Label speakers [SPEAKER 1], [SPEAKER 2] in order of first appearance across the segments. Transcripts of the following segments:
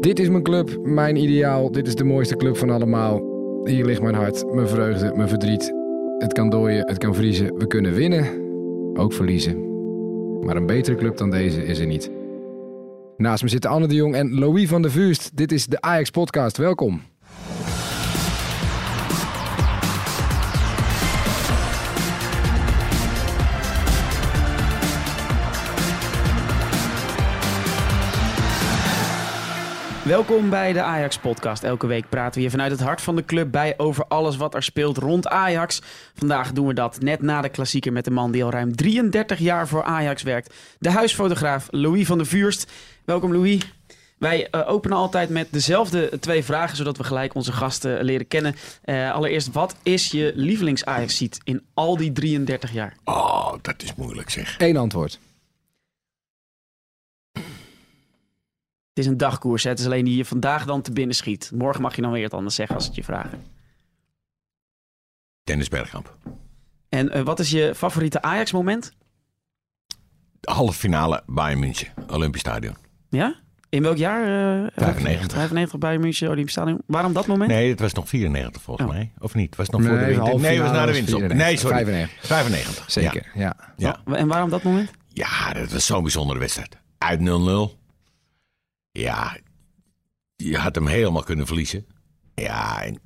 [SPEAKER 1] Dit is mijn club, mijn ideaal. Dit is de mooiste club van allemaal. Hier ligt mijn hart, mijn vreugde, mijn verdriet. Het kan dooien, het kan vriezen. We kunnen winnen, ook verliezen. Maar een betere club dan deze is er niet. Naast me zitten Anne de Jong en Louis van der Vuurst. Dit is de Ajax Podcast. Welkom.
[SPEAKER 2] Welkom bij de Ajax Podcast. Elke week praten we hier vanuit het hart van de club bij over alles wat er speelt rond Ajax. Vandaag doen we dat net na de klassieker met de man die al ruim 33 jaar voor Ajax werkt. De huisfotograaf Louis van der Vuurst. Welkom Louis. Wij uh, openen altijd met dezelfde twee vragen, zodat we gelijk onze gasten leren kennen. Uh, allereerst, wat is je lievelings ajax in al die 33 jaar?
[SPEAKER 3] Oh, dat is moeilijk zeg.
[SPEAKER 1] Eén antwoord.
[SPEAKER 2] Het is een dagkoers. Hè? Het is alleen die je vandaag dan te binnen schiet. Morgen mag je dan weer het anders zeggen als het je vragen.
[SPEAKER 3] Dennis Bergkamp.
[SPEAKER 2] En uh, wat is je favoriete Ajax-moment?
[SPEAKER 3] De halve finale Bayern München, Olympisch Stadion.
[SPEAKER 2] Ja? In welk jaar? Uh,
[SPEAKER 3] 95.
[SPEAKER 2] 95 Bayern München, Olympisch Stadion. Waarom dat moment?
[SPEAKER 3] Nee, het was nog 94 volgens oh. mij. Of niet? Was het nog nee, voor de winter? Nee, het was na de winter. Nee, sorry. 95. 95.
[SPEAKER 1] Zeker, ja.
[SPEAKER 3] ja.
[SPEAKER 2] ja. En waarom dat moment?
[SPEAKER 3] Ja, dat was zo'n bijzondere wedstrijd. Uit 0-0. Ja, je had hem helemaal kunnen verliezen. Ja, en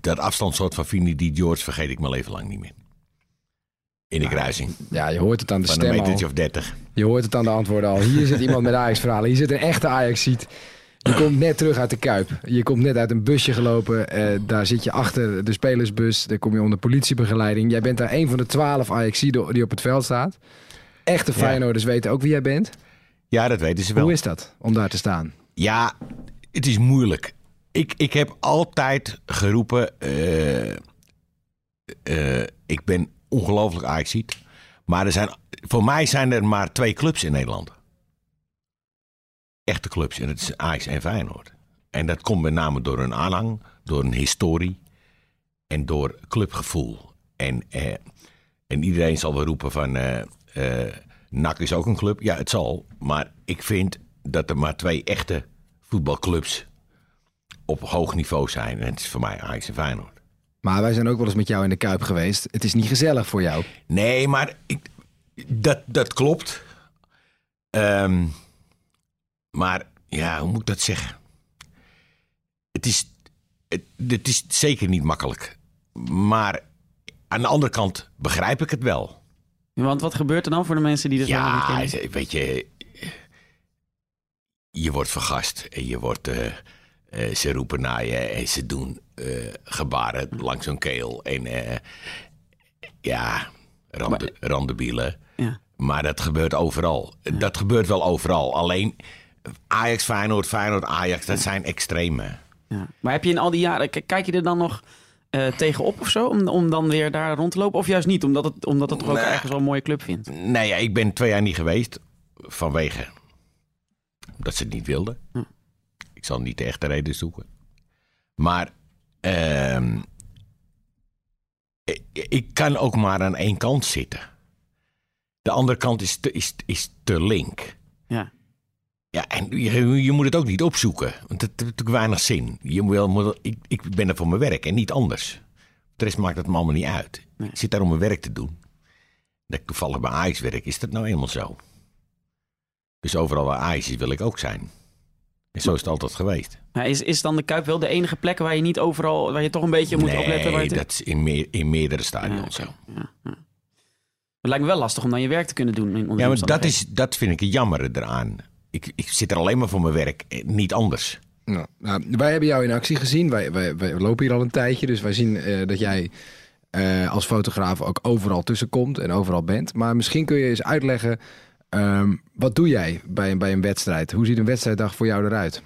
[SPEAKER 3] dat afstandssoort van Vini die George vergeet ik mijn leven lang niet meer. In de kruising.
[SPEAKER 1] Ja, je hoort het aan de
[SPEAKER 3] van
[SPEAKER 1] stem
[SPEAKER 3] een metertje of dertig.
[SPEAKER 1] Je hoort het aan de antwoorden al. Hier zit iemand met Ajax-verhalen. Hier zit een echte Ajax-ziet. Je komt net terug uit de Kuip. Je komt net uit een busje gelopen. Uh, daar zit je achter de spelersbus. Daar kom je onder politiebegeleiding. Jij bent daar een van de twaalf ajax die op het veld staat. Echte Feyenoorders ja. weten ook wie jij bent.
[SPEAKER 3] Ja, dat weten ze wel.
[SPEAKER 1] Hoe is dat om daar te staan?
[SPEAKER 3] Ja, het is moeilijk. Ik, ik heb altijd geroepen. Uh, uh, ik ben ongelooflijk Ajaxiet. Maar er zijn, voor mij zijn er maar twee clubs in Nederland. Echte clubs. En dat is Ajax en Feyenoord. En dat komt met name door een aanhang, door een historie en door clubgevoel. En, uh, en iedereen zal wel roepen van. NAC is ook een club. Ja, het zal. Maar ik vind dat er maar twee echte voetbalclubs op hoog niveau zijn. En het is voor mij Ajax en Feyenoord.
[SPEAKER 1] Maar wij zijn ook wel eens met jou in de Kuip geweest. Het is niet gezellig voor jou.
[SPEAKER 3] Nee, maar ik, dat, dat klopt. Um, maar ja, hoe moet ik dat zeggen? Het is, het, het is zeker niet makkelijk. Maar aan de andere kant begrijp ik het wel.
[SPEAKER 2] Want wat gebeurt er dan voor de mensen die dat
[SPEAKER 3] ja,
[SPEAKER 2] niet kennen?
[SPEAKER 3] Ja, weet je, je wordt vergast en je wordt, uh, uh, ze roepen naar je en ze doen uh, gebaren langs hun keel. En ja, rande, randebielen. Ja. Maar dat gebeurt overal. Ja. Dat gebeurt wel overal. Alleen Ajax, Feyenoord, Feyenoord, Ajax, dat zijn extreme.
[SPEAKER 2] Ja. Maar heb je in al die jaren, kijk je er dan nog uh, tegenop of zo? Om, om dan weer daar rond te lopen? Of juist niet, omdat het, omdat het toch ook ergens wel een mooie club vindt?
[SPEAKER 3] Nee, ja, ik ben twee jaar niet geweest vanwege dat ze het niet wilden. Hm. Ik zal niet de echte reden zoeken. Maar uh, ik, ik, kan ook maar aan één kant zitten. De andere kant is te, is, is te link.
[SPEAKER 2] Ja.
[SPEAKER 3] Ja, en je, je, moet het ook niet opzoeken. Want het heeft natuurlijk weinig zin. Je wil, moet, ik, ik ben er voor mijn werk en niet anders. De rest maakt het me allemaal niet uit. Nee. Ik zit daar om mijn werk te doen. Dat ik toevallig bij Ajax werk, is dat nou eenmaal zo. Dus overal waar Ajax is, wil ik ook zijn. En zo is het altijd geweest.
[SPEAKER 2] Maar is, is dan de Kuip wel de enige plek waar je niet overal, waar je toch een beetje moet
[SPEAKER 3] nee,
[SPEAKER 2] opletten?
[SPEAKER 3] Nee, dat is in, meer, in meerdere stadions
[SPEAKER 2] ja,
[SPEAKER 3] zo.
[SPEAKER 2] Ja, ja. Het lijkt me wel lastig om dan je werk te kunnen doen. In
[SPEAKER 3] ja, maar dat, is, dat vind ik het jammer eraan ik, ik zit er alleen maar voor mijn werk, eh, niet anders.
[SPEAKER 1] Nou, nou, wij hebben jou in actie gezien. Wij, wij, wij lopen hier al een tijdje, dus wij zien uh, dat jij uh, als fotograaf ook overal tussenkomt en overal bent. Maar misschien kun je eens uitleggen, um, wat doe jij bij, bij een wedstrijd? Hoe ziet een wedstrijddag voor jou eruit?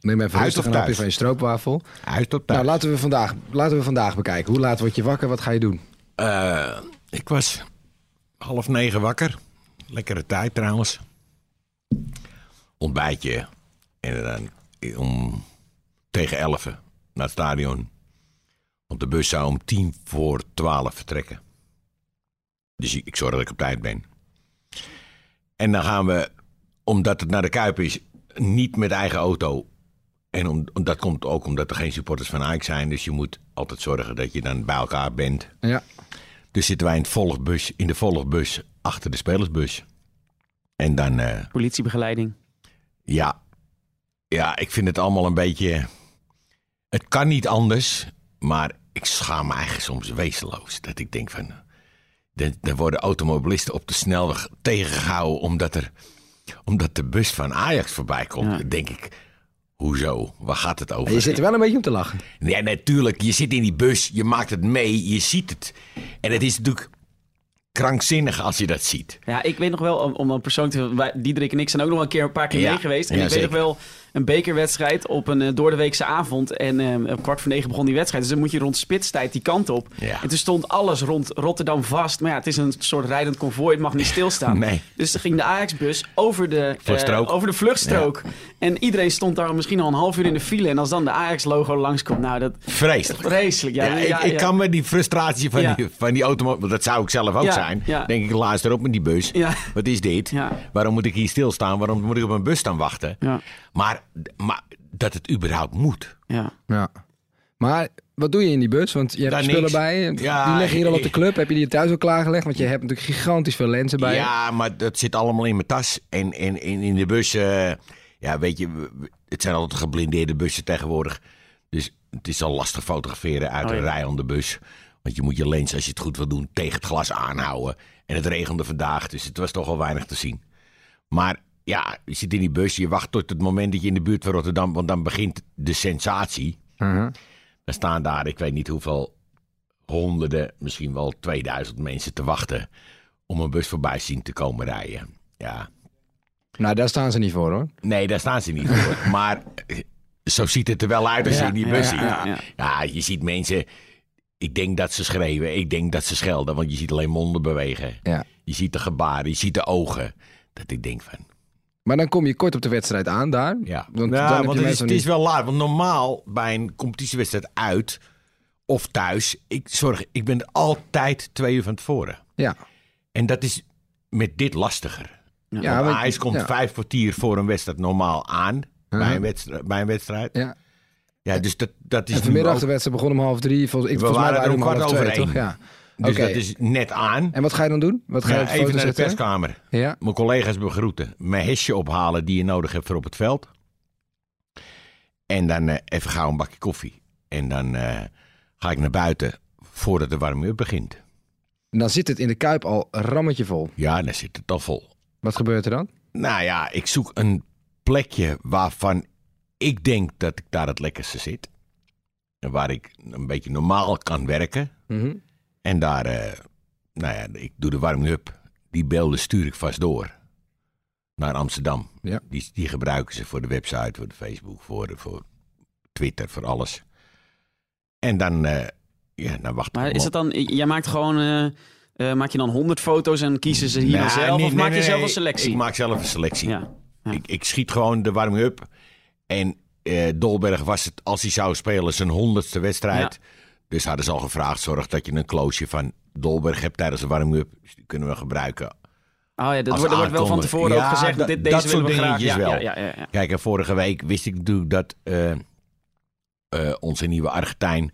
[SPEAKER 1] Neem even rustig een hapje van je stroopwafel.
[SPEAKER 3] Uit tot
[SPEAKER 1] thuis. Nou, laten we, vandaag, laten we vandaag bekijken. Hoe laat word je wakker? Wat ga je doen?
[SPEAKER 3] Uh, ik was half negen wakker. Lekkere tijd trouwens ontbijtje. En dan om tegen elf naar het stadion. Want de bus zou om tien voor twaalf vertrekken. Dus ik zorg dat ik op tijd ben. En dan gaan we, omdat het naar de Kuip is, niet met eigen auto. En om, om- dat komt ook omdat er geen supporters van Ajax zijn. Dus je moet altijd zorgen dat je dan bij elkaar bent.
[SPEAKER 1] Ja.
[SPEAKER 3] Dus zitten wij in, het volgbus, in de volgbus achter de spelersbus. En dan, eh,
[SPEAKER 2] Politiebegeleiding.
[SPEAKER 3] Ja, ja, ik vind het allemaal een beetje. Het kan niet anders, maar ik schaam me eigenlijk soms wezenloos. Dat ik denk van. Er worden automobilisten op de snelweg tegengehouden omdat, er, omdat de bus van Ajax voorbij komt.
[SPEAKER 2] Ja.
[SPEAKER 3] Denk ik, hoezo? Waar gaat het over?
[SPEAKER 1] Je zit er wel een beetje om te lachen.
[SPEAKER 3] Ja, natuurlijk. Je zit in die bus, je maakt het mee, je ziet het. En het is natuurlijk krankzinnig als je dat ziet.
[SPEAKER 2] Ja, ik weet nog wel, om, om een persoon te... wij- Diederik en ik zijn ook nog een keer een paar keer
[SPEAKER 3] Ja.
[SPEAKER 2] mee geweest. En
[SPEAKER 3] Ja,
[SPEAKER 2] ik weet nog wel een bekerwedstrijd op een uh, doordeweekse avond. En eh, op kwart voor negen begon die wedstrijd. Dus dan moet je rond spitstijd die kant op.
[SPEAKER 3] Ja.
[SPEAKER 2] En toen stond alles rond Rotterdam vast. Maar ja, het is een soort rijdend konvooi. Het mag niet stilstaan.
[SPEAKER 3] Nee.
[SPEAKER 2] Dus ging de Ajax-bus over de, eh, over de vluchtstrook. En iedereen stond daar misschien al een half uur in de file. En als dan de Ajax-logo langskomt, nou, dat
[SPEAKER 3] Vreselijk.
[SPEAKER 2] vreselijk. Ja,
[SPEAKER 3] Ja,
[SPEAKER 2] ja,
[SPEAKER 3] ik, kan me die frustratie van,
[SPEAKER 2] Ja.
[SPEAKER 3] die, van die auto, want dat zou ik zelf ook
[SPEAKER 2] Ja,
[SPEAKER 3] zijn.
[SPEAKER 2] ja.
[SPEAKER 3] Denk ik, luister op met die bus.
[SPEAKER 2] Ja.
[SPEAKER 3] Wat is dit?
[SPEAKER 2] Ja.
[SPEAKER 3] Waarom moet ik hier stilstaan? Waarom moet ik op een bus staan wachten?
[SPEAKER 2] Ja,
[SPEAKER 3] Maar, maar dat het überhaupt moet.
[SPEAKER 2] ja.
[SPEAKER 1] Ja. Maar wat doe je in die bus? Want je hebt
[SPEAKER 3] Daar
[SPEAKER 1] spullen
[SPEAKER 3] niks.
[SPEAKER 1] bij.
[SPEAKER 3] Ja,
[SPEAKER 1] die liggen hier al op de club. Heb je die thuis al klaargelegd? Want je hebt natuurlijk gigantisch veel lenzen bij. je.
[SPEAKER 3] Ja, maar dat zit allemaal in mijn tas. En, en, en in de bus, eh, ja, weet je, het zijn altijd geblindeerde bussen tegenwoordig. Dus het is al lastig fotograferen uit
[SPEAKER 2] Oh, ja.
[SPEAKER 3] een rij aan de bus. Want je moet je lens, als je het goed wil doen, tegen het glas aanhouden. En het regende vandaag, dus het was toch wel weinig te zien. Maar ja, je zit in die bus, je wacht tot het moment dat je in de buurt van Rotterdam... want dan begint de sensatie.
[SPEAKER 1] Uh-huh.
[SPEAKER 3] Dan staan daar, ik weet niet hoeveel honderden, misschien wel 2000 mensen te wachten om een bus voorbij zien te komen rijden. Ja,
[SPEAKER 1] Nou, daar staan ze niet voor hoor.
[SPEAKER 3] nee, daar staan ze niet voor. maar eh, zo ziet het er wel uit als je
[SPEAKER 1] Ja,
[SPEAKER 3] in die
[SPEAKER 1] ja,
[SPEAKER 3] bus
[SPEAKER 1] ja,
[SPEAKER 3] ziet.
[SPEAKER 2] ja,
[SPEAKER 3] Ja,
[SPEAKER 2] ja.
[SPEAKER 3] je ziet mensen, ik denk dat ze schreeuwen, ik denk dat ze schelden, want je ziet alleen monden bewegen.
[SPEAKER 1] Ja.
[SPEAKER 3] Je ziet de gebaren, je ziet de ogen. Dat ik denk van,
[SPEAKER 1] Maar dan kom je kort op de wedstrijd aan daar.
[SPEAKER 3] ja.
[SPEAKER 1] Want
[SPEAKER 3] Ja,
[SPEAKER 1] dan heb
[SPEAKER 3] want
[SPEAKER 1] je
[SPEAKER 3] het, is, het is wel laat. Want normaal bij een competitiewedstrijd uit of thuis, ik zorg, ik ben altijd twee uur van tevoren.
[SPEAKER 1] Ja.
[SPEAKER 3] En dat is met dit lastiger.
[SPEAKER 2] Ja,
[SPEAKER 1] want-
[SPEAKER 3] Ajax komt vijf kwartier voor een wedstrijd normaal aan.
[SPEAKER 1] Uh-huh.
[SPEAKER 3] bij, een wedstrijd, bij een wedstrijd.
[SPEAKER 1] ja.
[SPEAKER 3] Ja, dus dat, dat is
[SPEAKER 1] En vanmiddag de wedstrijd begon om half drie. Volgens, ik,
[SPEAKER 3] We
[SPEAKER 1] volgens mij
[SPEAKER 3] waren er om kwart over één.
[SPEAKER 1] Ja.
[SPEAKER 3] Dus dat is net aan.
[SPEAKER 1] En wat ga je dan doen? Wat ga je
[SPEAKER 3] Ja, even naar de
[SPEAKER 1] zetten?
[SPEAKER 3] perskamer.
[SPEAKER 1] Ja.
[SPEAKER 3] Mijn collega's begroeten. Mijn hesje ophalen die je nodig hebt voor op het veld. En dan eh, even gauw een bakje koffie. En dan eh, ga ik naar buiten voordat de warming-up begint.
[SPEAKER 1] En dan zit het in de Kuip al rammetje vol.
[SPEAKER 3] Ja, dan zit het al vol.
[SPEAKER 1] Wat gebeurt er dan?
[SPEAKER 3] Nou ja, ik zoek een plekje waarvan ik denk dat ik daar het lekkerste zit. En waar ik een beetje normaal kan werken.
[SPEAKER 1] Mhm.
[SPEAKER 3] En daar, eh, nou ja, ik doe de warming-up. Die beelden stuur ik vast door naar Amsterdam.
[SPEAKER 1] Ja.
[SPEAKER 3] Die, die gebruiken ze voor de website, voor de Facebook, voor, de, voor Twitter, voor alles. En dan, eh, ja, dan wacht ik
[SPEAKER 2] Maar is het dan, jij maakt gewoon, eh, eh, maak je dan 100 foto's en kiezen ze hier
[SPEAKER 3] Nou,
[SPEAKER 2] zelf?
[SPEAKER 3] nee,
[SPEAKER 2] of
[SPEAKER 3] nee,
[SPEAKER 2] maak je zelf een selectie?
[SPEAKER 3] Ik maak zelf een selectie.
[SPEAKER 2] Ja. Ja.
[SPEAKER 3] Ik, ik schiet gewoon de warming-up. En eh, Dolberg was het, als hij zou spelen, zijn honderdste wedstrijd. Dus hadden ze al gevraagd, zorg dat je een closeje van Dolberg hebt tijdens de warming-up. Dus die kunnen we gebruiken.
[SPEAKER 2] Oh ja, dat wordt, er wordt wel van tevoren ook gezegd,
[SPEAKER 3] dat-
[SPEAKER 2] dit,
[SPEAKER 3] dat
[SPEAKER 2] deze willen
[SPEAKER 3] soort
[SPEAKER 2] we graag. Ja,
[SPEAKER 3] wel.
[SPEAKER 2] ja.
[SPEAKER 3] Kijk, en vorige week wist ik natuurlijk dat eh, onze nieuwe Argentijn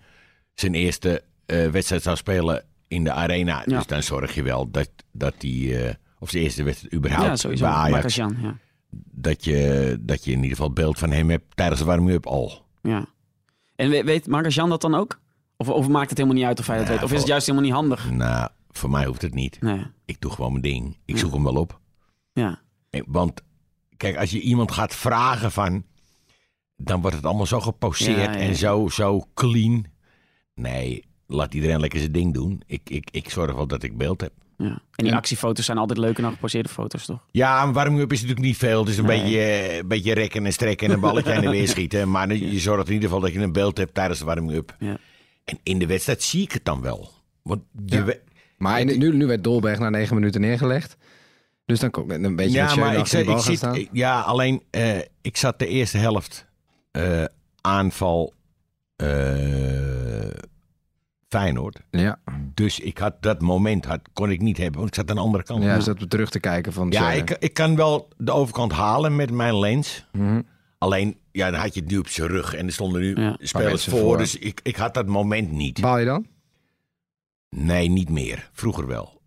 [SPEAKER 3] zijn eerste wedstrijd zou spelen in de arena.
[SPEAKER 2] Ja.
[SPEAKER 3] Dus dan zorg je wel dat, dat die, eh, of zijn eerste wedstrijd überhaupt
[SPEAKER 2] Ja, sowieso.
[SPEAKER 3] bij Ajax,
[SPEAKER 2] ja.
[SPEAKER 3] dat je, dat je in ieder geval beeld van hem hebt tijdens de warming-up al.
[SPEAKER 2] ja. En we- weet Marcasian dat dan ook? Of, of maakt het helemaal niet uit of hij dat
[SPEAKER 3] Ja,
[SPEAKER 2] weet? Of is het juist helemaal niet handig?
[SPEAKER 3] Nou, voor mij hoeft het niet.
[SPEAKER 2] Nee.
[SPEAKER 3] Ik doe gewoon mijn ding. Ik
[SPEAKER 2] Ja.
[SPEAKER 3] zoek hem wel op.
[SPEAKER 2] Ja.
[SPEAKER 3] Want kijk, als je iemand gaat vragen van... dan wordt het allemaal zo geposeerd
[SPEAKER 2] Ja, ja, ja.
[SPEAKER 3] en zo, zo clean. Nee, laat iedereen lekker zijn ding doen. Ik, ik, ik zorg wel dat ik beeld heb.
[SPEAKER 2] ja. En die actiefoto's zijn altijd leuker dan geposeerde foto's, toch?
[SPEAKER 3] Ja, een warming-up is natuurlijk niet veel. Het is een,
[SPEAKER 2] Nee.
[SPEAKER 3] beetje, eh, een beetje rekken en strekken en een balletje en weer schieten. Maar je zorgt in ieder geval dat je een beeld hebt tijdens de warming-up.
[SPEAKER 2] Ja.
[SPEAKER 3] En in de wedstrijd zie ik het dan wel. Want je
[SPEAKER 1] Ja.
[SPEAKER 3] we-
[SPEAKER 1] Maar in- nu, nu werd Dolberg na negen minuten neergelegd. Dus dan kom een beetje met
[SPEAKER 3] ja, maar ik, ik zit,
[SPEAKER 1] staan.
[SPEAKER 3] ja, alleen eh, ik zat de eerste helft eh, aanval eh, Feyenoord.
[SPEAKER 1] Ja,
[SPEAKER 3] Dus ik had dat moment had, kon ik niet hebben, want ik zat aan de andere kant.
[SPEAKER 1] ja is dat we terug te kijken van...
[SPEAKER 3] Ja, ik, ik kan wel de overkant halen met mijn lens.
[SPEAKER 1] Mhm.
[SPEAKER 3] Alleen, ja, dan had je het nu op zijn rug en er stonden nu
[SPEAKER 2] Ja.
[SPEAKER 3] spelers voor.
[SPEAKER 1] voor.
[SPEAKER 3] Dus ik, ik had dat moment niet.
[SPEAKER 1] Baal je dan?
[SPEAKER 3] Nee, niet meer. Vroeger wel.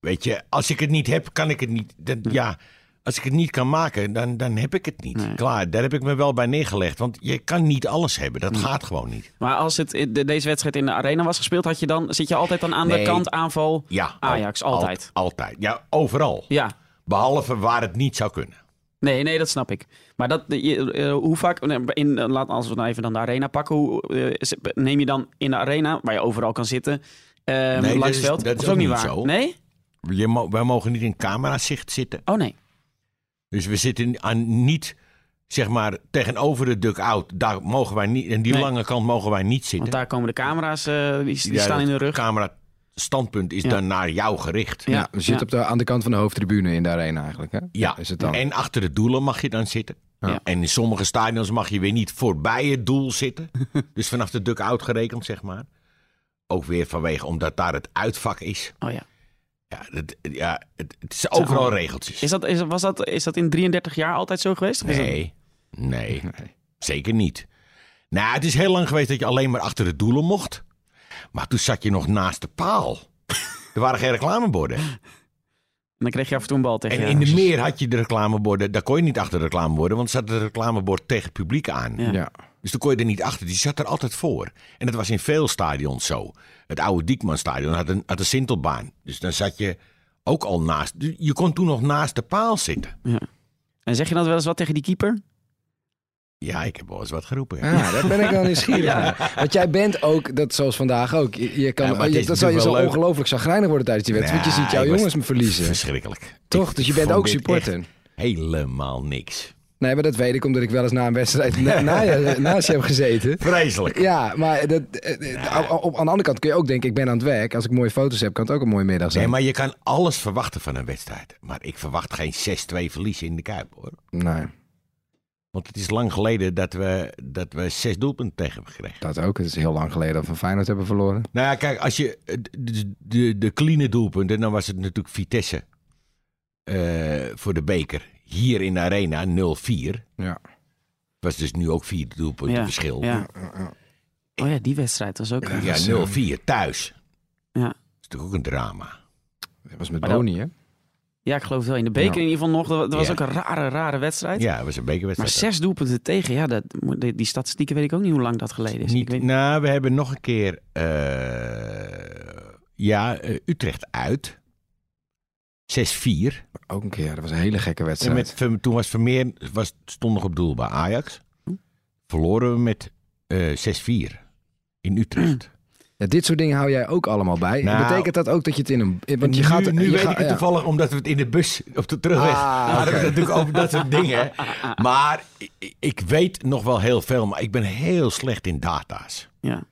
[SPEAKER 3] Weet je, als ik het niet heb, kan ik het niet. Ja, als ik het niet kan maken, dan, dan heb ik het niet.
[SPEAKER 2] Nee.
[SPEAKER 3] Klaar, daar heb ik me wel bij neergelegd. Want je kan niet alles hebben. Dat gaat gewoon niet.
[SPEAKER 2] Maar als het, de- deze wedstrijd in de arena was gespeeld, had je dan, zit je altijd dan aan de
[SPEAKER 3] Nee.
[SPEAKER 2] kant aanval
[SPEAKER 3] Ja,
[SPEAKER 2] Ajax,
[SPEAKER 3] al-
[SPEAKER 2] altijd.
[SPEAKER 3] al- altijd. Ja, overal.
[SPEAKER 2] Ja,
[SPEAKER 3] Behalve waar het niet zou kunnen.
[SPEAKER 2] nee, nee, dat snap ik. Maar dat, je, eh, hoe vaak, in, eh, laat, als we dan even dan de arena pakken, hoe, eh, is- neem je dan in de arena, waar je overal kan zitten, eh
[SPEAKER 3] dat
[SPEAKER 2] langs
[SPEAKER 3] is-
[SPEAKER 2] het veld?
[SPEAKER 3] dat is
[SPEAKER 2] ook
[SPEAKER 3] ook
[SPEAKER 2] niet waar?
[SPEAKER 3] zo.
[SPEAKER 2] Nee?
[SPEAKER 3] Je wij mogen niet in camerazicht zitten.
[SPEAKER 2] Oh nee.
[SPEAKER 3] Dus we zitten aan niet, zeg maar, tegenover de dugout. Daar mogen wij niet, en die
[SPEAKER 2] Nee.
[SPEAKER 3] lange kant mogen wij niet
[SPEAKER 2] Want
[SPEAKER 3] zitten.
[SPEAKER 2] daar komen de camera's, eh, die, die
[SPEAKER 3] Ja,
[SPEAKER 2] staan in de
[SPEAKER 3] het
[SPEAKER 2] rug.
[SPEAKER 3] camera standpunt is
[SPEAKER 2] Ja.
[SPEAKER 3] dan naar jou gericht.
[SPEAKER 2] Ja.
[SPEAKER 1] Ja, je zit op de, aan de kant van de hoofdtribune in de arena eigenlijk, hè?
[SPEAKER 3] Ja,
[SPEAKER 1] Is het dan?
[SPEAKER 3] en achter de doelen mag je dan zitten.
[SPEAKER 2] Ja.
[SPEAKER 3] En in sommige stadions mag je weer niet voorbij het doel zitten. dus vanaf de dugout gerekend, zeg maar. Ook weer vanwege, omdat daar het uitvak is.
[SPEAKER 2] Oh ja.
[SPEAKER 3] Ja, het, ja, het, het is overal regeltjes.
[SPEAKER 2] Is dat, is, was dat, is dat in 33 jaar altijd zo geweest?
[SPEAKER 3] Nee, nee, zeker niet. Nou, het is heel lang geweest dat je alleen maar achter de doelen mocht. Maar toen zat je nog naast de paal. Er waren geen reclameborden.
[SPEAKER 2] En dan kreeg je af en toe een bal tegen
[SPEAKER 3] En in de meer had je de reclameborden. Daar kon je niet achter de reclameborden, want er zat het reclamebord tegen het publiek aan.
[SPEAKER 2] Ja.
[SPEAKER 1] Ja.
[SPEAKER 3] Dus dan kon je er niet achter. Die zat er altijd voor. En dat was in veel stadions zo. Het oude Diekmanstadion had een, had een sintelbaan. Dus dan zat je ook al naast. Je kon toen nog naast de paal zitten.
[SPEAKER 2] En zeg je dan wel eens wat tegen die keeper?
[SPEAKER 3] Ja, ik heb wel eens wat geroepen. ja.
[SPEAKER 1] Ja, daar ben ik wel nieuwsgierig naar. Want jij bent ook, dat zoals vandaag ook, je, je kan,
[SPEAKER 3] Ja,
[SPEAKER 1] je- dat zou je zo ongelooflijk zagrijnig worden tijdens die wedstrijd. want je ziet jouw jongens me verliezen.
[SPEAKER 3] Verschrikkelijk.
[SPEAKER 1] Toch?
[SPEAKER 3] Ik
[SPEAKER 1] Dus je bent ook supporter.
[SPEAKER 3] Helemaal niks.
[SPEAKER 1] Nee, maar dat weet ik omdat ik wel eens na een wedstrijd na, naast je heb gezeten.
[SPEAKER 3] Vreselijk.
[SPEAKER 1] Ja, maar dat, eh, eh, op, aan de andere kant kun je ook denken, ik ben aan het werk. Als ik mooie foto's heb, kan het ook een mooie middag zijn.
[SPEAKER 3] Nee, maar je kan alles verwachten van een wedstrijd. Maar ik verwacht geen 6-2 verlies in de Kuip, hoor.
[SPEAKER 1] Nee,
[SPEAKER 3] Want het is lang geleden dat we, dat we zes doelpunten tegen hebben gekregen.
[SPEAKER 1] dat ook. Het is heel lang geleden dat we Feyenoord hebben verloren.
[SPEAKER 3] Nou ja, kijk, als je de, de, de, de clean doelpunten, dan was het natuurlijk Vitesse eh, voor de beker. Hier in de arena 0-4.
[SPEAKER 1] Ja.
[SPEAKER 3] Was dus nu ook vier doelpunten
[SPEAKER 2] Ja,
[SPEAKER 3] verschil.
[SPEAKER 2] Ja. Oh ja, die wedstrijd was ook...
[SPEAKER 3] Ja, 0-4 thuis.
[SPEAKER 2] Ja.
[SPEAKER 3] Dat is natuurlijk ook een drama.
[SPEAKER 1] Dat was met
[SPEAKER 2] Maar dat-
[SPEAKER 1] Boni, hè?
[SPEAKER 2] Ja, ik geloof wel. In de beker
[SPEAKER 1] Ja.
[SPEAKER 2] in ieder geval nog. Dat was
[SPEAKER 3] Ja.
[SPEAKER 2] ook een rare, rare wedstrijd.
[SPEAKER 3] Ja, dat was een
[SPEAKER 2] Maar
[SPEAKER 3] bekerwedstrijd.
[SPEAKER 2] zes doelpunten tegen, ja, dat, die, die statistieken weet ik ook niet hoe lang dat geleden is.
[SPEAKER 3] Niet,
[SPEAKER 2] ik weet,
[SPEAKER 3] Nou, we hebben nog een keer. eh, ja, eh, Utrecht uit. 6-4.
[SPEAKER 1] Ook een keer. Dat was een hele gekke
[SPEAKER 3] En
[SPEAKER 1] wedstrijd.
[SPEAKER 3] met, toen was Vermeer was, stond nog op doel bij Ajax. Verloren we met eh 6-4 in Utrecht.
[SPEAKER 1] Ja, dit soort dingen hou jij ook allemaal bij.
[SPEAKER 3] Nou,
[SPEAKER 1] Betekent dat ook dat je het in een... Want je
[SPEAKER 3] nu
[SPEAKER 1] gaat,
[SPEAKER 3] nu
[SPEAKER 1] je
[SPEAKER 3] weet ik het
[SPEAKER 1] ja.
[SPEAKER 3] toevallig omdat we het in de bus op de terugweg
[SPEAKER 1] Ah,
[SPEAKER 3] hadden we natuurlijk over dat soort dingen. Maar ik, ik weet nog wel heel veel, maar ik ben heel slecht in data's.
[SPEAKER 2] ja.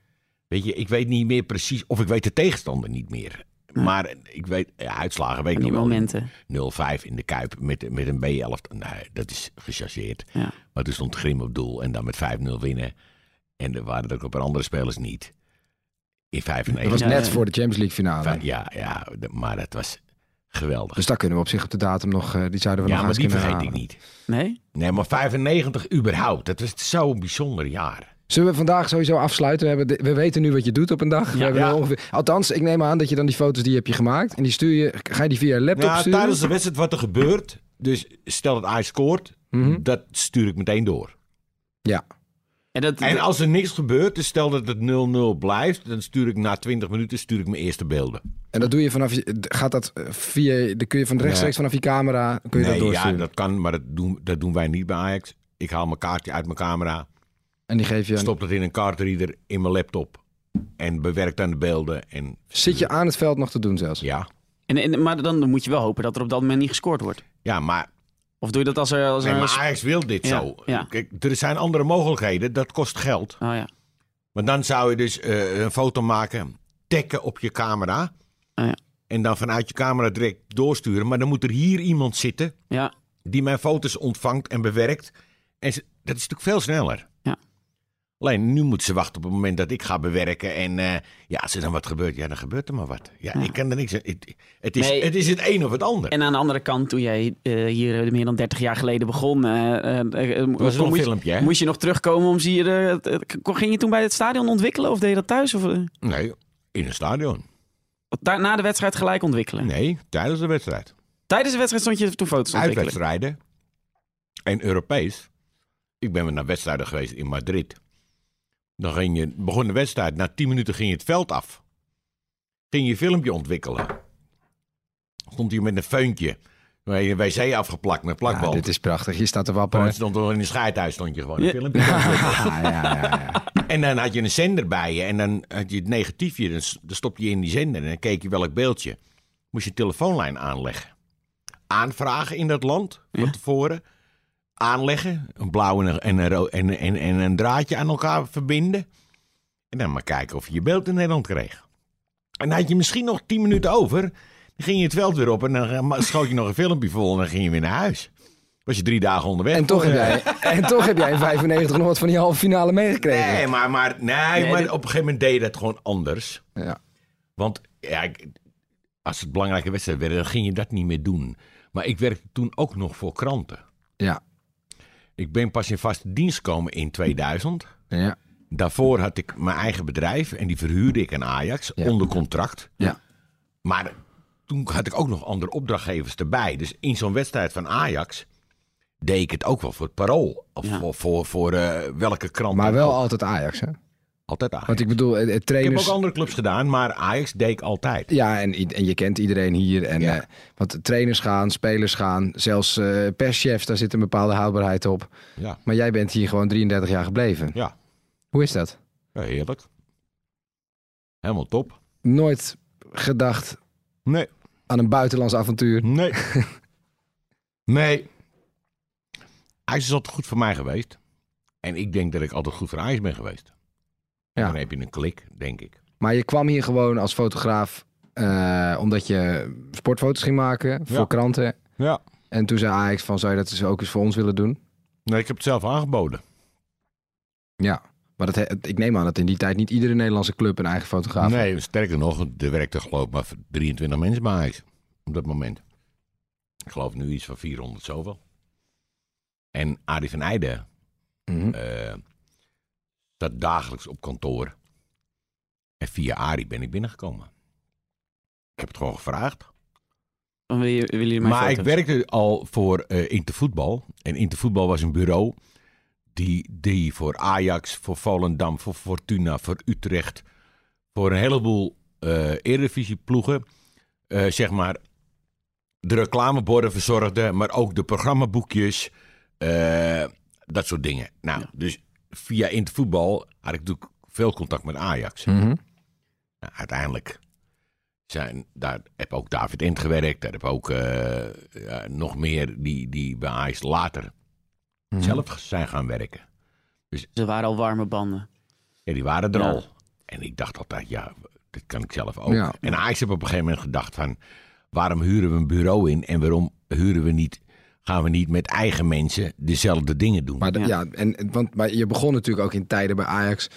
[SPEAKER 3] Weet je, ik weet niet meer precies, of ik weet de tegenstander niet meer. Maar ik weet, ja, uitslagen weet ik niet wel.
[SPEAKER 2] momenten.
[SPEAKER 3] 0-5 in de Kuip met, met een B11. Nee, dat is gechargeerd.
[SPEAKER 2] Ja.
[SPEAKER 3] Maar toen stond Grim op doel en dan met 5-0 winnen. En er waren er ook een paar andere spelers niet. In 95.
[SPEAKER 1] Dat was net
[SPEAKER 2] ja.
[SPEAKER 1] voor de Champions League finale.
[SPEAKER 3] Ja, ja, maar dat was geweldig.
[SPEAKER 1] Dus daar kunnen we op zich op de datum nog... eh, die zouden we
[SPEAKER 3] ja,
[SPEAKER 1] nog
[SPEAKER 3] maar
[SPEAKER 1] eens
[SPEAKER 3] die vergeet ik niet.
[SPEAKER 2] Nee?
[SPEAKER 3] Nee, maar 95 überhaupt. Dat was zo'n bijzonder jaar.
[SPEAKER 1] Zullen we vandaag sowieso afsluiten? We, hebben de- we weten nu wat je doet op een dag. We
[SPEAKER 2] Ja.
[SPEAKER 1] hebben
[SPEAKER 3] Ja.
[SPEAKER 1] er ongeveer, althans, ik neem aan dat je dan die foto's die heb je gemaakt... en die stuur je... Ga je die via je laptop
[SPEAKER 3] Nou,
[SPEAKER 1] sturen?
[SPEAKER 3] tijdens de wedstrijd wat er gebeurt. Dus stel dat Ajax scoort.
[SPEAKER 1] Mhm.
[SPEAKER 3] Dat stuur ik meteen door.
[SPEAKER 1] Ja.
[SPEAKER 2] En, dat,
[SPEAKER 3] En als er niks gebeurt, dus stel dat het 0-0 blijft, dan stuur ik na 20 minuten stuur ik mijn eerste beelden.
[SPEAKER 1] En dat doe je vanaf je... Gaat dat eh, via... Dan kun je van rechtstreeks vanaf je camera... Kun je
[SPEAKER 3] nee,
[SPEAKER 1] dat
[SPEAKER 3] ja,
[SPEAKER 1] doorsturen.
[SPEAKER 3] dat kan, maar dat doen, dat doen wij niet bij Ajax. Ik haal mijn kaartje uit mijn camera,
[SPEAKER 1] En die geef je... een-
[SPEAKER 3] stop dat in een cardreader in mijn laptop en bewerk dan de beelden. En
[SPEAKER 1] Zit je aan het veld nog te doen zelfs?
[SPEAKER 3] ja,
[SPEAKER 2] en, en- maar dan moet je wel hopen dat er op dat moment niet gescoord wordt.
[SPEAKER 3] ja maar,
[SPEAKER 2] Of doe je dat als er... Als
[SPEAKER 3] nee,
[SPEAKER 2] er
[SPEAKER 3] maar Ajax wil dit
[SPEAKER 2] Ja,
[SPEAKER 3] zo.
[SPEAKER 2] ja.
[SPEAKER 3] Kijk, er zijn andere mogelijkheden, dat kost geld.
[SPEAKER 2] Oh ja.
[SPEAKER 3] Maar dan zou je dus eh, een foto maken, tekken op je camera.
[SPEAKER 2] Oh ja.
[SPEAKER 3] En dan vanuit je camera direct doorsturen. Maar dan moet er hier iemand zitten
[SPEAKER 2] Ja.
[SPEAKER 3] die mijn foto's ontvangt en bewerkt. En dat is natuurlijk veel sneller. Alleen nu moeten ze wachten op het moment dat ik ga bewerken. En eh, ja, als er dan wat gebeurt, ja, dan gebeurt er maar wat. Ja, ik kan er niks aan. Het, het, is,
[SPEAKER 2] Nee.
[SPEAKER 3] het is het een of het ander.
[SPEAKER 2] En aan de andere kant, toen jij eh, hier eh, meer dan 30 jaar geleden begon,
[SPEAKER 3] Dat was een
[SPEAKER 2] moest,
[SPEAKER 3] filmpje, hè?
[SPEAKER 2] moest je nog terugkomen om ze hier. ging je toen bij het stadion ontwikkelen of deed je dat thuis? Of,
[SPEAKER 3] Nee, in een stadion.
[SPEAKER 2] daar, na de wedstrijd gelijk ontwikkelen?
[SPEAKER 3] Nee, tijdens de wedstrijd.
[SPEAKER 2] Tijdens de wedstrijd stond je toen foto's ontwikkelen.
[SPEAKER 3] Uitwedstrijden. En Europees. Ik ben weer naar wedstrijden geweest in Madrid. Dan ging je, begon de wedstrijd. Na 10 minuten ging je het veld af. Ging je filmpje ontwikkelen. Stond hier met een feuntje. Waar je wc afgeplakt met
[SPEAKER 1] Ja,
[SPEAKER 3] plakband.
[SPEAKER 1] dit is prachtig. Je staat te
[SPEAKER 3] Gewoon,
[SPEAKER 1] wapperen.
[SPEAKER 3] stond er in een scheidhuis stond je gewoon een
[SPEAKER 2] Ja.
[SPEAKER 3] filmpje.
[SPEAKER 1] Ja, ja, ja, ja.
[SPEAKER 3] En dan had je een zender bij je. En dan had je het negatiefje. Dan, dan stop je in die zender. En dan keek je welk beeldje. Moest je een telefoonlijn aanleggen. Aanvragen in dat land. Van
[SPEAKER 2] Ja.
[SPEAKER 3] tevoren. Aanleggen. Een blauw en een, en, en, en, en een draadje aan elkaar verbinden. En dan maar kijken of je je beeld in Nederland kreeg. En dan had je misschien nog 10 minuten over. Dan ging je het veld weer op. En dan schoot je nog een filmpje vol. En dan ging je weer naar huis. Was je drie dagen onderweg.
[SPEAKER 1] En toch, heb
[SPEAKER 3] eh,
[SPEAKER 1] jij, en toch heb jij in 95 nog wat van die halve finale meegekregen.
[SPEAKER 3] Nee, maar, maar, nee,
[SPEAKER 2] Nee,
[SPEAKER 3] maar
[SPEAKER 2] dit-
[SPEAKER 3] op een gegeven moment deed je dat gewoon anders.
[SPEAKER 1] Ja.
[SPEAKER 3] Want ja, als het belangrijke wedstrijden werden, dan ging je dat niet meer doen. Maar ik werkte toen ook nog voor kranten.
[SPEAKER 1] Ja.
[SPEAKER 3] Ik ben pas in vaste dienst gekomen in 2000.
[SPEAKER 1] Ja.
[SPEAKER 3] Daarvoor had ik mijn eigen bedrijf en die verhuurde ik aan Ajax
[SPEAKER 1] Ja.
[SPEAKER 3] onder contract.
[SPEAKER 1] Ja.
[SPEAKER 3] Maar toen had ik ook nog andere opdrachtgevers erbij. Dus in zo'n wedstrijd van Ajax deed ik het ook wel voor het parool. Of
[SPEAKER 2] Ja.
[SPEAKER 3] voor, voor, voor eh, welke krant
[SPEAKER 1] Maar wel
[SPEAKER 3] ook.
[SPEAKER 1] altijd Ajax, hè?
[SPEAKER 3] Altijd Ajax.
[SPEAKER 1] Want ik bedoel, eh, eh,
[SPEAKER 3] Ik heb
[SPEAKER 1] trainers...
[SPEAKER 3] ook andere clubs gedaan, maar Ajax deed ik altijd.
[SPEAKER 1] Ja, en, en je kent iedereen hier. En,
[SPEAKER 3] Ja.
[SPEAKER 1] eh, want trainers gaan, spelers gaan, zelfs eh perschefs, daar zit een bepaalde houdbaarheid op.
[SPEAKER 3] Ja,
[SPEAKER 1] Maar jij bent hier gewoon 33 jaar gebleven.
[SPEAKER 3] ja.
[SPEAKER 1] Hoe is dat?
[SPEAKER 3] ja heerlijk. Helemaal top.
[SPEAKER 1] Nooit gedacht
[SPEAKER 3] Nee,
[SPEAKER 1] aan een buitenlands avontuur.
[SPEAKER 3] nee. nee. Ajax is altijd goed voor mij geweest. En ik denk dat ik altijd goed voor Ajax ben geweest.
[SPEAKER 1] Ja.
[SPEAKER 3] Dan heb je een klik, denk ik.
[SPEAKER 1] Maar je kwam hier gewoon als fotograaf eh, omdat je sportfoto's ging maken voor
[SPEAKER 3] Ja.
[SPEAKER 1] kranten.
[SPEAKER 3] Ja.
[SPEAKER 1] En toen zei Ajax van, zou je dat dus ook eens voor ons willen doen?
[SPEAKER 3] Nee, ik heb het zelf aangeboden.
[SPEAKER 1] Ja. Maar dat, ik neem aan dat in die tijd niet iedere Nederlandse club een eigen fotograaf had.
[SPEAKER 3] Nee, sterker nog, er werkte geloof ik maar 23 mensen bij Ajax. Op dat moment. Ik geloof nu iets van 400 zoveel. En Arie van Eijden
[SPEAKER 1] Mhm.
[SPEAKER 3] eh zat dagelijks op kantoor. En via Arie ben ik binnengekomen. Ik heb het gewoon gevraagd.
[SPEAKER 2] Wil je, jullie mijn
[SPEAKER 3] maar ik werkte al voor eh Intervoetbal. En Intervoetbal was een bureau die, die voor Ajax, voor Volendam, voor Fortuna, voor Utrecht... voor een heleboel eh Eredivisie-ploegen, eh, zeg maar... de reclameborden verzorgde, maar ook de programmaboekjes... dat soort dingen. Nou,
[SPEAKER 2] Ja.
[SPEAKER 3] dus via Intervoetbal had ik natuurlijk veel contact met Ajax.
[SPEAKER 1] Mhm.
[SPEAKER 3] Nou, uiteindelijk zijn, daar heb ook David Ent gewerkt. Daar heb ook eh, ja, nog meer die, die bij Ajax later
[SPEAKER 1] Mhm.
[SPEAKER 3] zelf zijn gaan werken.
[SPEAKER 2] Ze waren al warme banden.
[SPEAKER 3] Ja, die waren er
[SPEAKER 2] Ja.
[SPEAKER 3] al. En ik dacht altijd, ja, dit kan ik zelf ook.
[SPEAKER 1] Ja.
[SPEAKER 3] En Ajax heb op een gegeven moment gedacht van... waarom huren we een bureau in en waarom huren we niet... gaan we niet met eigen mensen dezelfde dingen doen?
[SPEAKER 1] Maar, de-
[SPEAKER 2] Ja.
[SPEAKER 1] ja. en, want, maar je begon natuurlijk ook in tijden bij Ajax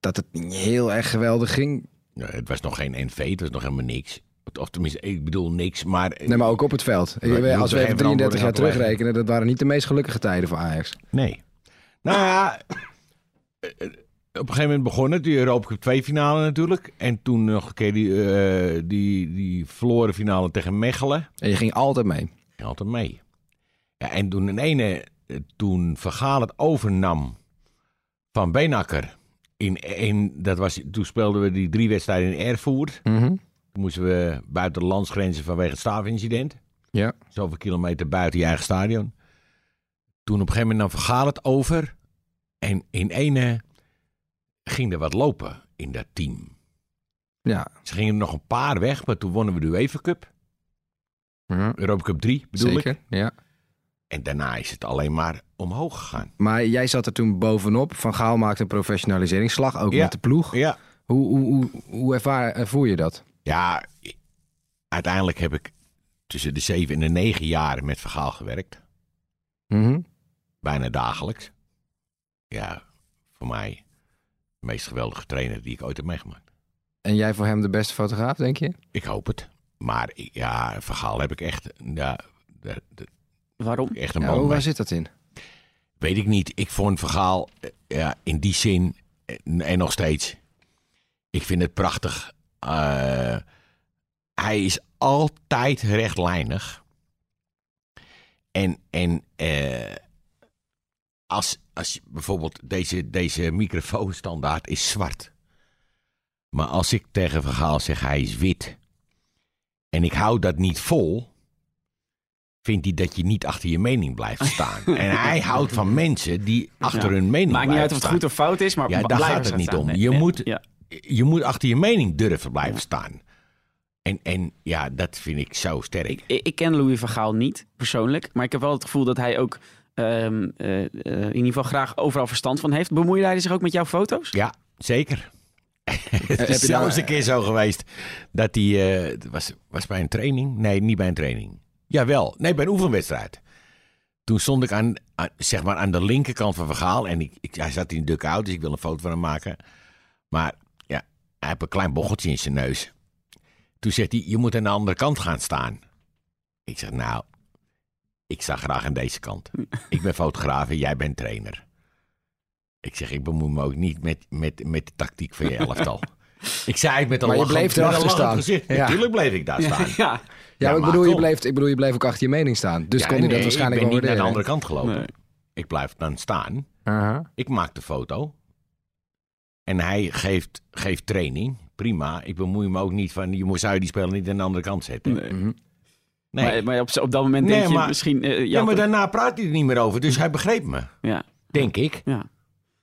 [SPEAKER 1] dat het niet heel erg geweldig ging.
[SPEAKER 3] Ja, het was nog geen NV, het was nog helemaal niks. Of tenminste, ik bedoel niks, maar...
[SPEAKER 1] Nee, maar ook op het veld.
[SPEAKER 3] Maar je
[SPEAKER 1] als we even
[SPEAKER 3] geen
[SPEAKER 1] 33 jaar terugrekenen, dat waren niet de meest gelukkige tijden voor Ajax.
[SPEAKER 3] Nee. Nou ja, eh, eh, op een gegeven moment begon het, die Europa Cup 2 finale natuurlijk. En toen nog een keer die, eh, die, die verloren finale tegen Mechelen.
[SPEAKER 1] En je ging altijd mee.
[SPEAKER 3] Ging altijd mee. Ja, en toen een ene, eh, toen Vergaal het overnam van Beenakker. In, in, dat was, toen speelden we die drie wedstrijden in Erfurt.
[SPEAKER 1] Mhm.
[SPEAKER 3] Toen moesten we buiten de landsgrenzen vanwege het staafincident.
[SPEAKER 1] Ja.
[SPEAKER 3] Zoveel kilometer buiten je eigen stadion. Toen op een gegeven moment nam Vergaal het over. En in ene ging er wat lopen in dat team.
[SPEAKER 1] Ja.
[SPEAKER 3] Ze gingen er nog een paar weg, maar toen wonnen we de UEFA Cup.
[SPEAKER 1] Mhm.
[SPEAKER 3] Europa Cup 3 bedoel
[SPEAKER 1] Zeker,
[SPEAKER 3] ik.
[SPEAKER 1] ja.
[SPEAKER 3] En daarna is het alleen maar omhoog gegaan.
[SPEAKER 1] Maar jij zat er toen bovenop. Van Gaal maakte een professionaliseringsslag, ook
[SPEAKER 3] Ja.
[SPEAKER 1] met de ploeg.
[SPEAKER 3] Ja,
[SPEAKER 1] Hoe, hoe, hoe, hoe ervaar, ervoer je dat?
[SPEAKER 3] ja uiteindelijk heb ik tussen de zeven en de negen jaar met Vergaal gewerkt.
[SPEAKER 1] Mhm.
[SPEAKER 3] Bijna dagelijks. Ja, voor mij De meest geweldige trainer die ik ooit heb meegemaakt.
[SPEAKER 1] En jij voor hem de beste fotograaf, denk je?
[SPEAKER 3] Ik hoop het. Maar ja, een verhaal heb ik echt, ja, de- de-
[SPEAKER 2] Waarom?
[SPEAKER 3] echt een
[SPEAKER 1] Ja, waar zit dat in?
[SPEAKER 3] Weet ik niet. Ik vond Vergaal eh, ja, in die zin, eh, en nog steeds, ik vind het prachtig. Eh, hij is altijd rechtlijnig. En, en eh, als, als je bijvoorbeeld deze, deze microfoonstandaard is zwart. Maar als ik tegen Vergaal zeg hij is wit. En ik hou dat niet vol. Vindt hij dat je niet achter je mening blijft staan. en hij houdt van mensen die achter
[SPEAKER 2] Ja.
[SPEAKER 3] hun mening
[SPEAKER 2] Maakt niet uit of
[SPEAKER 3] blijven
[SPEAKER 2] het
[SPEAKER 3] staan.
[SPEAKER 2] goed of fout is, maar
[SPEAKER 3] Ja, daar
[SPEAKER 2] blijven
[SPEAKER 3] gaat het niet
[SPEAKER 2] staan.
[SPEAKER 3] om.
[SPEAKER 2] Nee,
[SPEAKER 3] Je
[SPEAKER 2] nee,
[SPEAKER 3] moet-
[SPEAKER 2] Ja.
[SPEAKER 3] Je moet achter je mening durven blijven staan. En, en ja, dat vind ik zo sterk.
[SPEAKER 2] Ik, ken Louis van Gaal niet persoonlijk, maar ik heb wel het gevoel dat hij ook ehm, eh, eh, in ieder geval graag overal verstand van heeft. Bemoeide hij zich ook met jouw foto's?
[SPEAKER 3] Ja, zeker. het
[SPEAKER 1] heb
[SPEAKER 3] is
[SPEAKER 1] je
[SPEAKER 3] zelfs een keer zo geweest dat hij... eh, het was, was bij een training? Nee, niet bij een training. Jawel, nee, bij een oefenwedstrijd. Toen stond ik aan, aan, zeg maar aan de linkerkant van Vergaal. En ik, ik, hij zat in een duck-out, dus ik wil een foto van hem maken. Maar ja, hij heeft een klein bochtje in zijn neus. Toen zegt hij, je moet aan de andere kant gaan staan. Ik zeg, nou, ik sta graag aan deze kant. Ik ben fotograaf en jij bent trainer. Ik zeg, ik bemoei me ook niet met, met, met de tactiek van je elftal. Ik zei het met een
[SPEAKER 1] Maar je bleef erachter staan.
[SPEAKER 3] Gezicht.
[SPEAKER 1] Ja.
[SPEAKER 3] Natuurlijk bleef ik daar staan.
[SPEAKER 2] ja.
[SPEAKER 1] Ja, maar ik, bedoel, je bleef, ik bedoel, je bleef ook achter je mening staan. Dus
[SPEAKER 3] Ja,
[SPEAKER 1] kon hij dat
[SPEAKER 3] nee,
[SPEAKER 1] waarschijnlijk
[SPEAKER 3] ik ben niet naar de andere kant gelopen.
[SPEAKER 2] Nee.
[SPEAKER 3] Ik blijf dan staan.
[SPEAKER 1] Aha.
[SPEAKER 3] Ik maak de foto. En hij geeft, geeft training. Prima. Ik bemoei me ook niet van... Je zou je die speler niet aan de andere kant zetten. Nee.
[SPEAKER 2] Nee.
[SPEAKER 1] Mhm.
[SPEAKER 2] Maar, maar op, op dat moment
[SPEAKER 3] Nee,
[SPEAKER 2] denk je
[SPEAKER 3] maar-
[SPEAKER 2] misschien... eh,
[SPEAKER 3] Ja, maar daarna praat hij er niet meer over. Dus hij begreep me.
[SPEAKER 2] ja,
[SPEAKER 3] Denk ik.
[SPEAKER 2] ja.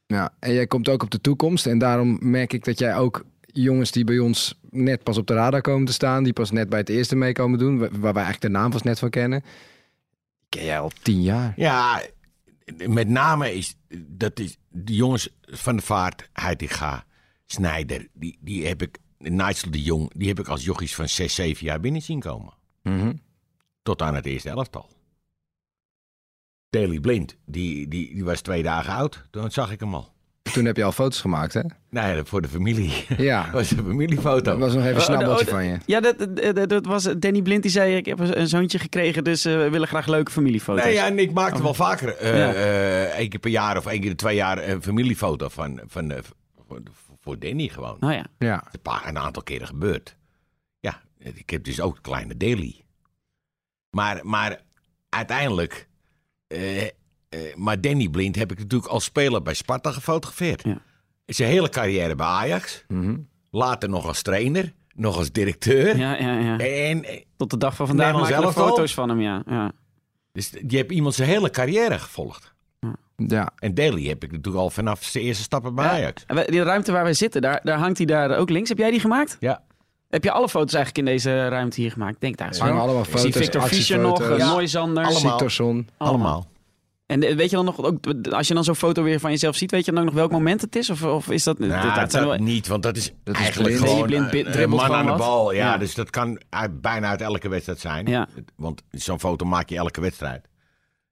[SPEAKER 1] Ja, en jij komt ook op de toekomst. En daarom merk ik dat jij ook jongens die bij ons net pas op de radar komen te staan, die pas net bij het eerste mee komen doen, wa- waar wij eigenlijk de naam pas net van kennen, ken jij al tien jaar.
[SPEAKER 3] Ja, met name is... Dat is de jongens van de vaart, Heitinga, Snijder... Die, die heb ik... Nigel de Jong, die heb ik als jochies van 6, 7 jaar binnen zien komen.
[SPEAKER 1] Mhm.
[SPEAKER 3] Tot aan het eerste elftal. Daley Blind, die, die, die was twee dagen oud. Toen zag ik hem al.
[SPEAKER 1] Toen heb je al foto's gemaakt, hè?
[SPEAKER 3] Nee, voor de familie.
[SPEAKER 1] Ja,
[SPEAKER 3] Dat was een familiefoto.
[SPEAKER 1] dat was nog even een
[SPEAKER 2] Oh, oh,
[SPEAKER 1] snabbeltje
[SPEAKER 2] oh,
[SPEAKER 1] van je.
[SPEAKER 2] Ja, dat, dat, was Danny Blind die zei: Ik heb een zoontje gekregen, dus eh, we willen graag leuke familiefoto's.
[SPEAKER 3] Nee, ja, en ik maakte wel vaker, eh,
[SPEAKER 2] Ja.
[SPEAKER 3] eh, één keer per jaar of één keer in twee jaar, een familiefoto van, van, eh, voor, voor Danny gewoon.
[SPEAKER 2] Nou ja.
[SPEAKER 1] Ja,
[SPEAKER 3] Het is een, paar, een aantal keren gebeurd. Ja, ik heb dus ook een kleine Daily. Maar, maar uiteindelijk, maar Danny Blind heb ik natuurlijk als speler bij Sparta gefotografeerd.
[SPEAKER 2] Ja.
[SPEAKER 3] Zijn hele carrière bij Ajax.
[SPEAKER 1] Mhm.
[SPEAKER 3] Later nog als trainer, nog als directeur.
[SPEAKER 2] Ja, ja, ja.
[SPEAKER 3] En, eh,
[SPEAKER 2] Tot de dag van vandaag maken we
[SPEAKER 3] elftal?
[SPEAKER 2] foto's van hem, ja. ja.
[SPEAKER 3] dus je hebt iemand zijn hele carrière gevolgd.
[SPEAKER 1] ja.
[SPEAKER 3] En Daly heb ik natuurlijk al vanaf zijn eerste stappen bij Ajax.
[SPEAKER 2] We- Die ruimte waar wij zitten, daar, daar hangt hij daar ook links. Heb jij die gemaakt?
[SPEAKER 3] Ja.
[SPEAKER 2] Heb je alle foto's eigenlijk in deze ruimte hier gemaakt? Denk daar eens
[SPEAKER 1] hangen
[SPEAKER 2] aan.
[SPEAKER 1] allemaal
[SPEAKER 2] Ik zie
[SPEAKER 1] foto's,
[SPEAKER 2] Victor Fischer nog, eh,
[SPEAKER 3] Ja.
[SPEAKER 2] Mooi Zander.
[SPEAKER 3] Allemaal. Allemaal.
[SPEAKER 2] En eh, weet je dan nog, ook, als je dan zo'n foto weer van jezelf ziet, weet je dan ook nog welk moment het is? Of, of is dat...
[SPEAKER 3] Nou,
[SPEAKER 2] dat,
[SPEAKER 3] dat,
[SPEAKER 2] dat zijn wel-
[SPEAKER 3] niet, want dat is
[SPEAKER 1] Dat is
[SPEAKER 3] eigenlijk
[SPEAKER 1] blind.
[SPEAKER 3] gewoon
[SPEAKER 2] Blind
[SPEAKER 3] een-
[SPEAKER 2] blind
[SPEAKER 3] een
[SPEAKER 2] dribbelt
[SPEAKER 3] man aan de bal. Ja,
[SPEAKER 2] Ja.
[SPEAKER 3] dus dat kan bijna uit elke wedstrijd zijn.
[SPEAKER 2] Ja.
[SPEAKER 3] Want zo'n foto maak je elke wedstrijd.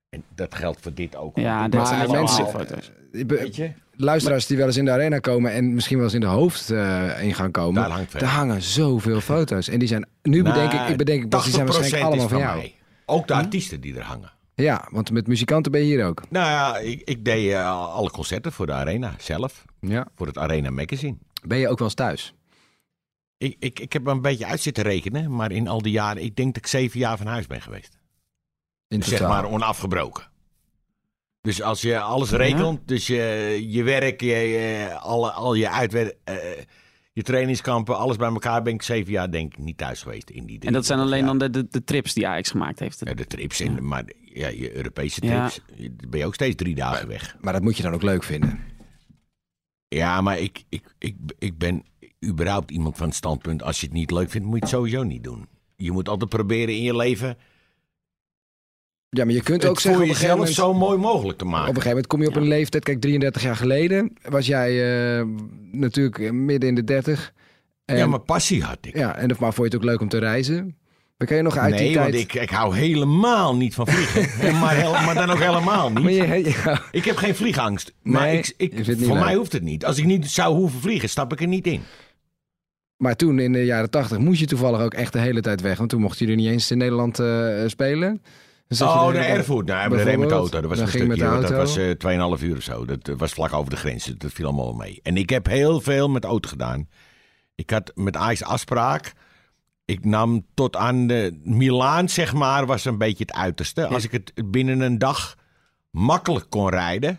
[SPEAKER 3] En dat geldt voor dit ook.
[SPEAKER 2] ja, dat
[SPEAKER 1] Maar
[SPEAKER 2] zijn mensen foto's.
[SPEAKER 1] Be-
[SPEAKER 3] Weet je,
[SPEAKER 1] Luisteraars die wel eens in de arena komen en misschien wel eens in de hoofd eh, in gaan komen.
[SPEAKER 3] daar hangt veel.
[SPEAKER 1] Daar hangen zoveel foto's. En die zijn, nu bedenk ik, ik bedenk ik die zijn
[SPEAKER 3] 80%
[SPEAKER 1] waarschijnlijk allemaal van jou.
[SPEAKER 3] mij. Ook de artiesten die er hangen.
[SPEAKER 1] Ja, want met muzikanten ben je hier ook.
[SPEAKER 3] Nou ja, ik, ik deed eh, alle concerten voor de Arena zelf.
[SPEAKER 1] Ja.
[SPEAKER 3] Voor het Arena Magazine.
[SPEAKER 1] Ben je ook wel eens thuis?
[SPEAKER 3] Ik, ik, ik heb er een beetje uit zitten rekenen. Maar in al die jaren, ik denk dat ik zeven jaar van huis ben geweest.
[SPEAKER 1] In
[SPEAKER 3] zeg
[SPEAKER 1] totaal.
[SPEAKER 3] maar onafgebroken. Dus als je alles rekent, dus je, je werk, je, je- alle, al je uitwerk, eh, je trainingskampen, alles bij elkaar ben ik zeven jaar denk ik niet thuis geweest in die
[SPEAKER 2] En dat zijn
[SPEAKER 3] 33
[SPEAKER 2] alleen
[SPEAKER 3] jaar.
[SPEAKER 2] dan de, de, de trips die Ajax gemaakt heeft.
[SPEAKER 3] Ja, de trips, en, maar ja, je Europese
[SPEAKER 2] Ja.
[SPEAKER 3] trips, ben je ook steeds drie dagen weg.
[SPEAKER 1] Maar dat moet je dan ook leuk vinden.
[SPEAKER 3] Ja, maar ik, ik, ik, ik ben überhaupt iemand van het standpunt, als je het niet leuk vindt, moet je het sowieso niet doen. Je moet altijd proberen in je leven
[SPEAKER 1] Ja, maar je kunt
[SPEAKER 3] het
[SPEAKER 1] ook zeggen
[SPEAKER 3] voor
[SPEAKER 1] op
[SPEAKER 3] jezelf
[SPEAKER 1] moment...
[SPEAKER 3] zo mooi mogelijk te
[SPEAKER 1] Op
[SPEAKER 3] maken.
[SPEAKER 1] een gegeven moment kom je op een leeftijd, kijk 33 jaar geleden was jij eh, natuurlijk midden in de 30. En,
[SPEAKER 3] ja, maar passie had ik.
[SPEAKER 1] ja, en, maar vond je het ook leuk om te reizen? We kan je nog uit
[SPEAKER 3] nee,
[SPEAKER 1] die tijd...
[SPEAKER 3] want ik, ik hou helemaal niet van vliegen. maar, maar dan ook helemaal niet.
[SPEAKER 1] Maar je- ja.
[SPEAKER 3] Ik heb geen vliegangst. Maar
[SPEAKER 1] Nee,
[SPEAKER 3] ik, ik, voor
[SPEAKER 1] leuk.
[SPEAKER 3] mij hoeft het niet. Als ik niet zou hoeven vliegen, stap ik er niet in.
[SPEAKER 1] Maar toen in de jaren tachtig moest je toevallig ook echt de hele tijd weg. Want toen mocht je er niet eens in Nederland eh, spelen.
[SPEAKER 3] Oh, de Erfurt. Nou, we reden met de auto. Dat was een stukje.
[SPEAKER 1] de
[SPEAKER 3] Dat was eh 2,5 uur of zo. Dat eh, was vlak over de grens. Dat viel allemaal mee. En ik heb heel veel met de auto gedaan. Ik had met Ajax afspraak. Ik nam tot aan de Milaan, zeg maar, was een beetje het uiterste. Als ik het binnen een dag makkelijk kon rijden.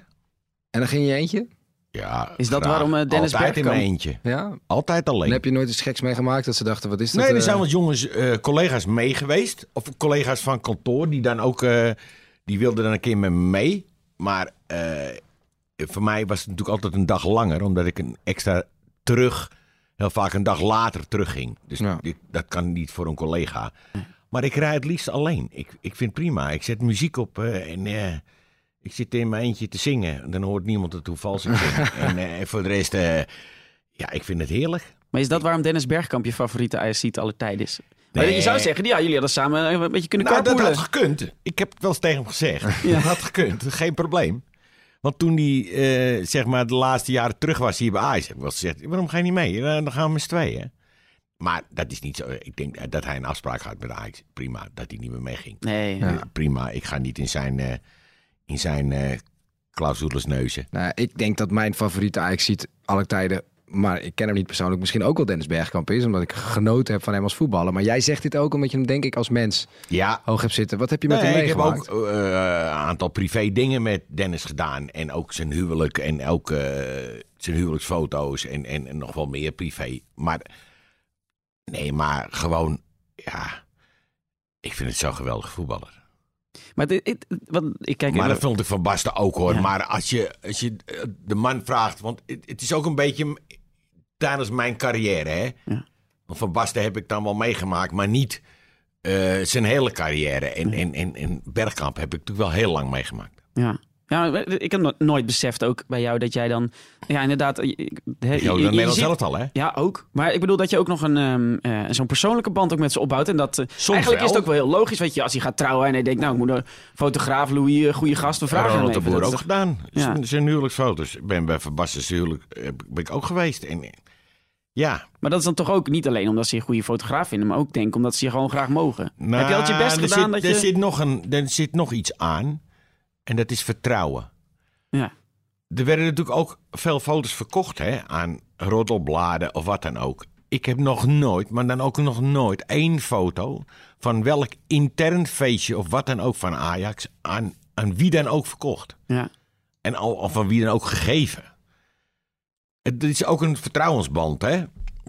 [SPEAKER 1] En dan ging je eentje?
[SPEAKER 3] Ja,
[SPEAKER 2] Is dat
[SPEAKER 3] graag.
[SPEAKER 2] waarom, eh, Dennis
[SPEAKER 3] Altijd in mijn
[SPEAKER 2] Bergkamp-
[SPEAKER 3] eentje.
[SPEAKER 1] Ja.
[SPEAKER 3] Altijd alleen.
[SPEAKER 1] En heb je nooit eens geks meegemaakt dat ze dachten, wat is dat?
[SPEAKER 3] Nee, er
[SPEAKER 1] eh?
[SPEAKER 3] zijn wat jongens, eh, collega's mee geweest. Of collega's van kantoor, die dan ook, eh, die wilden dan een keer met me mee. Maar eh, voor mij was het natuurlijk altijd een dag langer, omdat ik een extra terug, heel vaak een dag later terugging. Dus
[SPEAKER 1] Ja.
[SPEAKER 3] ik- dat kan niet voor een collega. Maar ik rijd het liefst alleen. Ik, ik vind het prima. Ik zet muziek op eh, en eh, ik zit in mijn eentje te zingen. Dan hoort niemand het hoe vals ik zing. en eh, voor de rest, eh, ja, ik vind het heerlijk.
[SPEAKER 2] Maar is dat waarom Dennis Bergkamp je favoriete Ajax aller tijden is?
[SPEAKER 3] Nee.
[SPEAKER 2] Je zou zeggen, ja, jullie hadden samen een beetje kunnen
[SPEAKER 3] Nou, dat had gekund. Ik heb het wel eens tegen hem gezegd.
[SPEAKER 2] Ja.
[SPEAKER 3] Dat had gekund, geen probleem. Want toen hij, eh, zeg maar, de laatste jaren terug was hier bij Ajax, heb ik wel eens gezegd, waarom ga je niet mee? Dan gaan we met z'n tweeën. Maar dat is niet zo. Ik denk dat hij een afspraak had met Ajax. Prima, dat hij niet meer meeging.
[SPEAKER 2] Nee,
[SPEAKER 1] Ja.
[SPEAKER 3] Prima, ik ga niet in zijn, in zijn eh clausules neuzen.
[SPEAKER 1] Nou, ik denk dat mijn favoriete Ajax ziet alle tijden, maar ik ken hem niet persoonlijk, misschien ook wel Dennis Bergkamp is, omdat ik genoten heb van hem als voetballer. Maar jij zegt dit ook omdat je hem denk ik als mens
[SPEAKER 3] Ja,
[SPEAKER 1] hoog hebt zitten. Wat heb je met
[SPEAKER 3] Nee,
[SPEAKER 1] hem
[SPEAKER 3] ik heb
[SPEAKER 1] meegemaakt?
[SPEAKER 3] ook eh, een aantal privé dingen met Dennis gedaan. En ook zijn huwelijk en ook eh, zijn huwelijksfoto's en, en, en nog wel meer privé. Maar nee, maar gewoon, ja, ik vind het zo'n geweldig voetballer.
[SPEAKER 2] Maar dit, dit- wat, ik kijk
[SPEAKER 3] maar dat vond ik van Basten ook hoor.
[SPEAKER 2] Ja.
[SPEAKER 3] Maar als je, als je eh, de man vraagt, want het, het is ook een beetje tijdens mijn carrière hè.
[SPEAKER 2] Ja.
[SPEAKER 3] Van Basten heb ik dan wel meegemaakt, maar niet eh, zijn hele carrière. En, en, en, en Bergkamp heb ik natuurlijk wel heel lang meegemaakt.
[SPEAKER 2] Ja. Ja, ik heb no- nooit beseft ook bij jou dat jij dan... Ja, inderdaad... Je-
[SPEAKER 3] Ja, Nederland
[SPEAKER 2] ziet-
[SPEAKER 3] zelf al, hè?
[SPEAKER 2] Ja, ook. Maar ik bedoel dat je ook nog een ehm, eh, zo'n persoonlijke band ook met ze opbouwt. En dat eh, eigenlijk
[SPEAKER 3] wel.
[SPEAKER 2] is het ook wel heel logisch. Weet je, als hij gaat trouwen en hij denkt, nou, ik moet een fotograaf Louis, een goede gast, we vragen hem
[SPEAKER 3] Ronald de
[SPEAKER 2] even.
[SPEAKER 3] Boer
[SPEAKER 2] Dat
[SPEAKER 3] ook gedaan.
[SPEAKER 2] Ja.
[SPEAKER 3] Zijn, huwelijksfoto's. Ik ben bij Van Basten's huwelijk eh, ben ik ook geweest. En, eh, ja.
[SPEAKER 2] Maar dat is dan toch ook niet alleen omdat ze een goede fotograaf vinden, maar ook denk ik omdat ze je gewoon graag mogen.
[SPEAKER 3] Nou,
[SPEAKER 2] Heb je je best
[SPEAKER 3] er
[SPEAKER 2] gedaan
[SPEAKER 3] zit,
[SPEAKER 2] dat
[SPEAKER 3] er
[SPEAKER 2] je...
[SPEAKER 3] Zit nog een, er zit nog iets aan. En dat is vertrouwen.
[SPEAKER 2] Ja.
[SPEAKER 3] Er werden natuurlijk ook veel foto's verkocht hè, aan roddelbladen of wat dan ook. Ik heb nog nooit, maar dan ook nog nooit, één foto van welk intern feestje of wat dan ook van Ajax aan, aan wie dan ook verkocht.
[SPEAKER 2] Ja.
[SPEAKER 3] En al, of van wie dan ook gegeven. Het is ook een vertrouwensband, hè?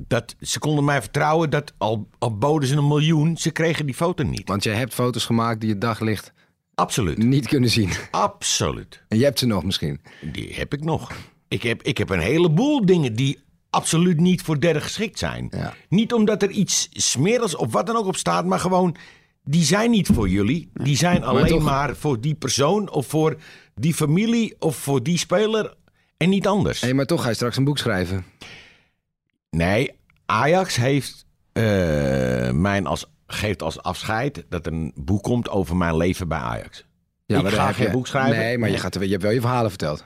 [SPEAKER 3] Dat, ze konden mij vertrouwen dat al, al boden ze een miljoen, ze kregen die foto niet.
[SPEAKER 1] Want jij hebt foto's gemaakt die het daglicht
[SPEAKER 3] Absoluut.
[SPEAKER 1] niet kunnen zien.
[SPEAKER 3] Absoluut.
[SPEAKER 1] En je hebt ze nog misschien.
[SPEAKER 3] Die heb ik nog. Ik heb, ik heb een heleboel dingen die absoluut niet voor derde geschikt zijn.
[SPEAKER 1] Ja.
[SPEAKER 3] Niet omdat er iets smerigs of wat dan ook op staat, maar gewoon, die zijn niet voor jullie. Die zijn alleen
[SPEAKER 1] toch-
[SPEAKER 3] maar voor die persoon of voor die familie of voor die speler en niet anders.
[SPEAKER 1] Hé, maar toch ga je straks een boek schrijven.
[SPEAKER 3] Nee, Ajax heeft eh mijn als, geeft als afscheid dat er een boek komt over mijn leven bij Ajax. Ik
[SPEAKER 1] maar
[SPEAKER 3] ga geen
[SPEAKER 1] je-
[SPEAKER 3] boek schrijven.
[SPEAKER 1] Nee, maar je, gaat, er- je hebt wel je verhalen verteld.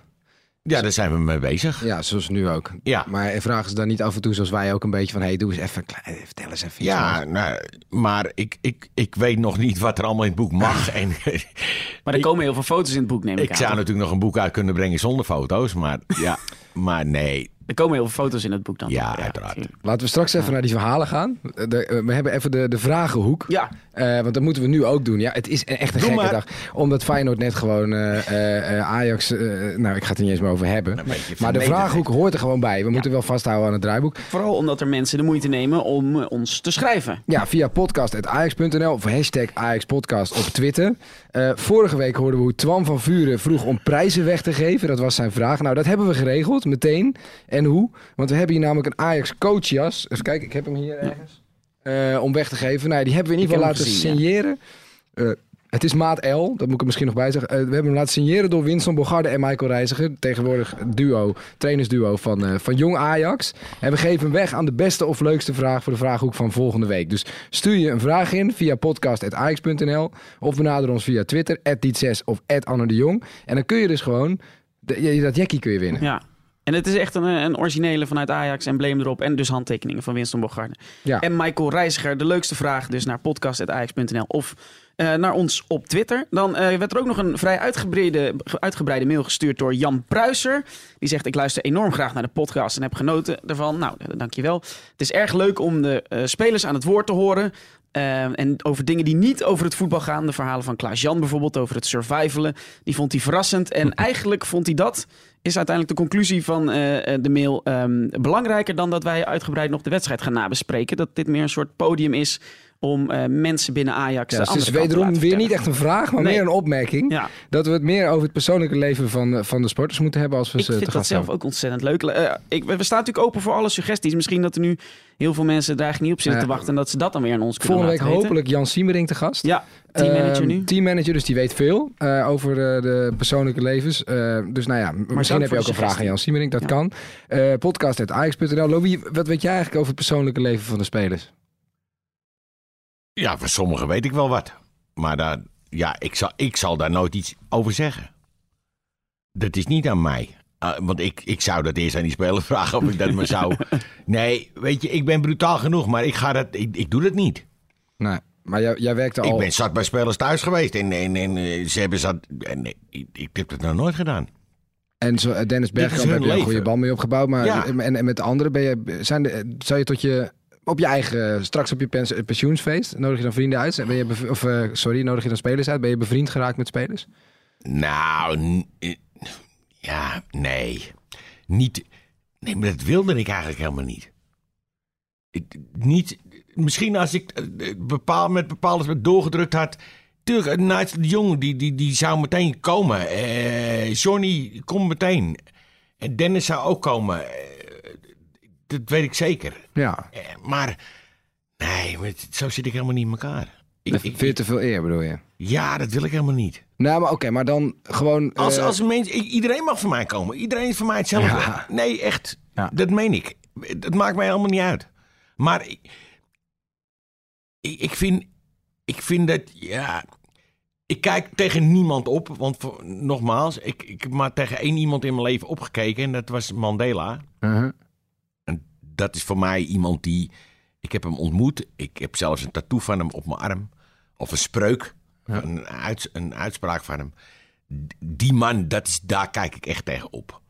[SPEAKER 3] Ja, daar zijn we mee bezig.
[SPEAKER 1] Ja, zoals nu ook.
[SPEAKER 3] Ja.
[SPEAKER 1] Maar vragen ze dan niet af en toe, zoals wij ook een beetje van... hey, doe eens even, klein- vertel eens even iets.
[SPEAKER 3] Ja, nou, maar ik, ik, ik weet nog niet wat er allemaal in het boek mag. en
[SPEAKER 2] Maar er
[SPEAKER 3] Ik-
[SPEAKER 2] komen heel veel foto's in het boek, neem ik,
[SPEAKER 3] ik
[SPEAKER 2] aan.
[SPEAKER 3] zou natuurlijk nog een boek uit kunnen brengen zonder foto's. Maar ja, maar nee.
[SPEAKER 2] Er komen heel veel foto's in het boek dan.
[SPEAKER 3] Ja, uiteraard.
[SPEAKER 1] Laten we straks even naar die verhalen gaan. De- we hebben even de, de vragenhoek.
[SPEAKER 2] Ja,
[SPEAKER 1] Eh, want dat moeten we nu ook doen. Ja, het is echt een
[SPEAKER 3] Doe
[SPEAKER 1] gekke
[SPEAKER 3] maar.
[SPEAKER 1] dag. Omdat Feyenoord net gewoon eh, eh, eh, Ajax... eh, nou, ik ga het er niet eens meer over hebben. Maar de vragenhoek hoort er gewoon bij. We moeten wel vasthouden aan het draaiboek.
[SPEAKER 2] vooral omdat er mensen de moeite nemen om eh, ons te schrijven.
[SPEAKER 1] Ja, via podcast.ajax.nl of hashtag AjaxPodcast op Twitter. Eh, vorige week hoorden we hoe Twan van Vuren vroeg om prijzen weg te geven. Dat was zijn vraag. Nou, dat hebben we geregeld, meteen. En hoe? Want we hebben hier namelijk een Ajax coachjas. Even kijken, ik heb hem hier ergens. Eh, om weg te geven. Nou, die hebben we in ieder geval laten
[SPEAKER 2] ja.
[SPEAKER 1] signeren. Het is maat L, dat moet ik er misschien nog bij zeggen. Eh, we hebben hem laten signeren door Winston Bogarde en Michael Reiziger. Tegenwoordig duo, trainersduo van, eh, van Jong Ajax. En we geven hem weg aan de beste of leukste vraag voor de vraaghoek van volgende week. Dus stuur je een vraag in via podcast.ajax.nl of benader ons via Twitter, @diet6 of Anne de Jong. En dan kun je dus gewoon, de- dat jackie kun je winnen.
[SPEAKER 2] Ja. En het is echt een, een originele vanuit Ajax, embleem erop. En dus handtekeningen van Winston Bogarde.
[SPEAKER 1] Ja.
[SPEAKER 2] En Michael Reiziger, de leukste vraag dus naar podcast.ajax.nl of eh, naar ons op Twitter. Dan eh, werd er ook nog een vrij uitgebreide, uitgebreide mail gestuurd door Jan Pruiser. Die zegt, ik luister enorm graag naar de podcast en heb genoten ervan. Nou, dankjewel. Het is erg leuk om de eh, spelers aan het woord te horen. En over dingen die niet over het voetbal gaan. De verhalen van Klaas-Jan bijvoorbeeld over het survivalen. Die vond hij verrassend. En eigenlijk vond hij dat, is uiteindelijk de conclusie van de mail... ehm, belangrijker dan dat wij uitgebreid nog de wedstrijd gaan nabespreken. Dat dit meer een soort podium is om eh, mensen binnen Ajax...
[SPEAKER 1] Ja,
[SPEAKER 2] de
[SPEAKER 1] dus het is wederom weer niet echt een vraag, maar
[SPEAKER 2] Nee.
[SPEAKER 1] meer een opmerking.
[SPEAKER 2] Ja,
[SPEAKER 1] Dat we het meer over het persoonlijke leven van, eh, van de sporters moeten hebben als we
[SPEAKER 2] ik
[SPEAKER 1] ze te
[SPEAKER 2] vind dat zelf
[SPEAKER 1] hebben.
[SPEAKER 2] ook ontzettend leuk. Eh, ik, we staan natuurlijk open voor alle suggesties. Misschien dat er nu heel veel mensen er eigenlijk niet op zitten
[SPEAKER 1] Ja.
[SPEAKER 2] te wachten... en dat ze dat dan weer aan ons kunnen
[SPEAKER 1] Volgende week
[SPEAKER 2] weten.
[SPEAKER 1] hopelijk Jan Siemering te gast.
[SPEAKER 2] Ja, teammanager
[SPEAKER 1] Ehm,
[SPEAKER 2] nu.
[SPEAKER 1] Teammanager, dus die weet veel eh, over eh, de persoonlijke levens. Eh, dus nou ja, misschien heb je ook een vraag aan. Jan Siemering, dat kan. Eh Podcast.ajax.nl. Louis, wat weet jij eigenlijk over het persoonlijke leven van de spelers?
[SPEAKER 3] Ja, voor sommigen weet ik wel wat. Maar daar, ja, ik, zal, ik zal daar nooit iets over zeggen. Dat is niet aan mij. Ah, want ik, ik zou dat eerst aan die speler vragen of ik dat maar zou. Nee, weet je, ik ben brutaal genoeg, maar ik, ga dat, ik, ik doe dat niet.
[SPEAKER 1] Nee, maar jij, jij werkte al...
[SPEAKER 3] Ik ben zat bij spelers thuis geweest en, en, en eh, ze hebben zat. En, eh, ik, ik heb dat nog nooit gedaan.
[SPEAKER 1] En zo, eh, Dennis Bergkamp heb je een goede band mee opgebouwd. Maar
[SPEAKER 3] Ja.
[SPEAKER 1] en, en met de anderen ben je, zijn de, zou je tot je op je eigen straks op je pens, pensioensfeest nodig je dan vrienden uit? Ben je of eh, sorry, nodig je dan spelers uit? Ben je bevriend geraakt met spelers?
[SPEAKER 3] Nou, eh, ja, nee. Niet. Nee, maar dat wilde ik eigenlijk helemaal niet. Ik- Niet. Misschien als ik eh, bepaal, met bepaalde doorgedrukt had. Tuurlijk, Nigel de Jong die, die, die zou meteen komen. Eh, Johnny komt meteen. En Dennis zou ook komen. Dat weet ik zeker.
[SPEAKER 1] Ja,
[SPEAKER 3] Eh, maar. Nee, maar zo zit ik helemaal niet in elkaar. Ik, ik-
[SPEAKER 1] vind je te veel eer bedoel je?
[SPEAKER 3] ja, dat wil ik helemaal niet.
[SPEAKER 1] Nou, maar oké, maar dan gewoon...
[SPEAKER 3] Als,
[SPEAKER 1] eh,
[SPEAKER 3] als een mens, iedereen mag voor mij komen. Iedereen is voor mij hetzelfde.
[SPEAKER 1] Ja.
[SPEAKER 3] Nee, echt.
[SPEAKER 1] Ja.
[SPEAKER 3] Dat meen ik. Dat maakt mij helemaal niet uit. Maar ik, ik, vind, ik vind dat, ja... Ik kijk tegen niemand op, want nogmaals, ik, ik heb maar tegen één iemand in mijn leven opgekeken en dat was Mandela. En dat is voor mij iemand die, ik heb hem ontmoet. Ik heb zelfs een tattoo van hem op mijn arm. Of een spreuk,
[SPEAKER 1] Ja.
[SPEAKER 3] een, uits- een uitspraak van hem. Die man, dat is, daar kijk ik echt tegen op.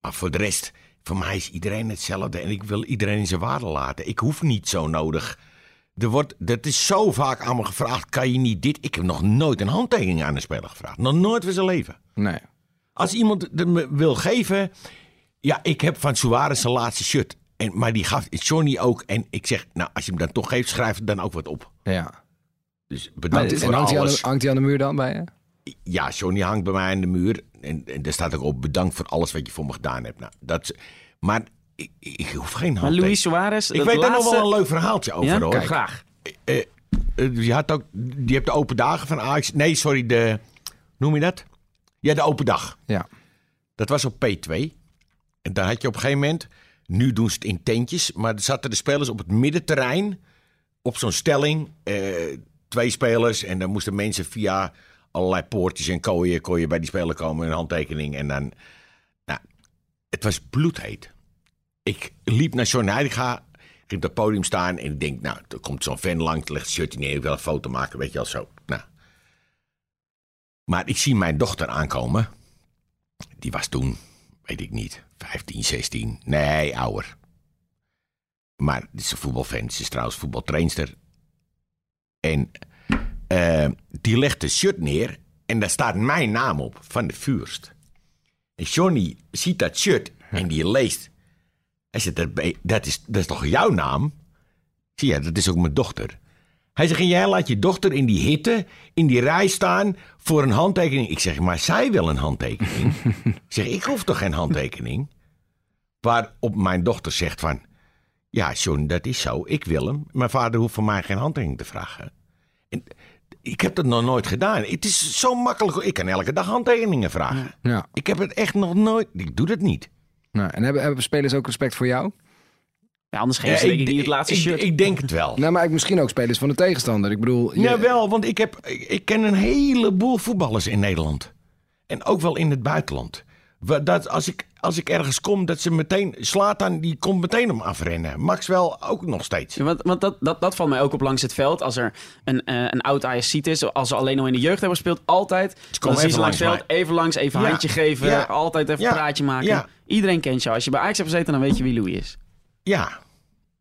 [SPEAKER 3] Maar voor de rest, voor mij is iedereen hetzelfde. En ik wil iedereen in zijn waarde laten. Ik hoef niet zo nodig. Er wordt, dat is zo vaak aan me gevraagd, kan je niet dit? Ik heb nog nooit een handtekening aan een speler gevraagd. Nog nooit van zijn leven.
[SPEAKER 1] Nee.
[SPEAKER 3] Als iemand het me wil geven. Ja, ik heb van Suarez zijn laatste shirt. En, maar die gaf Johnny ook. En ik zeg, nou, als je hem dan toch geeft, schrijf het dan ook wat op.
[SPEAKER 1] Ja.
[SPEAKER 3] Dus
[SPEAKER 1] Maar
[SPEAKER 3] bedankt voor
[SPEAKER 1] en hangt hij, aan
[SPEAKER 3] alles.
[SPEAKER 1] de, hangt hij aan de muur dan bij je?
[SPEAKER 3] Ja, Johnny hangt bij mij aan de muur. En, en daar staat ook op, bedankt voor alles wat je voor me gedaan hebt. Nou, dat, maar ik, ik hoef geen
[SPEAKER 2] Maar
[SPEAKER 3] handtekening.
[SPEAKER 2] Luis Suarez,
[SPEAKER 3] Ik
[SPEAKER 2] dat
[SPEAKER 3] weet daar nog
[SPEAKER 2] laatste...
[SPEAKER 3] wel een leuk verhaaltje over,
[SPEAKER 2] Ja?
[SPEAKER 3] hoor.
[SPEAKER 2] Kijk, graag.
[SPEAKER 3] Eh, eh, je, had ook, je hebt de open dagen van Ajax. Nee, sorry, de... Noem je dat? Ja, de open dag.
[SPEAKER 1] Ja.
[SPEAKER 3] Dat was op P2. En daar had je op een gegeven moment... Nu doen ze het in tentjes. Maar er zaten de spelers op het middenterrein. Op zo'n stelling. eh, twee spelers. En dan moesten mensen via allerlei poortjes en kooien... kon bij die speler komen, een handtekening. En dan... Nou, het was bloedheet. Ik liep naar John Heidega. Ging op het podium staan. En ik denk, nou, er komt zo'n fan langs. Legt het shirtje neer. Ik wil een foto maken. Weet je al zo. Nou. Maar ik zie mijn dochter aankomen. Die was toen, weet ik niet, 15, 16. Nee, ouder. Maar het is een voetbalfan. Ze is trouwens voetbaltrainster. En eh, die legt de shirt neer. En daar staat mijn naam op, van de vuurst. En Johnny ziet dat shirt en die leest. Hij zegt, dat, is, dat is toch jouw naam? Zie je, dat is ook mijn dochter. Hij zegt, en jij laat je dochter in die hitte, in die rij staan voor een handtekening. Ik zeg, maar zij wil een handtekening. ik zeg, ik hoef toch geen handtekening? Waarop mijn dochter zegt van, ja John, dat is zo, ik wil hem. Mijn vader hoeft van mij geen handtekening te vragen. En ik heb dat nog nooit gedaan. Het is zo makkelijk. Ik kan elke dag handtekeningen vragen.
[SPEAKER 1] Ja.
[SPEAKER 3] Ik heb het echt nog nooit. Ik doe dat niet.
[SPEAKER 1] Nou, en hebben, hebben spelers ook respect voor jou?
[SPEAKER 2] Ja, anders geven ze denk ik niet het laatste
[SPEAKER 3] ik,
[SPEAKER 2] shirt.
[SPEAKER 3] Ik denk het wel.
[SPEAKER 1] Nou, maar misschien ook spelers van de tegenstander. Ik bedoel, je-
[SPEAKER 3] Ja, wel, want ik, heb, ik, ik ken een heleboel voetballers in Nederland. En ook wel in het buitenland. Dat als, ik, als ik ergens kom, dat ze meteen... Slatan, die komt meteen om afrennen. Maxwell ook nog steeds.
[SPEAKER 2] Ja, want want dat, dat, dat valt mij ook op langs het veld. Als er een, eh, een oud Ajaxiet is, als ze alleen al in de jeugd hebben gespeeld, altijd. Dan
[SPEAKER 3] komen
[SPEAKER 2] ze langs het veld, even langs, even
[SPEAKER 3] Ja.
[SPEAKER 2] handje geven,
[SPEAKER 3] Ja.
[SPEAKER 2] altijd even een praatje maken.
[SPEAKER 3] Ja.
[SPEAKER 2] Iedereen kent jou. Als je bij Ajax hebt gezeten, dan weet je wie Louis is.
[SPEAKER 3] Ja,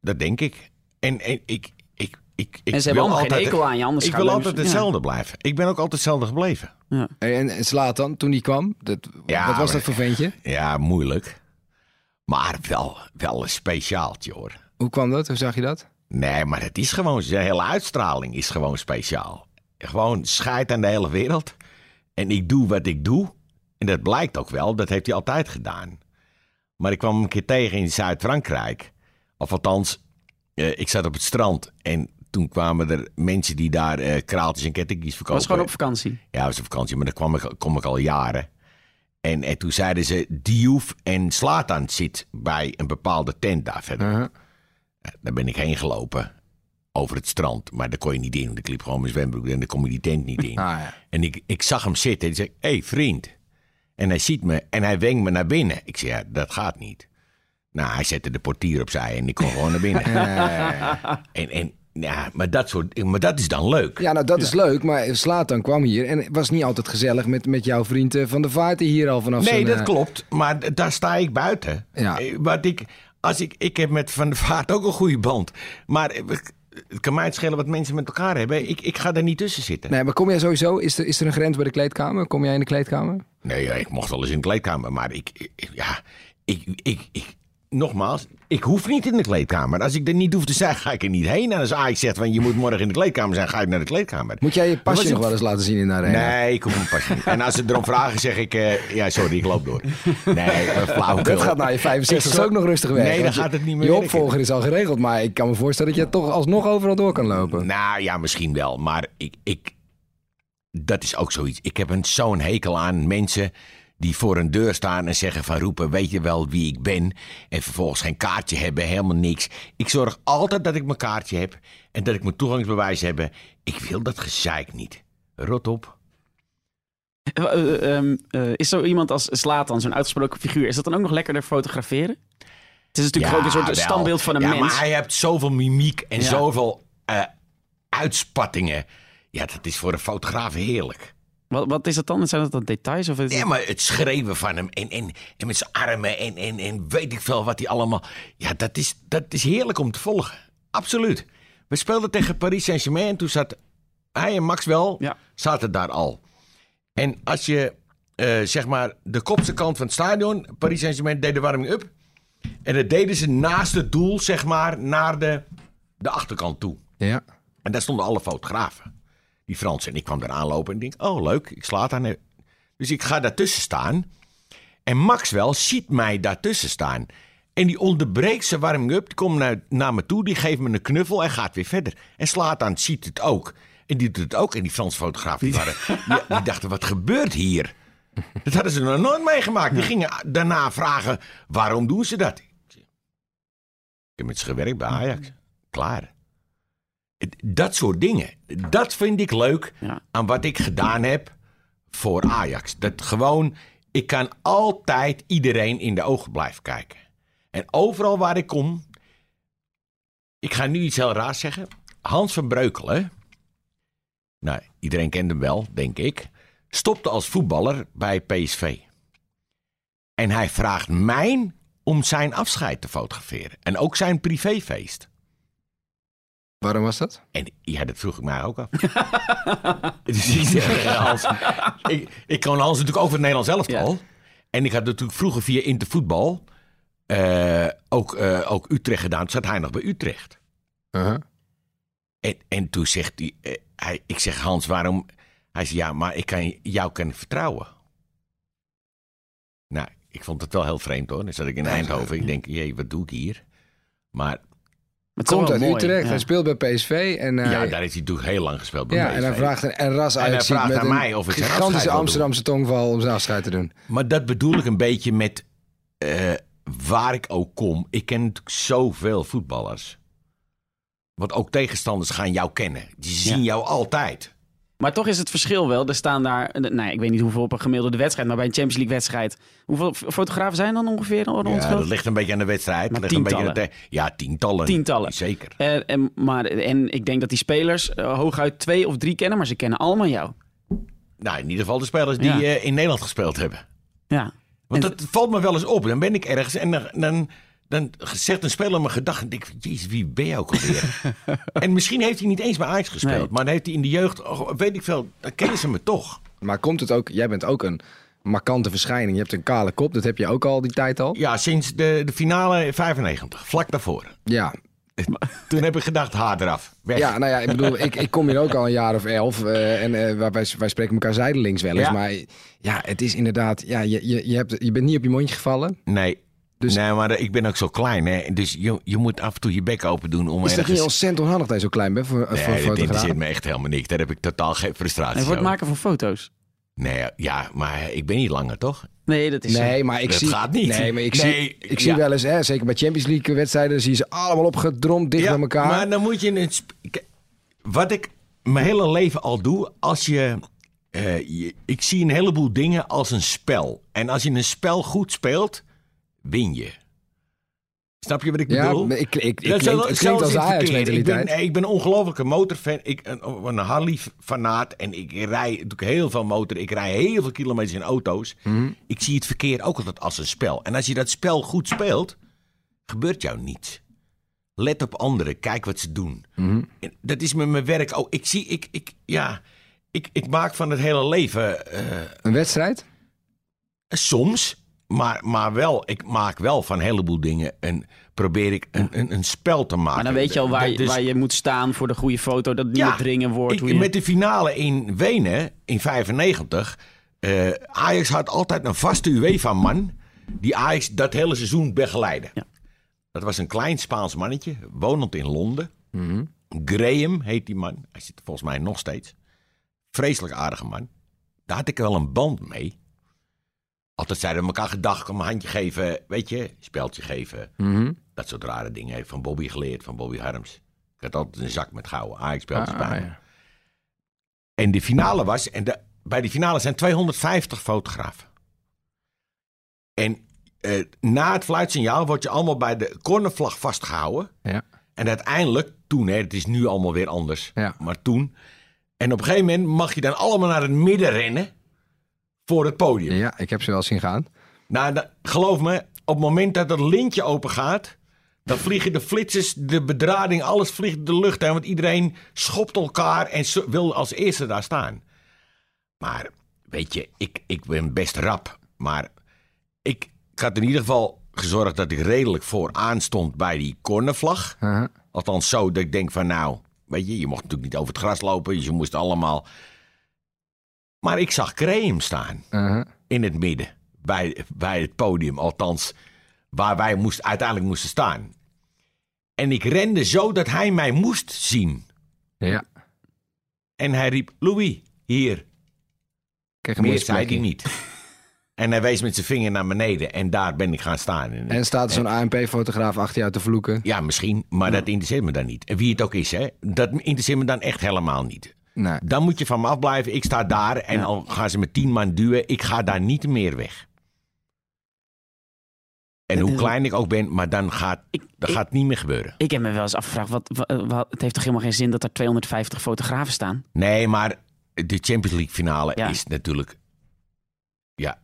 [SPEAKER 3] dat denk ik. En, en ik, ik, ik, ik
[SPEAKER 2] en ze hebben
[SPEAKER 3] wil
[SPEAKER 2] allemaal geen
[SPEAKER 3] altijd-
[SPEAKER 2] hekel aan je, anders
[SPEAKER 3] Ik wil altijd
[SPEAKER 2] ja.
[SPEAKER 3] hetzelfde blijven. Ik ben ook altijd hetzelfde gebleven.
[SPEAKER 2] Ja.
[SPEAKER 1] En, en Zlatan, toen die kwam, dat,
[SPEAKER 3] Ja,
[SPEAKER 1] wat was
[SPEAKER 3] maar-
[SPEAKER 1] dat voor ventje?
[SPEAKER 3] Ja, moeilijk. Maar wel, wel een speciaaltje hoor.
[SPEAKER 1] Hoe kwam dat? Hoe zag je dat?
[SPEAKER 3] Nee, maar het is gewoon, zijn hele uitstraling is gewoon speciaal. Gewoon scheid aan de hele wereld. En ik doe wat ik doe. En dat blijkt ook wel, dat heeft hij altijd gedaan. Maar ik kwam hem een keer tegen in Zuid-Frankrijk. Of althans, eh, ik zat op het strand en toen kwamen er mensen die daar eh kraaltjes en kettingjes verkopen.
[SPEAKER 2] was gewoon op vakantie.
[SPEAKER 3] Ja, was een vakantie, maar daar kwam ik, kom ik al jaren. En, en toen zeiden ze, Diouf en Slatan zit bij een bepaalde tent daar verder.
[SPEAKER 1] Uh-huh.
[SPEAKER 3] Daar ben ik heen gelopen. Over het strand. Maar daar kon je niet in. want Ik liep gewoon mijn zwembroek en daar kom je die tent niet in.
[SPEAKER 1] Ah, ja.
[SPEAKER 3] En ik, ik zag hem zitten. En ik zei, hé hey, vriend. En hij ziet me en hij wenkt me naar binnen. Ik zei, ja, dat gaat niet. Nou, hij zette de portier opzij en ik kon gewoon naar binnen. en, en, ja, maar, dat soort, maar dat is dan leuk.
[SPEAKER 1] Ja, nou dat is leuk, maar Slatan kwam hier en het was niet altijd gezellig met, met jouw vriend eh, Van der Vaart die hier al vanaf
[SPEAKER 3] Nee, dat
[SPEAKER 1] eh,
[SPEAKER 3] klopt. Maar daar sta ik buiten.
[SPEAKER 1] Ja.
[SPEAKER 3] Eh, Wat ik, als ik, ik heb met Van der Vaart ook een goede band. Maar het kan mij het schelen wat mensen met elkaar hebben. Ik, ik ga er niet tussen zitten.
[SPEAKER 1] Nee, maar kom jij sowieso, is er, is er een grens bij de kleedkamer? Kom jij in de kleedkamer?
[SPEAKER 3] Nee, ja, ik mocht wel eens in de kleedkamer. Maar ik, ik- ja, ik, ik, ik, nogmaals, ik hoef niet in de kleedkamer. Als ik er niet hoef te zijn, ga ik er niet heen. En als Ajax zegt, van, je moet morgen in de kleedkamer zijn, ga ik naar de kleedkamer.
[SPEAKER 1] Moet jij je pasje
[SPEAKER 3] het-
[SPEAKER 1] nog wel eens laten zien in de arena?
[SPEAKER 3] Nee, ik hoef mijn pasje niet. En als ze erom vragen, zeg ik... eh, ja, sorry, ik loop door. Nee, eh.
[SPEAKER 1] Dat gaat na je 65
[SPEAKER 3] Ik-
[SPEAKER 1] ook nog rustig weg.
[SPEAKER 3] Nee, dan gaat het niet meer
[SPEAKER 1] Je
[SPEAKER 3] werken.
[SPEAKER 1] opvolger is al geregeld, maar ik kan me voorstellen dat je toch alsnog overal door kan lopen.
[SPEAKER 3] Nou ja, misschien wel. Maar ik, ik, dat is ook zoiets. Ik heb een zo'n hekel aan mensen die voor een deur staan en zeggen van roepen, weet je wel wie ik ben? En vervolgens geen kaartje hebben, helemaal niks. Ik zorg altijd dat ik mijn kaartje heb en dat ik mijn toegangsbewijs heb. Ik wil dat gezeik niet. Rot op.
[SPEAKER 2] Eh, eh, ehm, eh, is zo iemand als Slatan, zo'n uitgesproken figuur, is dat dan ook nog lekkerder fotograferen? Het is natuurlijk ook een soort
[SPEAKER 3] wel.
[SPEAKER 2] standbeeld van een
[SPEAKER 3] ja,
[SPEAKER 2] mens.
[SPEAKER 3] maar hij heeft zoveel mimiek en
[SPEAKER 2] Ja.
[SPEAKER 3] zoveel uitspattingen. Ja, dat is voor een fotograaf heerlijk.
[SPEAKER 2] Wat, wat is dat dan? Zijn dat dan details? Of is het-
[SPEAKER 3] Ja, maar het schreeuwen van hem en, en, en met zijn armen en, en, en weet ik veel wat hij allemaal... Ja, dat is, dat is heerlijk om te volgen. Absoluut. We speelden tegen Paris Saint-Germain en toen zat hij en Maxwell
[SPEAKER 2] Ja.
[SPEAKER 3] zaten daar al. En als je, eh, zeg maar, de kopse kant van het stadion... Paris Saint-Germain deed de warming-up. En dat deden ze naast het doel, zeg maar, naar de, de achterkant toe.
[SPEAKER 1] Ja.
[SPEAKER 3] En daar stonden alle fotografen. Die Fransen. En ik kwam daar aanlopen en denk, oh leuk, ik sla aan. Dus ik ga daartussen staan. En Maxwell ziet mij daartussen staan. En die onderbreekt zijn warming-up. Die komt naar, naar me toe, die geeft me een knuffel en gaat weer verder. En slaat aan, ziet het ook. En die doet het ook. En die Franse fotografen die, waren, die, die dachten, wat gebeurt hier? Dat hadden ze nog nooit meegemaakt. Die gingen daarna vragen, waarom doen ze dat? Ik heb met ze gewerkt bij Ajax. Klaar. Dat soort dingen. Dat vind ik leuk
[SPEAKER 2] Ja.
[SPEAKER 3] aan wat ik gedaan heb voor Ajax. Dat gewoon, ik kan altijd iedereen in de ogen blijven kijken. En overal waar ik kom, ik ga nu iets heel raars zeggen. Hans van Breukelen, nou, iedereen kent hem wel, denk ik, stopte als voetballer bij PSV. En hij vraagt mij om zijn afscheid te fotograferen. En ook zijn privéfeest.
[SPEAKER 1] Waarom was dat?
[SPEAKER 3] En ja, dat vroeg ik mij ook af. dus ik zeg tegen Hans, ik, ik kon Hans natuurlijk over het Nederlands elftal. En ik had natuurlijk vroeger via Intervoetbal eh ook, eh, ook Utrecht gedaan. Toen zat hij nog bij Utrecht.
[SPEAKER 1] Uh-huh.
[SPEAKER 3] En, en toen zegt hij, eh, hij, ik zeg Hans, waarom? Hij zei, ja, maar ik kan jou kan vertrouwen. Nou, ik vond het wel heel vreemd hoor. Dan zat ik in Eindhoven. Ik denk, jee, wat doe ik hier? Maar
[SPEAKER 1] Komt uit
[SPEAKER 2] mooi,
[SPEAKER 1] Utrecht,
[SPEAKER 2] ja.
[SPEAKER 1] hij speelt bij PSV. En, hij-
[SPEAKER 3] Ja, daar heeft hij natuurlijk heel lang gespeeld bij
[SPEAKER 1] ja,
[SPEAKER 3] PSV.
[SPEAKER 1] en hij vraagt een, en ras
[SPEAKER 3] En hij
[SPEAKER 1] uitziet
[SPEAKER 3] vraagt
[SPEAKER 1] met
[SPEAKER 3] aan
[SPEAKER 1] een
[SPEAKER 3] mij of ik zijn afscheid
[SPEAKER 1] gigantische
[SPEAKER 3] wil doen.
[SPEAKER 1] Amsterdamse tongval om zijn afscheid te doen.
[SPEAKER 3] Maar dat bedoel ik een beetje met eh, waar ik ook kom. Ik ken natuurlijk zoveel voetballers. Want ook tegenstanders gaan jou kennen. Die zien
[SPEAKER 2] Ja.
[SPEAKER 3] jou altijd.
[SPEAKER 2] Maar toch is het verschil wel. Er staan daar, eh, nou, ik weet niet hoeveel op een gemiddelde wedstrijd, maar bij een Champions League wedstrijd. Hoeveel fotografen zijn dan ongeveer rond?
[SPEAKER 3] Ja, dat ligt een beetje aan de wedstrijd.
[SPEAKER 2] Maar
[SPEAKER 3] ligt een beetje de ja, tientallen.
[SPEAKER 2] Tientallen.
[SPEAKER 3] Zeker.
[SPEAKER 2] Eh, en, maar, en ik denk dat die spelers eh, hooguit twee of drie kennen, maar ze kennen allemaal jou.
[SPEAKER 3] Nou, in ieder geval de spelers die
[SPEAKER 2] Ja.
[SPEAKER 3] in Nederland gespeeld hebben.
[SPEAKER 2] Ja.
[SPEAKER 3] Want
[SPEAKER 2] En-
[SPEAKER 3] dat valt me wel eens op. Dan ben ik ergens en dan, dan, dan zegt een speler mijn gedachten. En ik denk, jezus, wie ben je ook alweer? en misschien heeft hij niet eens bij Ajax gespeeld.
[SPEAKER 2] Nee.
[SPEAKER 3] Maar dan heeft hij in de jeugd, oh, weet ik veel, dan kennen ze me toch.
[SPEAKER 1] Maar komt het ook, jij bent ook een markante verschijning. Je hebt een kale kop, dat heb je ook al die tijd al.
[SPEAKER 3] Ja, sinds de, de finale in 95, vlak daarvoor.
[SPEAKER 1] Ja,
[SPEAKER 3] Toen heb ik gedacht, haar eraf. Weg.
[SPEAKER 1] ja nou ja, ik bedoel, ik, ik kom hier ook al een jaar of elf. eh, en eh, wij, wij spreken elkaar zijdelings wel eens.
[SPEAKER 3] Ja.
[SPEAKER 1] Maar ja, het is inderdaad, ja, je, je, je, hebt, je bent niet op je mondje gevallen.
[SPEAKER 3] Nee.
[SPEAKER 1] Dus-
[SPEAKER 3] nee, maar ik ben ook zo klein. Hè? Dus je, je moet af en toe je bek open doen om
[SPEAKER 1] Is dat
[SPEAKER 3] ergens...
[SPEAKER 1] niet ontzettend onhandig dat je zo klein bent voor,
[SPEAKER 3] Nee,
[SPEAKER 1] voor een
[SPEAKER 3] dat interesseert me echt helemaal niks. Daar heb ik totaal geen frustratie
[SPEAKER 2] En voor het
[SPEAKER 3] over.
[SPEAKER 2] maken van foto's.
[SPEAKER 3] Nee, ja, maar ik ben niet langer, toch?
[SPEAKER 2] Nee, dat is.
[SPEAKER 1] Nee, maar ik
[SPEAKER 3] Dat
[SPEAKER 1] zie.
[SPEAKER 3] gaat niet.
[SPEAKER 1] Nee, maar ik
[SPEAKER 3] Nee,
[SPEAKER 1] zie, ik
[SPEAKER 3] ja.
[SPEAKER 1] zie wel eens, hè, zeker bij Champions League wedstrijden, zie je ze allemaal opgedromd dicht bij elkaar.
[SPEAKER 3] Maar dan moet je een. Wat ik mijn hele leven al doe, als je, eh, je- Ik zie een heleboel dingen als een spel. En als je een spel goed speelt, win je. Snap je wat ik
[SPEAKER 1] ja,
[SPEAKER 3] bedoel?
[SPEAKER 1] maar ik, ik, ik,
[SPEAKER 3] Dat
[SPEAKER 1] klink, het klinkt als.
[SPEAKER 3] Ik ben, ik ben een ongelofelijke motorfan. Ik een, een Harley-fanaat. En ik rij ik heel veel motor. Ik rij heel veel kilometers in auto's.
[SPEAKER 1] Mhm.
[SPEAKER 3] Ik zie het verkeer ook altijd als een spel. En als je dat spel goed speelt, gebeurt jou niets. Let op anderen. Kijk wat ze doen.
[SPEAKER 1] Mhm.
[SPEAKER 3] En dat is met mijn werk ook. Ik zie, ik, ik, ja, ik, ik maak van het hele leven eh,
[SPEAKER 1] Een wedstrijd?
[SPEAKER 3] Soms, maar, maar wel, ik maak wel van een heleboel dingen en probeer ik een, een, een spel te maken.
[SPEAKER 2] Maar dan weet je al waar, je-
[SPEAKER 3] Dus-
[SPEAKER 2] waar je moet staan voor de goede foto. Dat het niet
[SPEAKER 3] Ja,
[SPEAKER 2] meer dringen wordt.
[SPEAKER 3] ik-
[SPEAKER 2] hoe je...
[SPEAKER 3] Met de finale in Wenen in 95, eh, Ajax had altijd een vaste UEFA-man die Ajax dat hele seizoen begeleidde.
[SPEAKER 2] Ja.
[SPEAKER 3] Dat was een klein Spaans mannetje, wonend in Londen.
[SPEAKER 1] Mhm.
[SPEAKER 3] Graham heet die man. Hij zit volgens mij nog steeds. Vreselijk aardige man. Daar had ik wel een band mee. Altijd zeiden we elkaar gedag, kom een handje geven, weet je, speeltje geven.
[SPEAKER 1] Mhm.
[SPEAKER 3] Dat soort rare dingen. Heeft van Bobby geleerd, van Bobby Harms. Ik had altijd een zak met gouden Ajax-speeltjes
[SPEAKER 1] Ah,
[SPEAKER 3] bij me.
[SPEAKER 1] ja.
[SPEAKER 3] En de finale was, en de, bij de finale zijn 250 fotografen. En eh, na het fluitsignaal word je allemaal bij de cornervlag vastgehouden.
[SPEAKER 1] Ja.
[SPEAKER 3] En uiteindelijk, toen, hè, het is nu allemaal weer anders,
[SPEAKER 1] Ja.
[SPEAKER 3] maar toen. En op een gegeven moment mag je dan allemaal naar het midden rennen voor het podium.
[SPEAKER 1] ja, ik heb ze wel zien gaan.
[SPEAKER 3] Nou, da- geloof me, op het moment dat dat lintje open gaat, dan vliegen de flitsers, de bedrading, alles vliegt de lucht in. Want iedereen schopt elkaar en zo- wil als eerste daar staan. Maar weet je, ik, ik ben best rap. Maar ik, ik had in ieder geval gezorgd dat ik redelijk vooraan stond bij die cornervlag.
[SPEAKER 1] Uh-huh.
[SPEAKER 3] Althans zo dat ik denk van nou, weet je, je mocht natuurlijk niet over het gras lopen. Dus je moest allemaal... Maar ik zag Graham staan
[SPEAKER 1] Uh-huh.
[SPEAKER 3] in het midden. Bij, bij het podium, althans waar wij moest, uiteindelijk moesten staan. En ik rende zo dat hij mij moest zien.
[SPEAKER 1] Ja,
[SPEAKER 3] En hij riep, Louis, hier.
[SPEAKER 1] kreeg
[SPEAKER 3] Meer zei hij niet. En hij wees met zijn vinger naar beneden. En daar ben ik gaan staan. En,
[SPEAKER 1] En staat er zo'n ANP-fotograaf achter jou te vloeken?
[SPEAKER 3] ja, misschien, maar dat interesseert me dan niet. En wie het ook is, hè, dat interesseert me dan echt helemaal niet.
[SPEAKER 1] Nee.
[SPEAKER 3] Dan moet je van me afblijven. Ik sta daar en
[SPEAKER 2] Ja.
[SPEAKER 3] al gaan ze met tien man duwen. Ik ga daar niet meer weg. En hoe klein ik ook ben, maar dan gaat
[SPEAKER 2] Ik,
[SPEAKER 3] dat
[SPEAKER 2] ik,
[SPEAKER 3] gaat niet meer gebeuren.
[SPEAKER 2] ik heb me wel eens afgevraagd, wat, wa- wa- het heeft toch helemaal geen zin dat er 250 fotografen staan?
[SPEAKER 3] Nee, maar de Champions League finale
[SPEAKER 2] Ja.
[SPEAKER 3] is natuurlijk ja,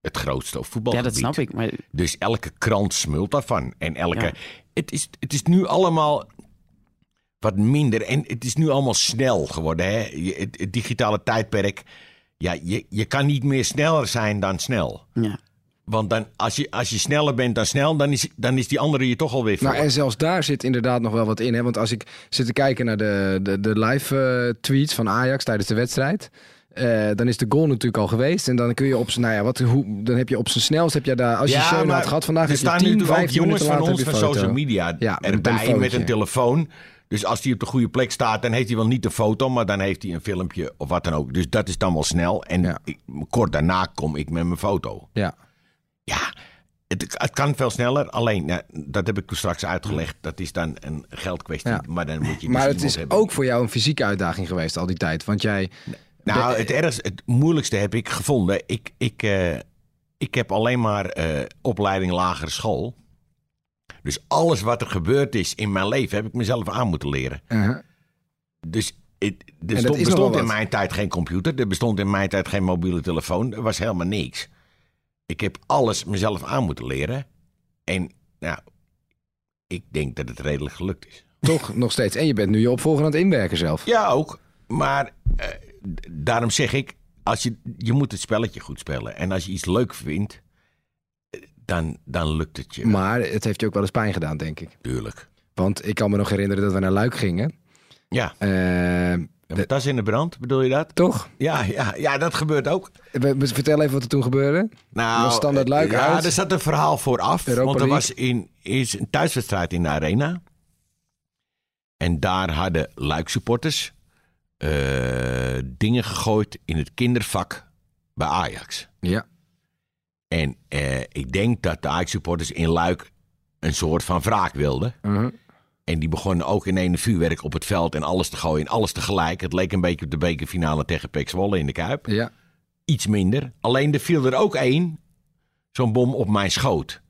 [SPEAKER 3] het grootste op
[SPEAKER 2] Ja,
[SPEAKER 3] voetbalgebied.
[SPEAKER 2] dat snap ik. Maar
[SPEAKER 3] Dus elke krant smult daarvan. En elke.
[SPEAKER 2] Ja.
[SPEAKER 3] Het, is, het is nu allemaal wat minder. En het is nu allemaal snel geworden. Hè? Je- Het, het digitale tijdperk. Ja, je, je kan niet meer sneller zijn dan snel.
[SPEAKER 2] ja.
[SPEAKER 3] Want dan, als, je, als je sneller bent dan snel, dan is, dan is die andere je toch alweer voor.
[SPEAKER 1] Nou, en zelfs daar zit inderdaad nog wel wat in. Hè? Want als ik zit te kijken naar de, de, de live eh, tweets van Ajax tijdens de wedstrijd. eh, dan is de goal natuurlijk al geweest. En dan kun je op zijn, nou ja, wat, hoe, dan heb je op zijn snelst, heb je daar, als je
[SPEAKER 3] Ja,
[SPEAKER 1] Schöne
[SPEAKER 3] maar
[SPEAKER 1] had gehad vandaag,
[SPEAKER 3] er staan
[SPEAKER 1] 10,
[SPEAKER 3] nu natuurlijk ook
[SPEAKER 1] 15
[SPEAKER 3] jongens van ons van social media
[SPEAKER 1] Ja,
[SPEAKER 3] erbij met een telefoon. Dus als hij op de goede plek staat, dan heeft hij wel niet de foto, maar dan heeft hij een filmpje of wat dan ook. Dus dat is dan wel snel. En
[SPEAKER 1] Ja.
[SPEAKER 3] ik- kort daarna kom ik met mijn foto.
[SPEAKER 1] Ja.
[SPEAKER 3] Ja, het, het kan veel sneller. Alleen, nou, dat heb ik toen straks uitgelegd. Dat is dan een geldkwestie.
[SPEAKER 1] Ja.
[SPEAKER 3] Maar dan moet je dus
[SPEAKER 1] Maar het is
[SPEAKER 3] hebben.
[SPEAKER 1] ook voor jou een fysieke uitdaging geweest al die tijd. Want jij,
[SPEAKER 3] Nou, het ergste, het moeilijkste heb ik gevonden. Ik, ik, eh, ik heb alleen maar eh, opleiding lagere school. Dus alles wat er gebeurd is in mijn leven heb ik mezelf aan moeten leren.
[SPEAKER 1] uh,
[SPEAKER 3] Dus het, er stond, bestond in mijn tijd geen computer. Er bestond in mijn tijd geen mobiele telefoon. Er was helemaal niks. Ik heb alles mezelf aan moeten leren. En nou, ik denk dat het redelijk gelukt is.
[SPEAKER 1] toch nog steeds. En je bent nu je opvolger aan het inwerken zelf.
[SPEAKER 3] Ja, ook. Maar eh, daarom zeg ik, als je, je moet het spelletje goed spelen. En als je iets leuk vindt, dan, dan lukt het je.
[SPEAKER 1] Maar het heeft je ook wel eens pijn gedaan, denk ik.
[SPEAKER 3] Natuurlijk.
[SPEAKER 1] Want ik kan me nog herinneren dat we naar Luik gingen.
[SPEAKER 3] Ja,
[SPEAKER 1] Eh,
[SPEAKER 3] de tas in de brand, bedoel je dat?
[SPEAKER 1] toch?
[SPEAKER 3] Ja, ja, ja, dat gebeurt ook.
[SPEAKER 1] Vertel even wat er toen gebeurde.
[SPEAKER 3] Nou,
[SPEAKER 1] Was Standaard Luik
[SPEAKER 3] ja,
[SPEAKER 1] uit?
[SPEAKER 3] er zat een verhaal vooraf.
[SPEAKER 1] Europa
[SPEAKER 3] want er
[SPEAKER 1] League.
[SPEAKER 3] was in, is een thuiswedstrijd in de arena. En daar hadden Luik supporters eh, dingen gegooid in het kindervak bij Ajax.
[SPEAKER 1] Ja.
[SPEAKER 3] En eh, ik denk dat de Ajax-supporters in Luik een soort van wraak wilden.
[SPEAKER 1] Uh-huh.
[SPEAKER 3] En die begonnen ook in een vuurwerk op het veld en alles te gooien. En alles tegelijk. Het leek een beetje op de bekerfinale tegen Pek Zwolle in de Kuip.
[SPEAKER 1] Ja.
[SPEAKER 3] Iets minder. Alleen er viel er ook één. Zo'n bom op mijn schoot.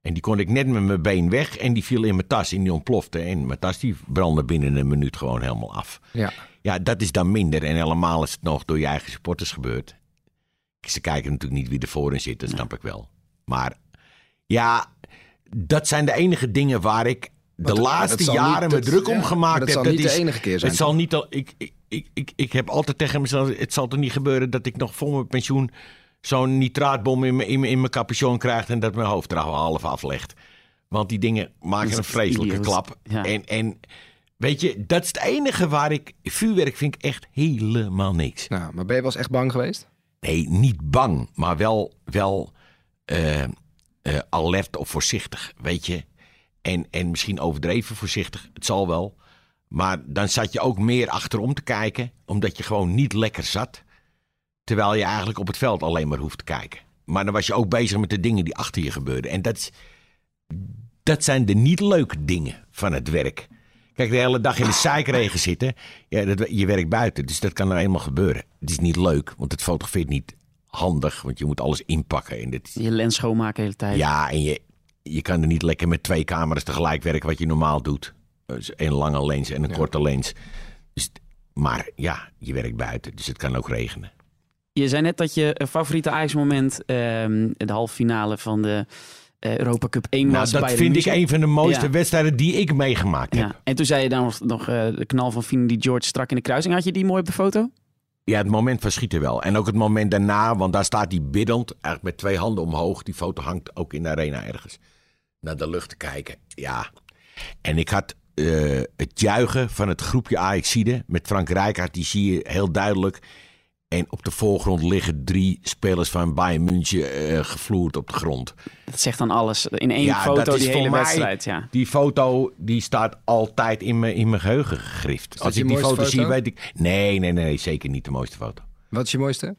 [SPEAKER 3] En die kon ik net met mijn been weg. En die viel in mijn tas en die ontplofte. En mijn tas die brandde binnen een minuut gewoon helemaal af.
[SPEAKER 1] Ja.
[SPEAKER 3] Ja, dat is dan minder. En helemaal is het nog door je eigen supporters gebeurd. Ze kijken natuurlijk niet wie er voor in zit, dat snap ik wel. Maar ja, dat zijn de enige dingen waar ik de
[SPEAKER 1] Want,
[SPEAKER 3] laatste
[SPEAKER 1] zal
[SPEAKER 3] jaren
[SPEAKER 1] niet-
[SPEAKER 3] me druk om gemaakt
[SPEAKER 1] dat
[SPEAKER 3] heb.
[SPEAKER 1] zal
[SPEAKER 3] dat
[SPEAKER 1] niet de
[SPEAKER 3] is-
[SPEAKER 1] enige keer zijn.
[SPEAKER 3] Het zal niet al. Ik, ik, ik, ik, ik heb altijd tegen mezelf: het zal toch niet gebeuren dat ik nog voor mijn pensioen zo'n nitraatbom in mijn, in, mijn- in mijn capuchon krijg en dat mijn hoofd er al half aflegt. Want die dingen maken een vreselijke
[SPEAKER 2] idioot.
[SPEAKER 3] klap.
[SPEAKER 2] Ja.
[SPEAKER 3] En, en weet je, dat is het enige waar ik. Vuurwerk vind ik echt helemaal niks.
[SPEAKER 1] Nou, maar ben je wel eens echt bang geweest?
[SPEAKER 3] Nee, niet bang, maar wel, wel eh, eh, alert of voorzichtig, weet je. En, en misschien overdreven voorzichtig, het zal wel. Maar dan zat je ook meer achterom te kijken, omdat je gewoon niet lekker zat. Terwijl je eigenlijk op het veld alleen maar hoeft te kijken. Maar dan was je ook bezig met de dingen die achter je gebeurden. En dat, dat zijn de niet leuke dingen van het werk. Kijk, de hele dag in de zeikregen zitten. Ja, dat, je werkt buiten, dus dat kan nou eenmaal gebeuren. Het is niet leuk, want het fotografeert niet handig. Want je moet alles inpakken. En dit,
[SPEAKER 2] Je lens schoonmaken de hele tijd.
[SPEAKER 3] ja, en je, je kan er niet lekker met twee camera's tegelijk werken wat je normaal doet. Dus een lange lens en een korte lens. Dus, maar ja, je werkt buiten, dus het kan ook regenen.
[SPEAKER 2] Je zei net dat je eh, favoriete Ajax-moment ehm, de halve finale van de Europa Cup 1
[SPEAKER 3] Nou,
[SPEAKER 2] was.
[SPEAKER 3] dat
[SPEAKER 2] bij de
[SPEAKER 3] vind ik een van de mooiste
[SPEAKER 2] Ja.
[SPEAKER 3] wedstrijden die ik meegemaakt heb.
[SPEAKER 2] Ja. En toen zei je dan nog, nog eh, de knal van Finidi George strak in de kruising. Had je die mooi op de foto?
[SPEAKER 3] Ja, het moment van schieten wel. En ook het moment daarna, want daar staat hij biddend, eigenlijk met twee handen omhoog. Die foto hangt ook in de arena ergens. Naar de lucht te kijken. Ja. En ik had eh, het juichen van het groepje Ajaxide met Frank Rijkaard, die zie je heel duidelijk. En op de voorgrond liggen drie spelers van Bayern München eh, gevloerd op de grond.
[SPEAKER 2] Dat zegt dan alles. In één
[SPEAKER 3] Ja,
[SPEAKER 2] foto
[SPEAKER 3] dat is
[SPEAKER 2] die
[SPEAKER 3] voor
[SPEAKER 2] hele
[SPEAKER 3] mij-
[SPEAKER 2] wedstrijd. Ja.
[SPEAKER 3] Die foto die staat altijd in mijn, in mijn geheugen gegrift. Als
[SPEAKER 1] je
[SPEAKER 3] ik die foto zie, weet ik... Nee, nee, nee, zeker niet de mooiste foto.
[SPEAKER 1] Wat is je mooiste?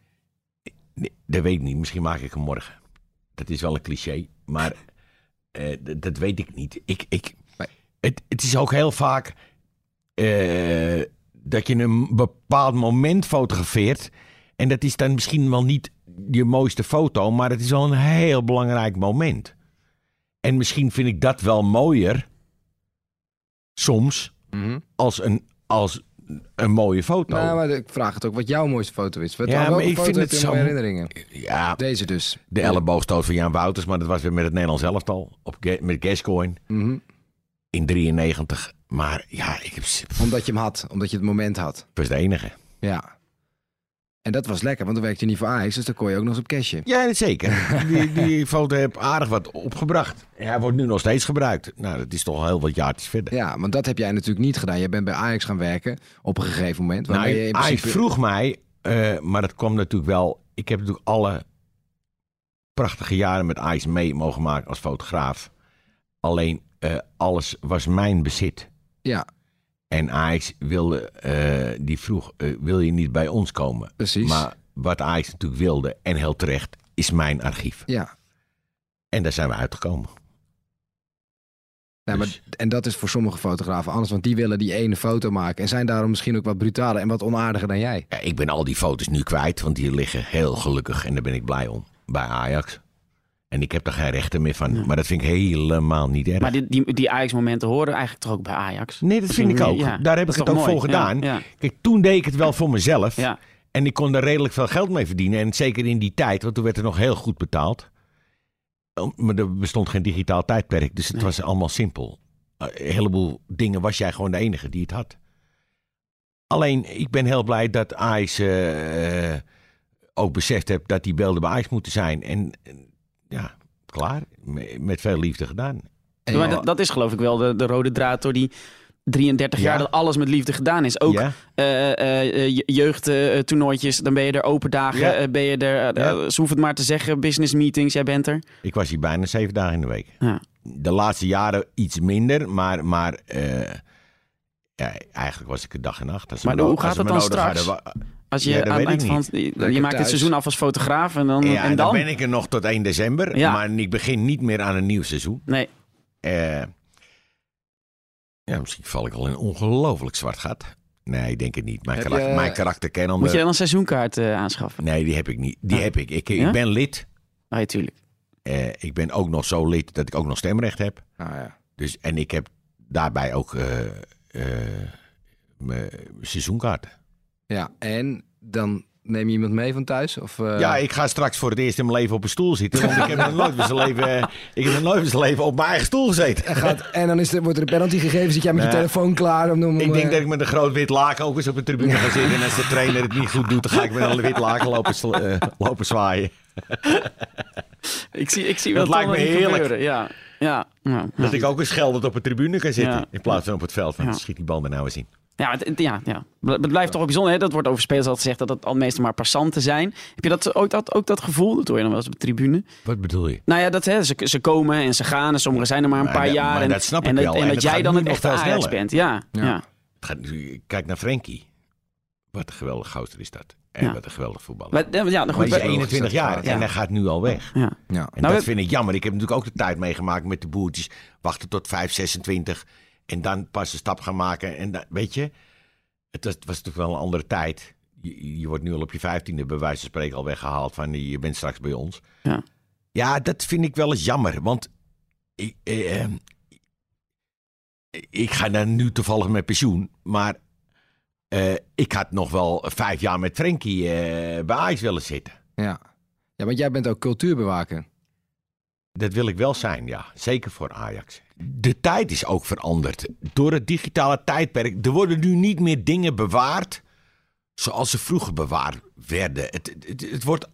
[SPEAKER 3] Nee, dat weet ik niet. Misschien maak ik hem morgen. Dat is wel een cliché, maar eh, d- dat weet ik niet. Ik, ik, het, het is ook heel vaak eh, dat je een bepaald moment fotografeert. En dat is dan misschien wel niet je mooiste foto, maar het is wel een heel belangrijk moment. En misschien vind ik dat wel mooier, soms, als een, als een mooie foto.
[SPEAKER 1] Nou, maar ik vraag het ook wat jouw mooiste foto is. Wat,
[SPEAKER 3] Ja, maar ik vind het zo-
[SPEAKER 1] herinneringen?
[SPEAKER 3] ja,
[SPEAKER 1] Deze dus.
[SPEAKER 3] De elleboogstoot van Jan Wouters, maar dat was weer met het Nederlands elftal. Op, met Gascoigne
[SPEAKER 1] Mhm.
[SPEAKER 3] in 93. Maar ja, ik heb,
[SPEAKER 1] Omdat je hem had. Omdat je het moment had.
[SPEAKER 3] was de enige.
[SPEAKER 1] Ja. En dat was lekker, want dan werkte je niet voor Ajax. Dus dan kon je ook nog eens op cashje.
[SPEAKER 3] Ja, zeker. Die, die foto heb aardig wat opgebracht. Hij wordt nu nog steeds gebruikt. Nou, dat is toch al heel wat jaartjes verder.
[SPEAKER 1] Ja, want dat heb jij natuurlijk niet gedaan. Jij bent bij Ajax gaan werken op een gegeven moment.
[SPEAKER 3] nou,
[SPEAKER 1] je in principe...
[SPEAKER 3] vroeg mij, eh, maar dat kwam natuurlijk wel. Ik heb natuurlijk alle prachtige jaren met Ajax mee mogen maken als fotograaf. Alleen eh, alles was mijn bezit.
[SPEAKER 1] Ja,
[SPEAKER 3] En Ajax wilde, eh, die vroeg, eh, wil je niet bij ons komen?
[SPEAKER 1] precies.
[SPEAKER 3] Maar wat Ajax natuurlijk wilde, en heel terecht, is mijn archief.
[SPEAKER 1] ja.
[SPEAKER 3] En daar zijn we uitgekomen.
[SPEAKER 1] Nou,
[SPEAKER 3] Dus-
[SPEAKER 1] maar, en dat is voor sommige fotografen anders, want die willen die ene foto maken en zijn daarom misschien ook wat brutaler en wat onaardiger dan jij.
[SPEAKER 3] Ja, ik ben al die foto's nu kwijt, want die liggen heel gelukkig en daar ben ik blij om. Bij Ajax. En ik heb er geen rechten meer van. Maar dat vind ik helemaal niet erg.
[SPEAKER 2] Maar die, die, die Ajax-momenten horen eigenlijk toch ook bij Ajax?
[SPEAKER 3] nee, dat vind ik ook.
[SPEAKER 2] Ja,
[SPEAKER 3] Daar heb ik het ook
[SPEAKER 2] toch
[SPEAKER 3] voor
[SPEAKER 2] mooi?
[SPEAKER 3] gedaan.
[SPEAKER 2] Ja, ja.
[SPEAKER 3] Kijk, toen deed ik het wel voor mezelf. En ik kon er redelijk veel geld mee verdienen. En zeker in die tijd, want toen werd er nog heel goed betaald. Maar er bestond geen digitaal tijdperk, dus het
[SPEAKER 2] Nee.
[SPEAKER 3] was allemaal simpel. Uh, Een heleboel dingen was jij gewoon de enige die het had. Alleen, ik ben heel blij dat Ajax eh, eh, ook beseft heeft dat die beelden bij Ajax moeten zijn. En eh, ja, klaar. Me- Met veel liefde gedaan.
[SPEAKER 1] En
[SPEAKER 2] Maar dat, dat is geloof ik wel de, de rode draad door die 33 jaar
[SPEAKER 3] Ja.
[SPEAKER 2] dat alles met liefde gedaan is. Ook
[SPEAKER 3] Ja?
[SPEAKER 2] eh jeugdtoernooitjes, dan ben je er open dagen, eh, ben je er, eh, ze hoeven het maar te zeggen, business meetings, jij bent er.
[SPEAKER 3] Ik was hier bijna zeven dagen in de week.
[SPEAKER 2] Ja.
[SPEAKER 3] De laatste jaren iets minder, maar, maar eh, ja, eigenlijk was ik een dag en nacht. Als
[SPEAKER 2] Maar hoe gaat het dan straks?
[SPEAKER 3] hadden,
[SPEAKER 2] Als je
[SPEAKER 3] Ja,
[SPEAKER 2] aan het eind van, je maakt
[SPEAKER 1] thuis.
[SPEAKER 2] seizoen af als fotograaf en dan,
[SPEAKER 3] ja,
[SPEAKER 2] en
[SPEAKER 3] dan
[SPEAKER 2] dan?
[SPEAKER 3] ben ik er nog tot 1 december.
[SPEAKER 2] Ja.
[SPEAKER 3] Maar ik begin niet meer aan een nieuw seizoen.
[SPEAKER 2] Nee,
[SPEAKER 3] Eh, ja, misschien val ik al in een ongelooflijk zwart gat. Nee, ik denk het niet. Mijn, karakter,
[SPEAKER 1] je-
[SPEAKER 3] mijn karakter kennen.
[SPEAKER 2] moet je dan een seizoenkaart eh, aanschaffen?
[SPEAKER 3] Nee, die heb ik niet. Die
[SPEAKER 2] Ah.
[SPEAKER 3] heb ik. Ik, ik
[SPEAKER 2] Ja?
[SPEAKER 3] ben lid.
[SPEAKER 2] Nee, tuurlijk.
[SPEAKER 3] Eh, ik ben ook nog zo lid dat ik ook nog stemrecht heb.
[SPEAKER 1] Nou ja.
[SPEAKER 3] Dus, en ik heb daarbij ook eh, eh, mijn seizoenkaarten.
[SPEAKER 1] Ja, en dan neem je iemand mee van thuis? Of, eh,
[SPEAKER 3] ja, ik ga straks voor het eerst in mijn leven op een stoel zitten. Want ik heb nog nooit in zijn leven, ik heb nog nooit in leven op mijn eigen stoel gezeten.
[SPEAKER 1] en, gaat, en dan is er, wordt er een penalty gegeven, zit jij met je telefoon klaar? Om, om,
[SPEAKER 3] Ik denk
[SPEAKER 1] eh,
[SPEAKER 3] dat ik met een groot wit laken ook eens op de tribune ga zitten. En als de trainer het niet goed doet, dan ga ik met een wit laken lopen, eh, lopen zwaaien.
[SPEAKER 2] Ik zie, ik zie
[SPEAKER 3] Dat
[SPEAKER 2] wel
[SPEAKER 3] lijkt me heerlijk.
[SPEAKER 2] gebeuren. Ja, ja, ja.
[SPEAKER 3] Dat ik ook eens geldend op de tribune kan zitten.
[SPEAKER 2] Ja.
[SPEAKER 3] In plaats van op het veld. Want
[SPEAKER 2] Ja.
[SPEAKER 3] schiet die bal er nou eens in.
[SPEAKER 2] Ja, het, ja, ja. Het blijft toch wel bijzonder. Hè? Dat wordt over spelers altijd gezegd dat het al meestal maar passanten zijn. Heb je dat, ook, dat, ook dat gevoel? Dat hoor je dan wel eens op de tribune.
[SPEAKER 3] Wat bedoel je?
[SPEAKER 2] Nou ja, dat, hè, ze, ze komen en ze gaan en sommigen zijn er maar een
[SPEAKER 3] Maar
[SPEAKER 2] paar jaar.
[SPEAKER 3] maar
[SPEAKER 2] en,
[SPEAKER 3] dat snap ik
[SPEAKER 2] en dat,
[SPEAKER 3] wel.
[SPEAKER 2] En
[SPEAKER 3] En
[SPEAKER 2] dat
[SPEAKER 3] het
[SPEAKER 2] jij dan het
[SPEAKER 3] nog
[SPEAKER 2] echte Ajax
[SPEAKER 3] sneller.
[SPEAKER 2] bent. Ja, ja.
[SPEAKER 1] Ja.
[SPEAKER 3] Het gaat nu- Kijk naar Frenkie. Wat een geweldig gozer is dat. En
[SPEAKER 2] Ja.
[SPEAKER 3] wat een geweldig voetballer.
[SPEAKER 2] Maar, ja,
[SPEAKER 3] Maar
[SPEAKER 2] goed,
[SPEAKER 3] hij is
[SPEAKER 2] wij-
[SPEAKER 3] 21 jaar
[SPEAKER 1] Ja.
[SPEAKER 3] en hij gaat nu al weg.
[SPEAKER 2] ja.
[SPEAKER 1] ja.
[SPEAKER 3] En
[SPEAKER 2] Nou,
[SPEAKER 3] dat
[SPEAKER 2] we-
[SPEAKER 3] vind ik jammer. Ik heb natuurlijk ook de tijd meegemaakt met de boertjes. Wachten tot 5, 26. En dan pas een stap gaan maken. En dan, weet je, het was, het was natuurlijk wel een andere tijd. Je, je wordt nu al op je vijftiende bij wijze van spreken al weggehaald. Van je bent straks bij ons.
[SPEAKER 2] Ja.
[SPEAKER 3] Ja, dat vind ik wel eens jammer. Want ik, eh, eh, ik ga dan nu toevallig met pensioen. Maar eh, ik had nog wel vijf jaar met Frenkie eh, bij Ajax willen zitten.
[SPEAKER 1] Ja. ja, want jij bent ook cultuurbewaker.
[SPEAKER 3] Dat wil ik wel zijn, ja. Zeker voor Ajax. De tijd is ook veranderd. Door het digitale tijdperk. Er worden nu niet meer dingen bewaard zoals ze vroeger bewaard werden. Het, het, het, wordt,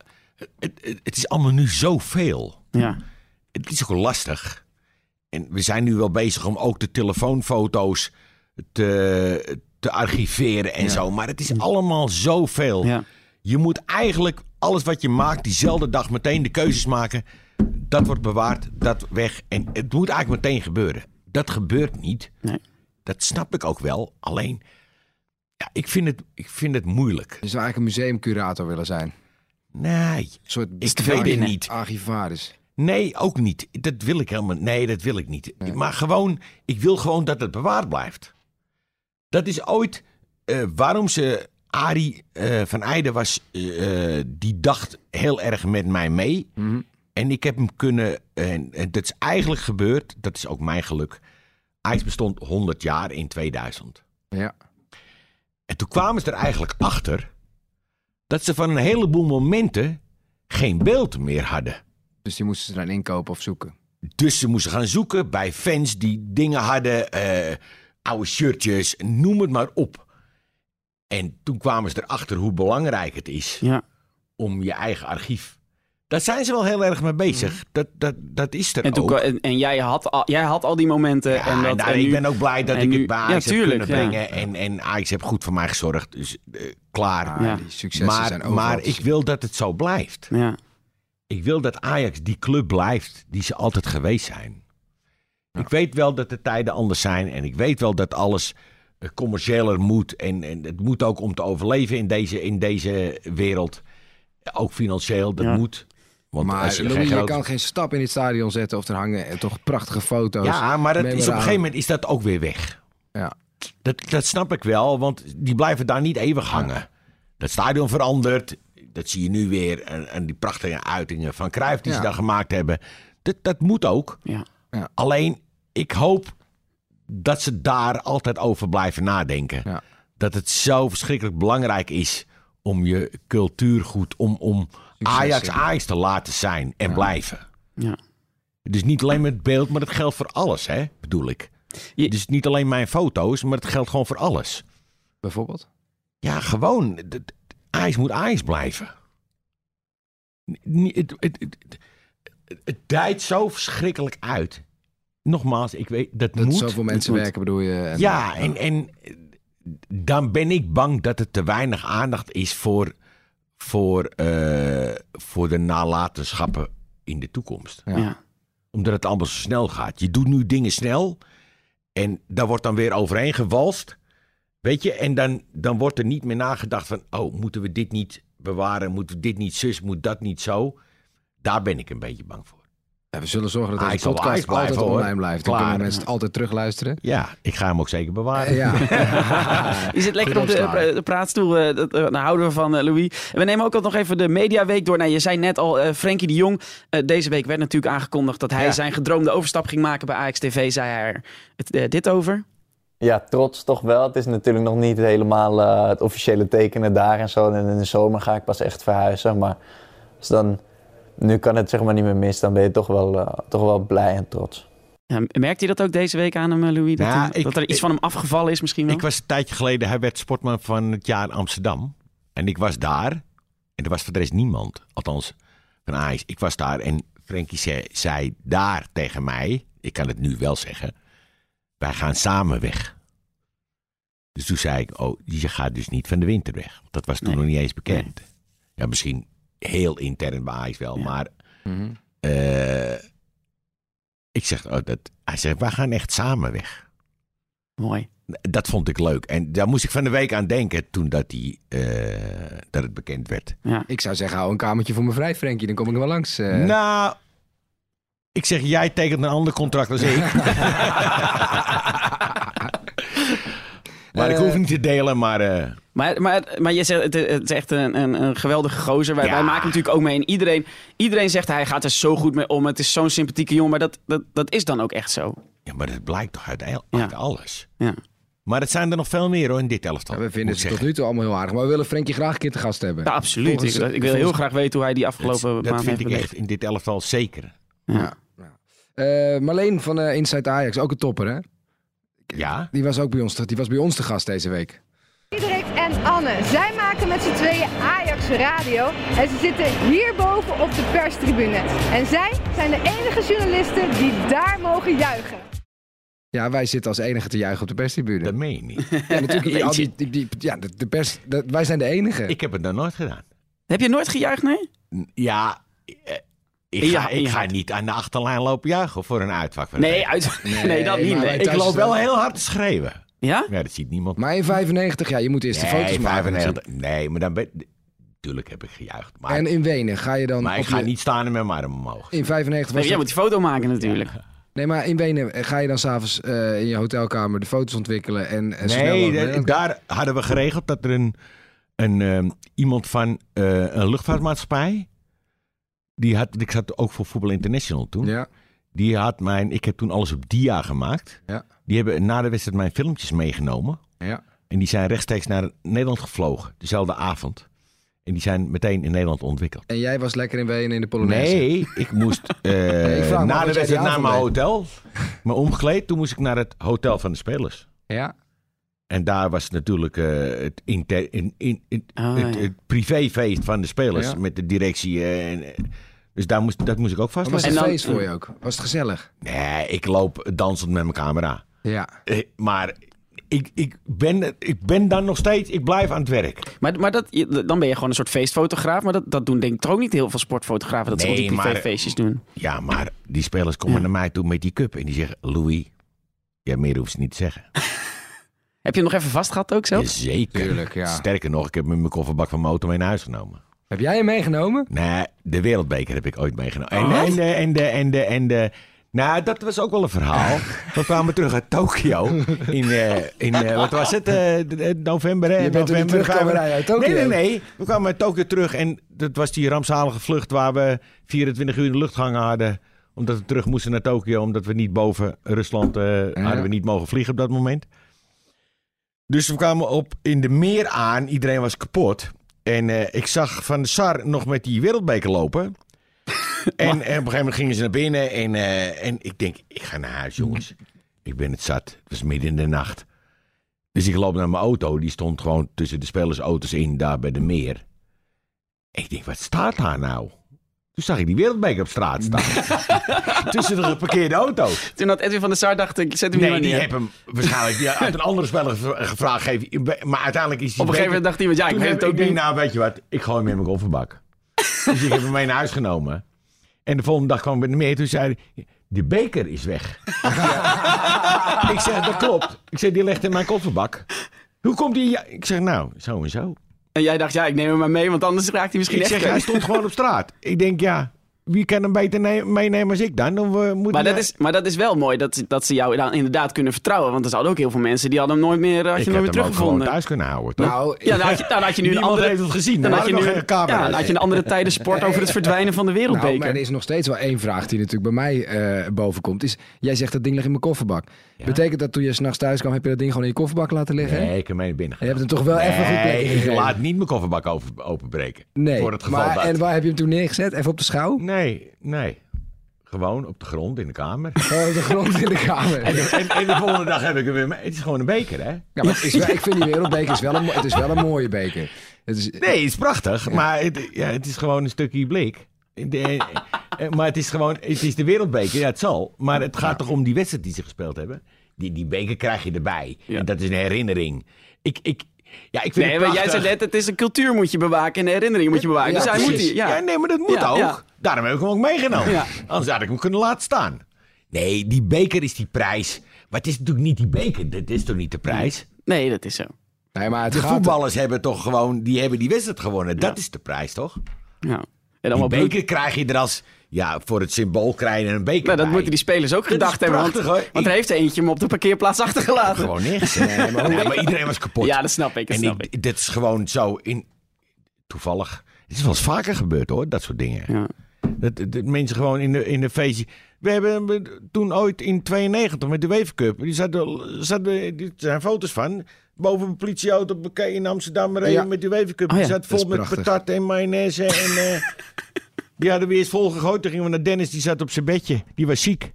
[SPEAKER 3] het, het- is allemaal nu zoveel.
[SPEAKER 2] ja.
[SPEAKER 3] Het is ook lastig. En we zijn nu wel bezig om ook de telefoonfoto's te, te archiveren en
[SPEAKER 1] Ja.
[SPEAKER 3] zo. Maar het is allemaal zoveel.
[SPEAKER 2] ja.
[SPEAKER 3] Je moet eigenlijk alles wat je maakt diezelfde dag meteen de keuzes maken. Dat wordt bewaard, dat weg. En het moet eigenlijk meteen gebeuren. Dat gebeurt niet.
[SPEAKER 2] Nee.
[SPEAKER 3] Dat snap ik ook wel. Alleen, ja, ik, vind het, ik vind het moeilijk.
[SPEAKER 1] Je zou eigenlijk een museumcurator willen zijn.
[SPEAKER 3] Nee,
[SPEAKER 1] Een soort
[SPEAKER 3] ik weet het niet.
[SPEAKER 1] archivaris.
[SPEAKER 3] Nee, ook niet. Dat wil ik helemaal Nee, dat wil ik niet. Maar gewoon, ik wil gewoon dat het bewaard blijft. Dat is ooit eh, waarom ze. Arie eh, van Eijden was. eh, die dacht heel erg met mij mee.
[SPEAKER 1] Mhm.
[SPEAKER 3] En ik heb hem kunnen. En, en dat is eigenlijk gebeurd. Dat is ook mijn geluk. Ajax bestond 100 jaar in 2000.
[SPEAKER 1] Ja.
[SPEAKER 3] En toen kwamen ze er eigenlijk achter. dat ze van een heleboel momenten. geen beeld meer hadden.
[SPEAKER 1] Dus die moesten ze dan inkopen of zoeken.
[SPEAKER 3] Dus ze moesten gaan zoeken bij fans die dingen hadden, eh, oude shirtjes, noem het maar op. En toen kwamen ze erachter hoe belangrijk het is
[SPEAKER 2] ja.
[SPEAKER 3] om je eigen archief Daar zijn ze wel heel erg mee bezig. Dat, dat, dat is er
[SPEAKER 2] En, toen,
[SPEAKER 3] ook.
[SPEAKER 2] en, en jij, had al, jij had al die momenten.
[SPEAKER 3] Ja,
[SPEAKER 2] en dat,
[SPEAKER 3] nou,
[SPEAKER 2] en
[SPEAKER 3] ik
[SPEAKER 2] nu-
[SPEAKER 3] ben ook blij dat ik
[SPEAKER 2] nu-
[SPEAKER 3] het bij
[SPEAKER 2] Ja,
[SPEAKER 3] Ajax heb
[SPEAKER 2] tuurlijk,
[SPEAKER 3] kunnen
[SPEAKER 2] ja.
[SPEAKER 3] brengen. En, en Ajax heeft goed voor mij gezorgd. Dus eh, klaar.
[SPEAKER 1] Ah,
[SPEAKER 2] Ja.
[SPEAKER 1] Die successen zijn
[SPEAKER 3] maar maar ik wil dat het zo blijft.
[SPEAKER 2] Ja.
[SPEAKER 3] Ik wil dat Ajax die club blijft die ze altijd geweest zijn. Ik weet wel dat de tijden anders zijn. En ik weet wel dat alles eh, commerciëler moet. En, en het moet ook om te overleven in deze, in deze wereld. Ook financieel, dat
[SPEAKER 2] Ja.
[SPEAKER 3] moet. Want
[SPEAKER 1] Maar
[SPEAKER 3] als je
[SPEAKER 1] Louis,
[SPEAKER 3] geen
[SPEAKER 1] je
[SPEAKER 3] grote-
[SPEAKER 1] kan geen stap in het stadion zetten of er hangen eh, toch prachtige foto's.
[SPEAKER 3] Ja, maar dat is, op een gegeven moment is dat ook weer weg.
[SPEAKER 1] Ja.
[SPEAKER 3] Dat, dat snap ik wel, want die blijven daar niet eeuwig hangen. Dat stadion verandert. Dat zie je nu weer. En, en die prachtige uitingen van Cruijff die ze
[SPEAKER 1] Ja.
[SPEAKER 3] daar gemaakt hebben. Dat, dat moet ook.
[SPEAKER 2] Ja.
[SPEAKER 3] Alleen, ik hoop dat ze daar altijd over blijven nadenken.
[SPEAKER 1] Ja.
[SPEAKER 3] Dat het zo verschrikkelijk belangrijk is om je cultuurgoed, om, om Ajax. Ajax te laten zijn en blijven.
[SPEAKER 2] Ja.
[SPEAKER 3] Dus niet alleen met beeld, maar dat geldt voor alles, hè, bedoel ik.
[SPEAKER 2] Je-
[SPEAKER 3] Dus niet alleen mijn foto's, maar het geldt gewoon voor alles.
[SPEAKER 1] Bijvoorbeeld?
[SPEAKER 3] Ja, gewoon. Ajax moet Ajax blijven. Het, het, het, het, het dijt zo verschrikkelijk uit. Nogmaals, ik weet, dat,
[SPEAKER 1] Dat
[SPEAKER 3] moet.
[SPEAKER 1] zoveel mensen
[SPEAKER 2] moet.
[SPEAKER 1] werken bedoel je? En,
[SPEAKER 3] Ja, en, en dan ben ik bang dat er te weinig aandacht is voor, voor, eh, voor de nalatenschappen in de toekomst.
[SPEAKER 1] Ja.
[SPEAKER 2] Ja.
[SPEAKER 3] Omdat het allemaal zo snel gaat. Je doet nu dingen snel en daar wordt dan weer overheen gewalst. Weet je, en dan, dan wordt er niet meer nagedacht van... oh, moeten we dit niet bewaren? Moeten we dit niet zus? Moet dat niet zo? Daar ben ik een beetje bang voor.
[SPEAKER 1] Ja, we zullen zorgen dat
[SPEAKER 3] Ah,
[SPEAKER 1] deze podcast
[SPEAKER 3] blijven,
[SPEAKER 1] altijd
[SPEAKER 3] hoor.
[SPEAKER 1] online blijft. Dan
[SPEAKER 3] Klaar.
[SPEAKER 1] kunnen mensen het altijd terugluisteren.
[SPEAKER 3] Ja, ik ga hem ook zeker bewaren.
[SPEAKER 1] Ja.
[SPEAKER 2] Je zit lekker op de, praatstoel. eh, dat, eh, daar houden we van, eh, Louis. En we nemen ook al nog even de Mediaweek door. Nou, je zei net al, eh Frenkie de Jong. eh, deze week werd natuurlijk aangekondigd dat hij
[SPEAKER 3] Ja.
[SPEAKER 2] zijn gedroomde overstap ging maken bij Ajax TV. Zei hij er het, eh, dit over?
[SPEAKER 4] Ja, trots toch wel. Het is natuurlijk nog niet helemaal eh, het officiële tekenen daar en zo. En in de zomer ga ik pas echt verhuizen. Maar als dan, nu kan het zeg maar niet meer mis. Dan ben je toch wel, eh, toch wel blij en trots.
[SPEAKER 2] Ja, merkte je dat ook deze week aan hem, eh, Louis? Dat,
[SPEAKER 3] Ja,
[SPEAKER 2] hij-
[SPEAKER 3] ik-
[SPEAKER 2] dat er iets
[SPEAKER 3] ik-
[SPEAKER 2] van hem afgevallen is misschien wel?
[SPEAKER 3] Ik was een tijdje geleden, hij werd sportman van het jaar Amsterdam. En ik was daar. En er was voor de rest niemand. Althans, van Ajax. Ik was daar en Frenkie zei, zei daar tegen mij. Ik kan het nu wel zeggen. Wij gaan samen weg. Dus toen zei ik, oh, je gaat dus niet van de winter weg. Want Dat was toen
[SPEAKER 2] Nee.
[SPEAKER 3] nog niet eens bekend. Ja, misschien heel intern bij Ajax wel.
[SPEAKER 2] Ja.
[SPEAKER 3] Maar
[SPEAKER 1] Mhm.
[SPEAKER 3] eh, ik zeg, oh, dat, hij zegt, wij gaan echt samen weg.
[SPEAKER 2] Mooi.
[SPEAKER 3] Dat vond ik leuk. En daar moest ik van de week aan denken toen dat, die, eh, dat het bekend werd.
[SPEAKER 2] Ja.
[SPEAKER 1] Ik zou zeggen, hou een kamertje voor me vrij, Frenkie. Dan kom ik er wel langs. eh.
[SPEAKER 3] Nou, ik zeg, jij tekent een ander contract als ik. maar ik hoef niet te delen, maar... eh,
[SPEAKER 2] Maar, maar, maar je zegt, het, het is echt een, een, een geweldige gozer. Wij,
[SPEAKER 3] Ja.
[SPEAKER 2] wij maken natuurlijk ook mee. En iedereen, iedereen zegt hij gaat er zo goed mee om. Het is zo'n sympathieke jongen. Maar dat, dat, dat is dan ook echt zo.
[SPEAKER 3] ja, maar dat blijkt toch uit, alles.
[SPEAKER 2] Ja.
[SPEAKER 3] Maar het zijn er nog veel meer hoor, in dit elftal.
[SPEAKER 1] Ja, we vinden ze tot nu toe allemaal heel aardig. Maar we willen Frenkie graag een keer te gast hebben.
[SPEAKER 2] Ja, absoluut.
[SPEAKER 1] Volgens-
[SPEAKER 2] ik, ik wil heel graag weten hoe hij die afgelopen
[SPEAKER 3] Dat,
[SPEAKER 2] maand
[SPEAKER 3] dat vind
[SPEAKER 2] heeft
[SPEAKER 3] ik
[SPEAKER 2] beleefd.
[SPEAKER 3] echt in dit elftal zeker.
[SPEAKER 2] Ja.
[SPEAKER 1] Eh, Marleen van eh, Inside Ajax, ook een topper hè?
[SPEAKER 3] Ja?
[SPEAKER 1] Die was ook bij ons, te- die was bij ons te gast deze week.
[SPEAKER 5] Diederik en Anne. Zij maken met z'n tweeën Ajax Radio. En ze zitten hierboven op de perstribune. En zij zijn de enige journalisten die daar mogen juichen.
[SPEAKER 1] Ja, wij zitten als enige te juichen op de perstribune.
[SPEAKER 3] Dat meen je niet.
[SPEAKER 1] Ja, natuurlijk. Al die, die, die- ja, de, de pers, de- wij zijn de enige.
[SPEAKER 3] ik heb het nog nooit gedaan.
[SPEAKER 2] Heb je nooit gejuicht, nee?
[SPEAKER 3] Ja, eh, ik ga,
[SPEAKER 2] in
[SPEAKER 3] ik ga niet aan de achterlijn lopen juichen voor een uitvak. van
[SPEAKER 2] Nee, uit, nee,
[SPEAKER 1] Nee,
[SPEAKER 2] dat niet. Nee.
[SPEAKER 3] Ik loop wel heel hard te schreeuwen.
[SPEAKER 2] Ja?
[SPEAKER 3] Ja, dat ziet niemand.
[SPEAKER 1] Maar in 95, ja, je moet eerst de foto's maken.
[SPEAKER 3] 95. Nee, maar dan ben Tuurlijk heb ik gejuicht. Maar,
[SPEAKER 1] En in Wenen ga je dan.
[SPEAKER 3] maar ik ga
[SPEAKER 1] je-
[SPEAKER 3] niet staan en met mijn arm omhoog.
[SPEAKER 1] In 95 was
[SPEAKER 2] Nee, jij moet die foto maken natuurlijk.
[SPEAKER 1] Nee, maar in Wenen ga je dan s'avonds avonds in je hotelkamer de foto's ontwikkelen en, en snel
[SPEAKER 3] Nee, de- daar hadden we geregeld dat er een, een, ehm, iemand van eh, een luchtvaartmaatschappij. Die had, ik zat ook voor Voetbal International toen.
[SPEAKER 1] Ja,
[SPEAKER 3] Die had mijn, ik heb toen alles op dia gemaakt.
[SPEAKER 1] Ja.
[SPEAKER 3] Die hebben na de wedstrijd mijn filmpjes meegenomen.
[SPEAKER 1] ja.
[SPEAKER 3] En die zijn rechtstreeks naar Nederland gevlogen, dezelfde avond. En die zijn meteen in Nederland ontwikkeld.
[SPEAKER 1] En jij was lekker in Wenen in de Polonaise.
[SPEAKER 3] Nee, ik moest eh,
[SPEAKER 1] ik
[SPEAKER 3] na de wedstrijd naar mijn hotel. Me omgekleed, toen moest ik naar het hotel van de spelers.
[SPEAKER 1] Ja.
[SPEAKER 3] En daar was natuurlijk eh, het, inter, in, in, in-
[SPEAKER 2] Oh,
[SPEAKER 3] het,
[SPEAKER 2] ja.
[SPEAKER 3] het privéfeest van de spelers
[SPEAKER 1] Ja.
[SPEAKER 3] met de directie. en, Dus daar moest, dat moest ik ook
[SPEAKER 1] Was
[SPEAKER 3] vastleggen.
[SPEAKER 1] het
[SPEAKER 2] En dan-
[SPEAKER 1] feest voor je ook? Was het gezellig?
[SPEAKER 3] Nee, ik loop dansend met mijn camera.
[SPEAKER 1] Ja.
[SPEAKER 3] Eh, Maar ik, ik, ben, ik ben dan nog steeds, ik blijf aan het werk.
[SPEAKER 2] Maar, maar dat, dan ben je gewoon een soort feestfotograaf. Maar dat, dat doen denk ik toch ook niet heel veel sportfotografen. Dat ze
[SPEAKER 3] Nee,
[SPEAKER 2] al die
[SPEAKER 3] maar-
[SPEAKER 2] privéfeestjes doen.
[SPEAKER 3] Ja, maar die spelers komen
[SPEAKER 2] Ja.
[SPEAKER 3] naar mij toe met die cup. En die zeggen, Louis, ja, meer hoeft ze niet te zeggen.
[SPEAKER 2] Heb je hem nog even vast gehad ook zo?
[SPEAKER 3] Zeker.
[SPEAKER 1] Tuurlijk, ja.
[SPEAKER 3] Sterker nog, ik heb mijn kofferbak van mijn auto mee naar huis genomen.
[SPEAKER 1] Heb jij hem meegenomen?
[SPEAKER 3] Nee, de wereldbeker heb ik ooit meegenomen. En,
[SPEAKER 2] Oh.
[SPEAKER 3] en, de, en, de, en, de, en de... Nou, dat was ook wel een verhaal. We kwamen terug uit Tokio. In, eh, in eh, wat was het? Eh, november, hè?
[SPEAKER 1] Je bent
[SPEAKER 3] november
[SPEAKER 1] terug komen rijden uit Tokio.
[SPEAKER 3] Nee, nee, nee. We kwamen uit Tokio terug. En dat was die rampzalige vlucht waar we 24 uur in de lucht gehangen hadden. Omdat we terug moesten naar Tokio. Omdat we niet boven Rusland eh, hadden we niet mogen vliegen op dat moment. Dus we kwamen op in de meer aan. Iedereen was kapot. En eh, ik zag Van de Sar nog met die wereldbeker lopen. en, en op een gegeven moment gingen ze naar binnen. En, eh, en ik denk, ik ga naar huis, jongens. Ik ben het zat. Het was midden in de nacht. Dus ik loop naar mijn auto. Die stond gewoon tussen de spelersauto's in, daar bij de meer. En ik denk, wat staat daar nou? Toen zag ik die wereldbeker op straat staan. tussen de geparkeerde auto's.
[SPEAKER 2] Toen had Edwin van der Sar dacht ik, zet hem hier
[SPEAKER 3] Nee,
[SPEAKER 2] maar
[SPEAKER 3] die heb hem waarschijnlijk die had een andere speler gev- gevraagd. Geef, maar uiteindelijk is die
[SPEAKER 2] Op een gegeven moment dacht iemand, ja, ik weet het ook
[SPEAKER 3] ik denk,
[SPEAKER 2] niet.
[SPEAKER 3] nou weet je wat, ik gooi hem in mijn kofferbak. dus ik heb hem mee naar huis genomen. En de volgende dag kwam ik bij de meer. Toen zei hij, de beker is weg. ik zeg, dat klopt. Ik zeg, die ligt in mijn kofferbak. Hoe komt die? Ik zeg, nou, zo en zo.
[SPEAKER 2] En jij dacht, ja, ik neem hem maar mee, want anders raakt hij misschien
[SPEAKER 3] Ik
[SPEAKER 2] echt...
[SPEAKER 3] zeg, hij stond gewoon op straat. Ik denk, ja, wie kan hem beter ne- meenemen als ik dan? dan we moeten
[SPEAKER 2] Maar dat, is, maar dat is wel mooi dat, dat ze jou dan inderdaad kunnen vertrouwen. Want er zouden ook heel veel mensen die hadden hem nooit meer, had je
[SPEAKER 3] ik
[SPEAKER 2] nooit
[SPEAKER 3] had
[SPEAKER 2] meer
[SPEAKER 3] hem ook gewoon
[SPEAKER 2] teruggevonden.
[SPEAKER 3] thuis kunnen houden, toch?
[SPEAKER 1] Nou,
[SPEAKER 2] Ja, dan had je, dan had je nu een andere...
[SPEAKER 3] heeft het gezien.
[SPEAKER 2] Dan had je nu, ja, dan had je een andere tijden sport over het verdwijnen van de
[SPEAKER 1] Nou,
[SPEAKER 2] wereldbeker.
[SPEAKER 1] maar er is nog steeds wel één vraag die natuurlijk bij mij eh boven komt. Is, jij zegt dat ding ligt in mijn kofferbak. Betekent dat toen je s'nachts thuis kwam, heb je dat ding gewoon in je kofferbak laten liggen?
[SPEAKER 3] Nee, ik heb hem binnen
[SPEAKER 1] Je hebt hem toch wel even goed plekje
[SPEAKER 3] ik laat niet mijn kofferbak over, openbreken.
[SPEAKER 1] Nee,
[SPEAKER 3] Voor het geval
[SPEAKER 1] maar
[SPEAKER 3] dat.
[SPEAKER 1] en waar heb je hem toen neergezet? Even op de schouw?
[SPEAKER 3] Nee, nee. Gewoon op de grond in de kamer.
[SPEAKER 1] Gewoon op de grond in de kamer.
[SPEAKER 3] en, en, en de volgende dag heb ik hem weer mee. Het is gewoon een beker, hè?
[SPEAKER 1] Ja, maar is wel, ik vind die wereldbeker is wel een, het is wel een mooie beker. Het is,
[SPEAKER 3] Nee, het is prachtig. Maar het, ja, het is gewoon een stukje blik. De- maar het is gewoon, het is de wereldbeker, ja het zal. Maar het gaat toch om die wedstrijd die ze gespeeld hebben. Die, die beker krijg je erbij.
[SPEAKER 2] Ja.
[SPEAKER 3] En dat is een herinnering. Ik, ik, ja, ik vind
[SPEAKER 2] Nee,
[SPEAKER 3] het
[SPEAKER 2] maar jij zei net, het is een cultuur moet je bewaken en herinneringen moet je bewaken.
[SPEAKER 1] Ja,
[SPEAKER 2] dus hij moet die, ja.
[SPEAKER 3] Ja. nee, maar dat moet
[SPEAKER 2] Ja,
[SPEAKER 3] ook.
[SPEAKER 2] ja.
[SPEAKER 3] Daarom heb ik hem ook meegenomen.
[SPEAKER 2] Ja.
[SPEAKER 3] Anders had ik hem kunnen laten staan. Nee, die beker is die prijs. Maar het is natuurlijk niet die beker. Dat is toch niet de prijs?
[SPEAKER 2] Nee, dat is zo.
[SPEAKER 1] nee, maar het
[SPEAKER 3] De
[SPEAKER 1] gaat...
[SPEAKER 3] voetballers hebben toch gewoon... Die hebben die wedstrijd gewonnen. Dat is de prijs, toch?
[SPEAKER 2] Ja. En
[SPEAKER 3] Die beker krijg je er als... Ja, voor het symbool krijg je een beker
[SPEAKER 2] Nou, dat
[SPEAKER 3] bij.
[SPEAKER 2] moeten die spelers ook gedacht hebben. Want,
[SPEAKER 3] prachtig,
[SPEAKER 2] want er heeft er eentje hem op de parkeerplaats achtergelaten.
[SPEAKER 3] Gewoon niks. Nee, maar, maar iedereen was kapot.
[SPEAKER 2] Ja, dat snap ik. Dat
[SPEAKER 3] en
[SPEAKER 2] snap
[SPEAKER 3] ik,
[SPEAKER 2] ik.
[SPEAKER 3] dit is gewoon zo in... Toevallig. Het is wel eens vaker gebeurd, hoor. Dat soort dingen.
[SPEAKER 2] Ja.
[SPEAKER 3] Dat, dat mensen gewoon in de, in de feestje. We hebben toen ooit in 92 met de Wever Cup. Die zaten, zaten, die zijn foto's van. Boven een politieauto in Amsterdam reden
[SPEAKER 1] Ja.
[SPEAKER 3] met de Wever Cup.
[SPEAKER 2] Oh ja,
[SPEAKER 3] die zat vol met patat en mayonaise. en, eh, die hadden we eerst vol gegooid. Toen gingen we naar Dennis. Die zat op zijn bedje. Die was ziek.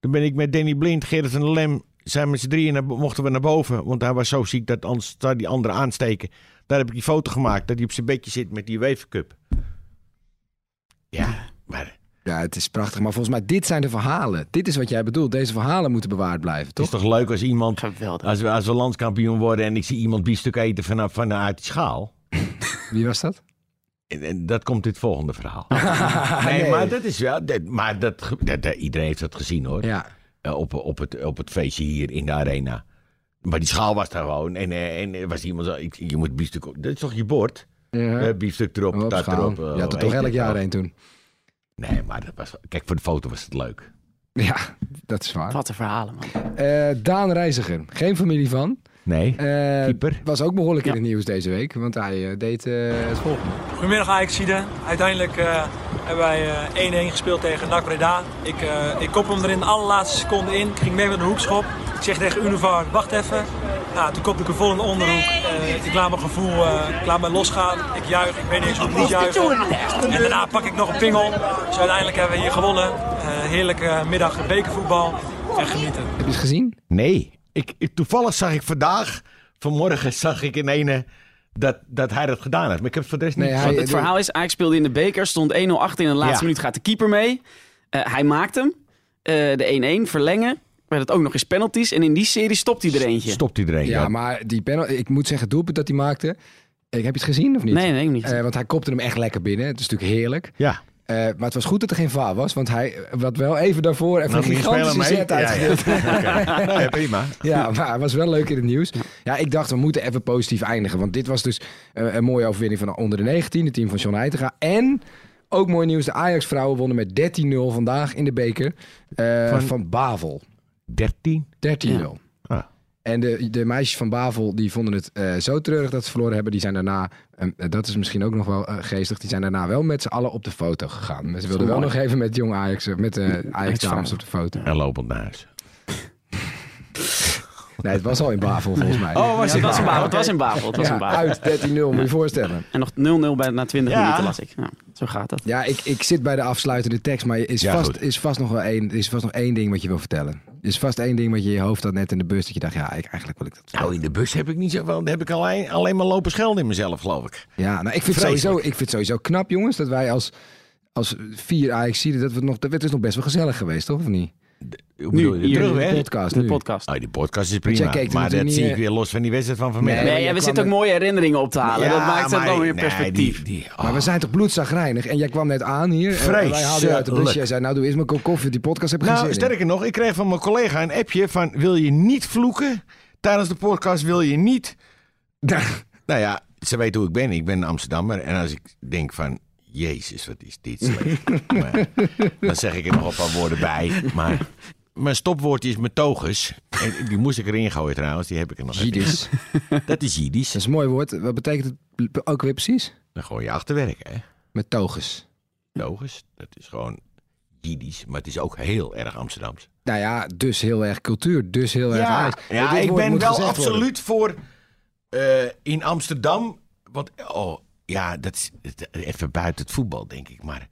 [SPEAKER 3] Toen ben ik met Danny Blind, Gerrit van der Lem. Zijn met z'n drieën naar, mochten we naar boven. Want hij was zo ziek dat anders zou die anderen aansteken. Daar heb ik die foto gemaakt. Dat hij op zijn bedje zit met die Wever Cup. Ja, maar...
[SPEAKER 1] Ja, het is prachtig. Maar volgens mij, dit zijn de verhalen. Dit is wat jij bedoelt. Deze verhalen moeten bewaard blijven,
[SPEAKER 3] Het is
[SPEAKER 1] toch?
[SPEAKER 3] toch leuk als iemand,
[SPEAKER 2] Geweldig.
[SPEAKER 3] als we, als we landskampioen worden en ik zie iemand biefstuk eten vanaf, vanuit die schaal.
[SPEAKER 1] Wie was dat?
[SPEAKER 3] En, en dat komt dit volgende verhaal. nee,
[SPEAKER 1] nee.
[SPEAKER 3] maar dat is wel, dat, maar dat, ge- dat, dat- iedereen heeft dat gezien hoor.
[SPEAKER 1] Ja.
[SPEAKER 3] Eh, op, op, het, op het feestje hier in de arena. Maar die schaal was daar gewoon. En, eh, en er was iemand zo, ik, je moet biefstuk, op- dat is toch je bord?
[SPEAKER 1] ja.
[SPEAKER 3] Eh, biefstuk erop, erop. eh,
[SPEAKER 1] Je had er toch elk jaar heen toen?
[SPEAKER 3] Nee, maar dat was, kijk, voor de foto was het leuk.
[SPEAKER 1] Ja, dat is waar.
[SPEAKER 2] Wat een verhalen, man.
[SPEAKER 1] Eh, Daan Reiziger. Geen familie van.
[SPEAKER 3] Nee,
[SPEAKER 1] Eh,
[SPEAKER 3] keeper.
[SPEAKER 1] was ook behoorlijk in het nieuws deze week. Want hij eh, deed eh, het volgende.
[SPEAKER 6] Goedemiddag Ajaxide. Uiteindelijk eh, hebben wij eh, 1-1 gespeeld tegen NAC Breda. Ik, eh, ik kop hem er in de allerlaatste seconde in. Ik ging mee met een hoekschop. Ik zeg tegen Univar, wacht even. Nou, toen kopte ik hem vol in de onderhoek. Eh, ik laat mijn gevoel, eh, ik laat me losgaan. Ik juich, ik weet niet eens hoe ik moet juichen. En daarna pak ik nog een pingel. Dus uiteindelijk hebben we hier gewonnen. Eh, heerlijke middag bekervoetbal en genieten.
[SPEAKER 1] Heb je het gezien?
[SPEAKER 3] Nee. Ik, ik- toevallig zag ik vandaag, vanmorgen zag ik in ene dat, dat hij dat gedaan heeft. Maar ik heb het voor de rest
[SPEAKER 1] Nee,
[SPEAKER 3] niet...
[SPEAKER 1] hij-
[SPEAKER 2] Want het verhaal is, Ajax speelde in de beker, stond 1-0 achter. In de laatste
[SPEAKER 3] Ja.
[SPEAKER 2] minuut gaat de keeper mee. Eh, hij maakt hem. Eh, de 1-1, verlengen. Werd het ook nog eens penalties. En in die serie stopt hij er eentje.
[SPEAKER 3] Stopt iedereen.
[SPEAKER 1] Ja, maar die penalty, ik moet zeggen, het doelpunt dat hij maakte. Ik heb je het gezien of niet?
[SPEAKER 2] Nee, nee, niet.
[SPEAKER 1] Eh, want hij kopte hem echt lekker binnen. Het is natuurlijk heerlijk.
[SPEAKER 3] Ja.
[SPEAKER 1] Eh, maar het was goed dat er geen VAR was. Want hij wat wel even daarvoor even
[SPEAKER 3] Nou,
[SPEAKER 1] een gigantische zet
[SPEAKER 3] Ja, ja.
[SPEAKER 1] uitgedeeld.
[SPEAKER 3] Nou ja, prima.
[SPEAKER 1] Ja, maar hij was wel leuk in het nieuws. Ja, ik dacht, we moeten even positief eindigen. Want dit was dus eh, een mooie overwinning van onder de 19, het team van John Heitinga. En ook mooi nieuws, de Ajax-vrouwen wonnen met 13-0 vandaag in de beker eh, van...
[SPEAKER 3] Van-
[SPEAKER 1] Bavel.
[SPEAKER 3] 13?
[SPEAKER 1] 13-0. En de, de meisjes van Bavel die vonden het eh, zo treurig dat ze verloren hebben. Die zijn daarna, en dat is misschien ook nog wel eh, geestig, die zijn daarna wel met z'n allen op de foto gegaan. Ze wilden wel nog even met jong Ajax, eh, met de Ajax dames op de foto.
[SPEAKER 3] En lopend naar huis.
[SPEAKER 1] Nee, het was al in Bavel volgens mij.
[SPEAKER 2] Ja, het was in Bavel. Het was in Bavel. Het was in
[SPEAKER 1] ja,
[SPEAKER 2] Bavel.
[SPEAKER 1] uit 13-0, moet je je voorstellen.
[SPEAKER 2] En nog 0-0 bij na 20
[SPEAKER 3] Ja.
[SPEAKER 2] minuten las ik. Zo gaat dat.
[SPEAKER 1] Ja, ik, ik zit bij de afsluitende tekst, maar is,
[SPEAKER 3] Ja,
[SPEAKER 1] vast,
[SPEAKER 3] goed.
[SPEAKER 1] is vast nog wel één, is vast nog één ding wat je wil vertellen. Is vast één ding wat je in je hoofd had net in de bus, dat je dacht, ja, ik, eigenlijk wil ik dat.
[SPEAKER 3] Nou, in de bus heb ik niet zoveel. Dan heb ik alleen, alleen maar lopen schelden in mezelf, geloof ik.
[SPEAKER 1] Ja, nou, ik vind, het
[SPEAKER 3] Vreselijk.
[SPEAKER 1] sowieso, ik vind het sowieso knap, jongens, dat wij als, als vier ajax dat we het nog, dat het is nog best wel gezellig geweest, toch? Of niet?
[SPEAKER 3] Hoe bedoel je?
[SPEAKER 2] hier,
[SPEAKER 3] Terug,
[SPEAKER 1] de
[SPEAKER 3] hè?
[SPEAKER 1] podcast
[SPEAKER 2] De
[SPEAKER 1] nu.
[SPEAKER 2] podcast.
[SPEAKER 3] Oh, die podcast is prima. Maar dat
[SPEAKER 1] natuurlijk
[SPEAKER 3] zie ik
[SPEAKER 1] eh,
[SPEAKER 3] weer los van die wedstrijd van vanmiddag.
[SPEAKER 1] Nee,
[SPEAKER 2] Nee, ja, we zitten ook mooie herinneringen op te halen. dat maakt het dan weer
[SPEAKER 3] nee,
[SPEAKER 2] perspectief.
[SPEAKER 3] die-
[SPEAKER 1] Maar
[SPEAKER 3] oh.
[SPEAKER 1] we zijn toch bloedzagrijnig? En jij kwam net aan hier. En wij haalden je uit de bus.
[SPEAKER 3] Vreselijk.
[SPEAKER 1] Jij zei, nou doe eerst maar een kop koffie. Die podcast heb ik
[SPEAKER 3] Nou,
[SPEAKER 1] in.
[SPEAKER 3] sterker nog, ik kreeg van mijn collega een appje van... wil je niet vloeken tijdens de podcast? Wil je niet... nou ja, ze weet hoe ik ben. Ik ben een Amsterdammer. En als ik denk van... Jezus, wat is dit slecht. maar, dan zeg ik er nog een paar woorden bij. Maar mijn stopwoordje is metogus. En die moest ik erin gooien trouwens. Die heb ik er nog.
[SPEAKER 1] Jiddisch.
[SPEAKER 3] Dat is Jiddisch.
[SPEAKER 1] Dat is een mooi woord. Wat betekent het ook weer precies?
[SPEAKER 3] Dan gooi je achterwerk, hè.
[SPEAKER 1] Met toges.
[SPEAKER 3] Togus, dat is gewoon Jiddisch. Maar het is ook heel erg Amsterdams.
[SPEAKER 1] Nou ja, dus heel erg cultuur. Dus heel erg
[SPEAKER 3] Ja,
[SPEAKER 1] Ajax.
[SPEAKER 3] ja ik ben wel
[SPEAKER 1] worden.
[SPEAKER 3] absoluut voor eh, in Amsterdam. Want, oh ja, dat is even buiten het voetbal, denk ik. Maar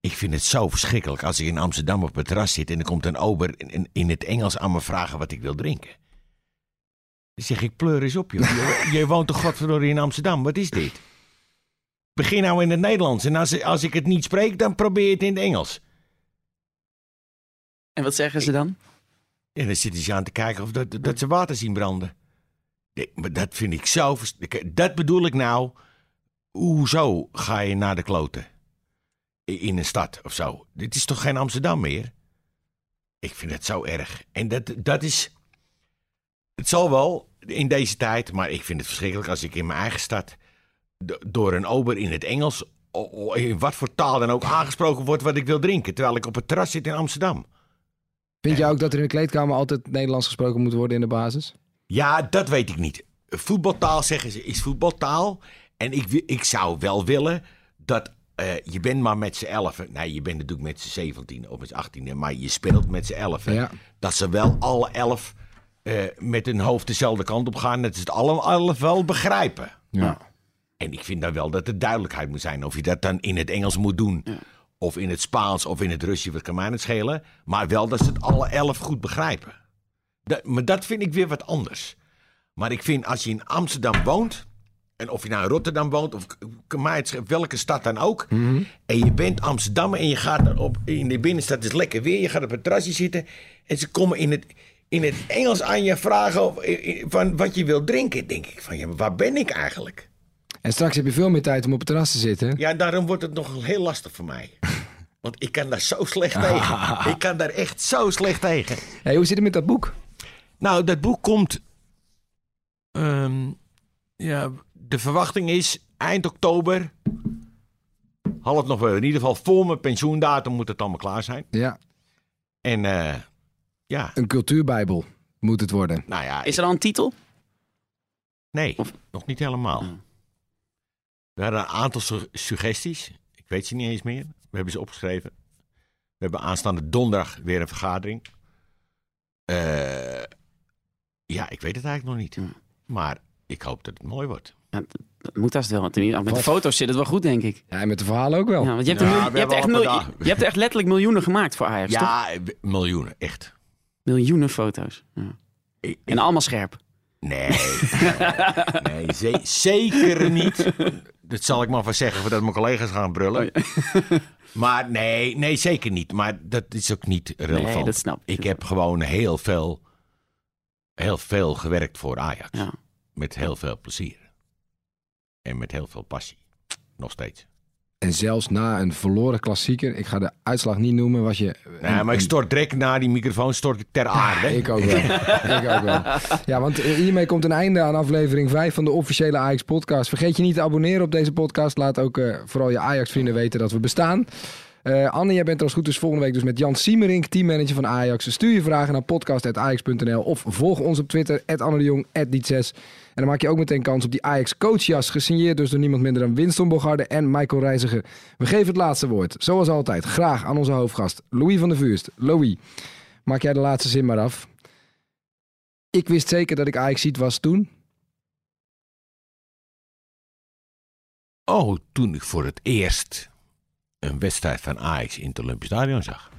[SPEAKER 3] ik vind het zo verschrikkelijk als ik in Amsterdam op het terras zit en er komt een ober in, in, het Engels aan me vragen wat ik wil drinken. Dan zeg ik, pleur eens op, joh. Je, je woont toch godverdorie in Amsterdam? Wat is dit? Begin nou in het Nederlands. En als, als ik het niet spreek, dan probeer het in het Engels.
[SPEAKER 2] En wat zeggen ze dan?
[SPEAKER 3] En dan zitten ze aan te kijken of dat, dat ze water zien branden. Dat vind ik zo... Dat bedoel ik nou. Hoezo ga je naar de kloten? In een stad of zo. Dit is toch geen Amsterdam meer? Ik vind het zo erg. En dat, dat is... Het zal wel in deze tijd, maar ik vind het verschrikkelijk als ik in mijn eigen stad... do- door een ober in het Engels... in wat voor taal dan ook aangesproken wordt wat ik wil drinken... terwijl ik op het terras zit in Amsterdam.
[SPEAKER 1] Vind je ook dat er in de kleedkamer altijd Nederlands gesproken moet worden in de basis?
[SPEAKER 3] Ja, dat weet ik niet. Voetbaltaal zeggen ze is voetbaltaal. En ik, ik zou wel willen dat eh, je bent maar met z'n elfen. Nee, je bent natuurlijk met z'n zeventien of met z'n achttiende. Maar je speelt met z'n elfen.
[SPEAKER 1] Ja.
[SPEAKER 3] Dat ze wel alle elf eh, met hun hoofd dezelfde kant op gaan. Dat ze het alle elf wel begrijpen.
[SPEAKER 1] Ja.
[SPEAKER 3] En ik vind dan wel dat er duidelijkheid moet zijn. Of je dat dan in het Engels moet doen. Of in het Spaans of in het Russisch. Wat kan mij het schelen. Maar wel dat ze het alle elf goed begrijpen. Dat, maar dat vind ik weer wat anders. Maar ik vind als je in Amsterdam woont. En of je nou in Rotterdam woont. Of welke stad dan ook. En je bent Amsterdammer. En je gaat op, in de binnenstad. Het is lekker weer. Je gaat op het terrasje zitten. En ze komen in het, in het Engels aan je vragen. Of, van wat je wil drinken. Denk ik van ja, maar waar ben ik eigenlijk?
[SPEAKER 1] En straks heb je veel meer tijd om op het terras te zitten.
[SPEAKER 3] Ja, daarom wordt het nog heel lastig voor mij. Want ik kan daar zo slecht tegen. Ik kan daar echt zo slecht tegen.
[SPEAKER 1] Hey, hoe zit het met dat boek?
[SPEAKER 3] Nou, dat boek komt. ehm, ja, de verwachting is eind oktober. Half november. In ieder geval voor mijn pensioendatum moet het allemaal klaar zijn.
[SPEAKER 1] Ja,
[SPEAKER 3] En eh, ja,
[SPEAKER 1] een cultuurbijbel moet het worden.
[SPEAKER 3] nou ja.
[SPEAKER 2] Is er al een titel?
[SPEAKER 3] Nee, nog niet helemaal. We hadden een aantal su- suggesties. Ik weet ze niet eens meer. We hebben ze opgeschreven. We hebben aanstaande donderdag weer een vergadering. Eh, ja, ik weet het eigenlijk nog niet. Maar ik hoop dat het mooi wordt.
[SPEAKER 2] Ja, dat- dat moet haast wel. Met de foto's zit het wel goed, denk ik.
[SPEAKER 1] Ja, en met de verhalen ook wel.
[SPEAKER 2] Ja, want je hebt,
[SPEAKER 3] Ja,
[SPEAKER 2] je, hebt echt je hebt letterlijk miljoenen gemaakt voor Ajax, toch?
[SPEAKER 3] Ja, eh, miljoenen, echt.
[SPEAKER 2] Miljoenen foto's. Ja.
[SPEAKER 3] Ik-
[SPEAKER 2] En allemaal scherp.
[SPEAKER 3] Nee, nee, nee ze- zeker niet. Dat zal ik maar van zeggen voordat mijn collega's gaan brullen. Maar nee, nee, zeker niet. Maar dat is ook niet relevant.
[SPEAKER 2] Nee, dat snap ik.
[SPEAKER 3] Ik heb gewoon heel veel, heel veel gewerkt voor Ajax.
[SPEAKER 2] Ja.
[SPEAKER 3] Met heel veel plezier. En met heel veel passie. Nog steeds.
[SPEAKER 1] En zelfs na een verloren klassieker, ik ga de uitslag niet noemen, was je...
[SPEAKER 3] Nee, maar ik stort direct na die microfoon stort ik ter aarde.
[SPEAKER 1] Ik ook wel. ik ook wel. Ja, want hiermee komt een einde aan aflevering 5 van de officiële Ajax podcast. Vergeet je niet te abonneren op deze podcast. Laat ook eh, vooral je Ajax vrienden weten dat we bestaan. Eh, Anne, jij bent er als goed is volgende week dus met Jan Siemerink, teammanager van Ajax. Stuur je vragen naar podcast.ajax.nl of volg ons op Twitter, Anne de Jong, Dietses. En dan maak je ook meteen kans op die Ajax coachjas, gesigneerd dus door niemand minder dan Winston Bogarde en Michael Reiziger. We geven het laatste woord, zoals altijd, graag aan onze hoofdgast, Louis van der Vuurst. Louis, maak jij de laatste zin maar af. Ik wist zeker dat ik Ajax ziet was toen.
[SPEAKER 3] Oh, toen ik voor het eerst een wedstrijd van Ajax in het Olympisch Stadion zag.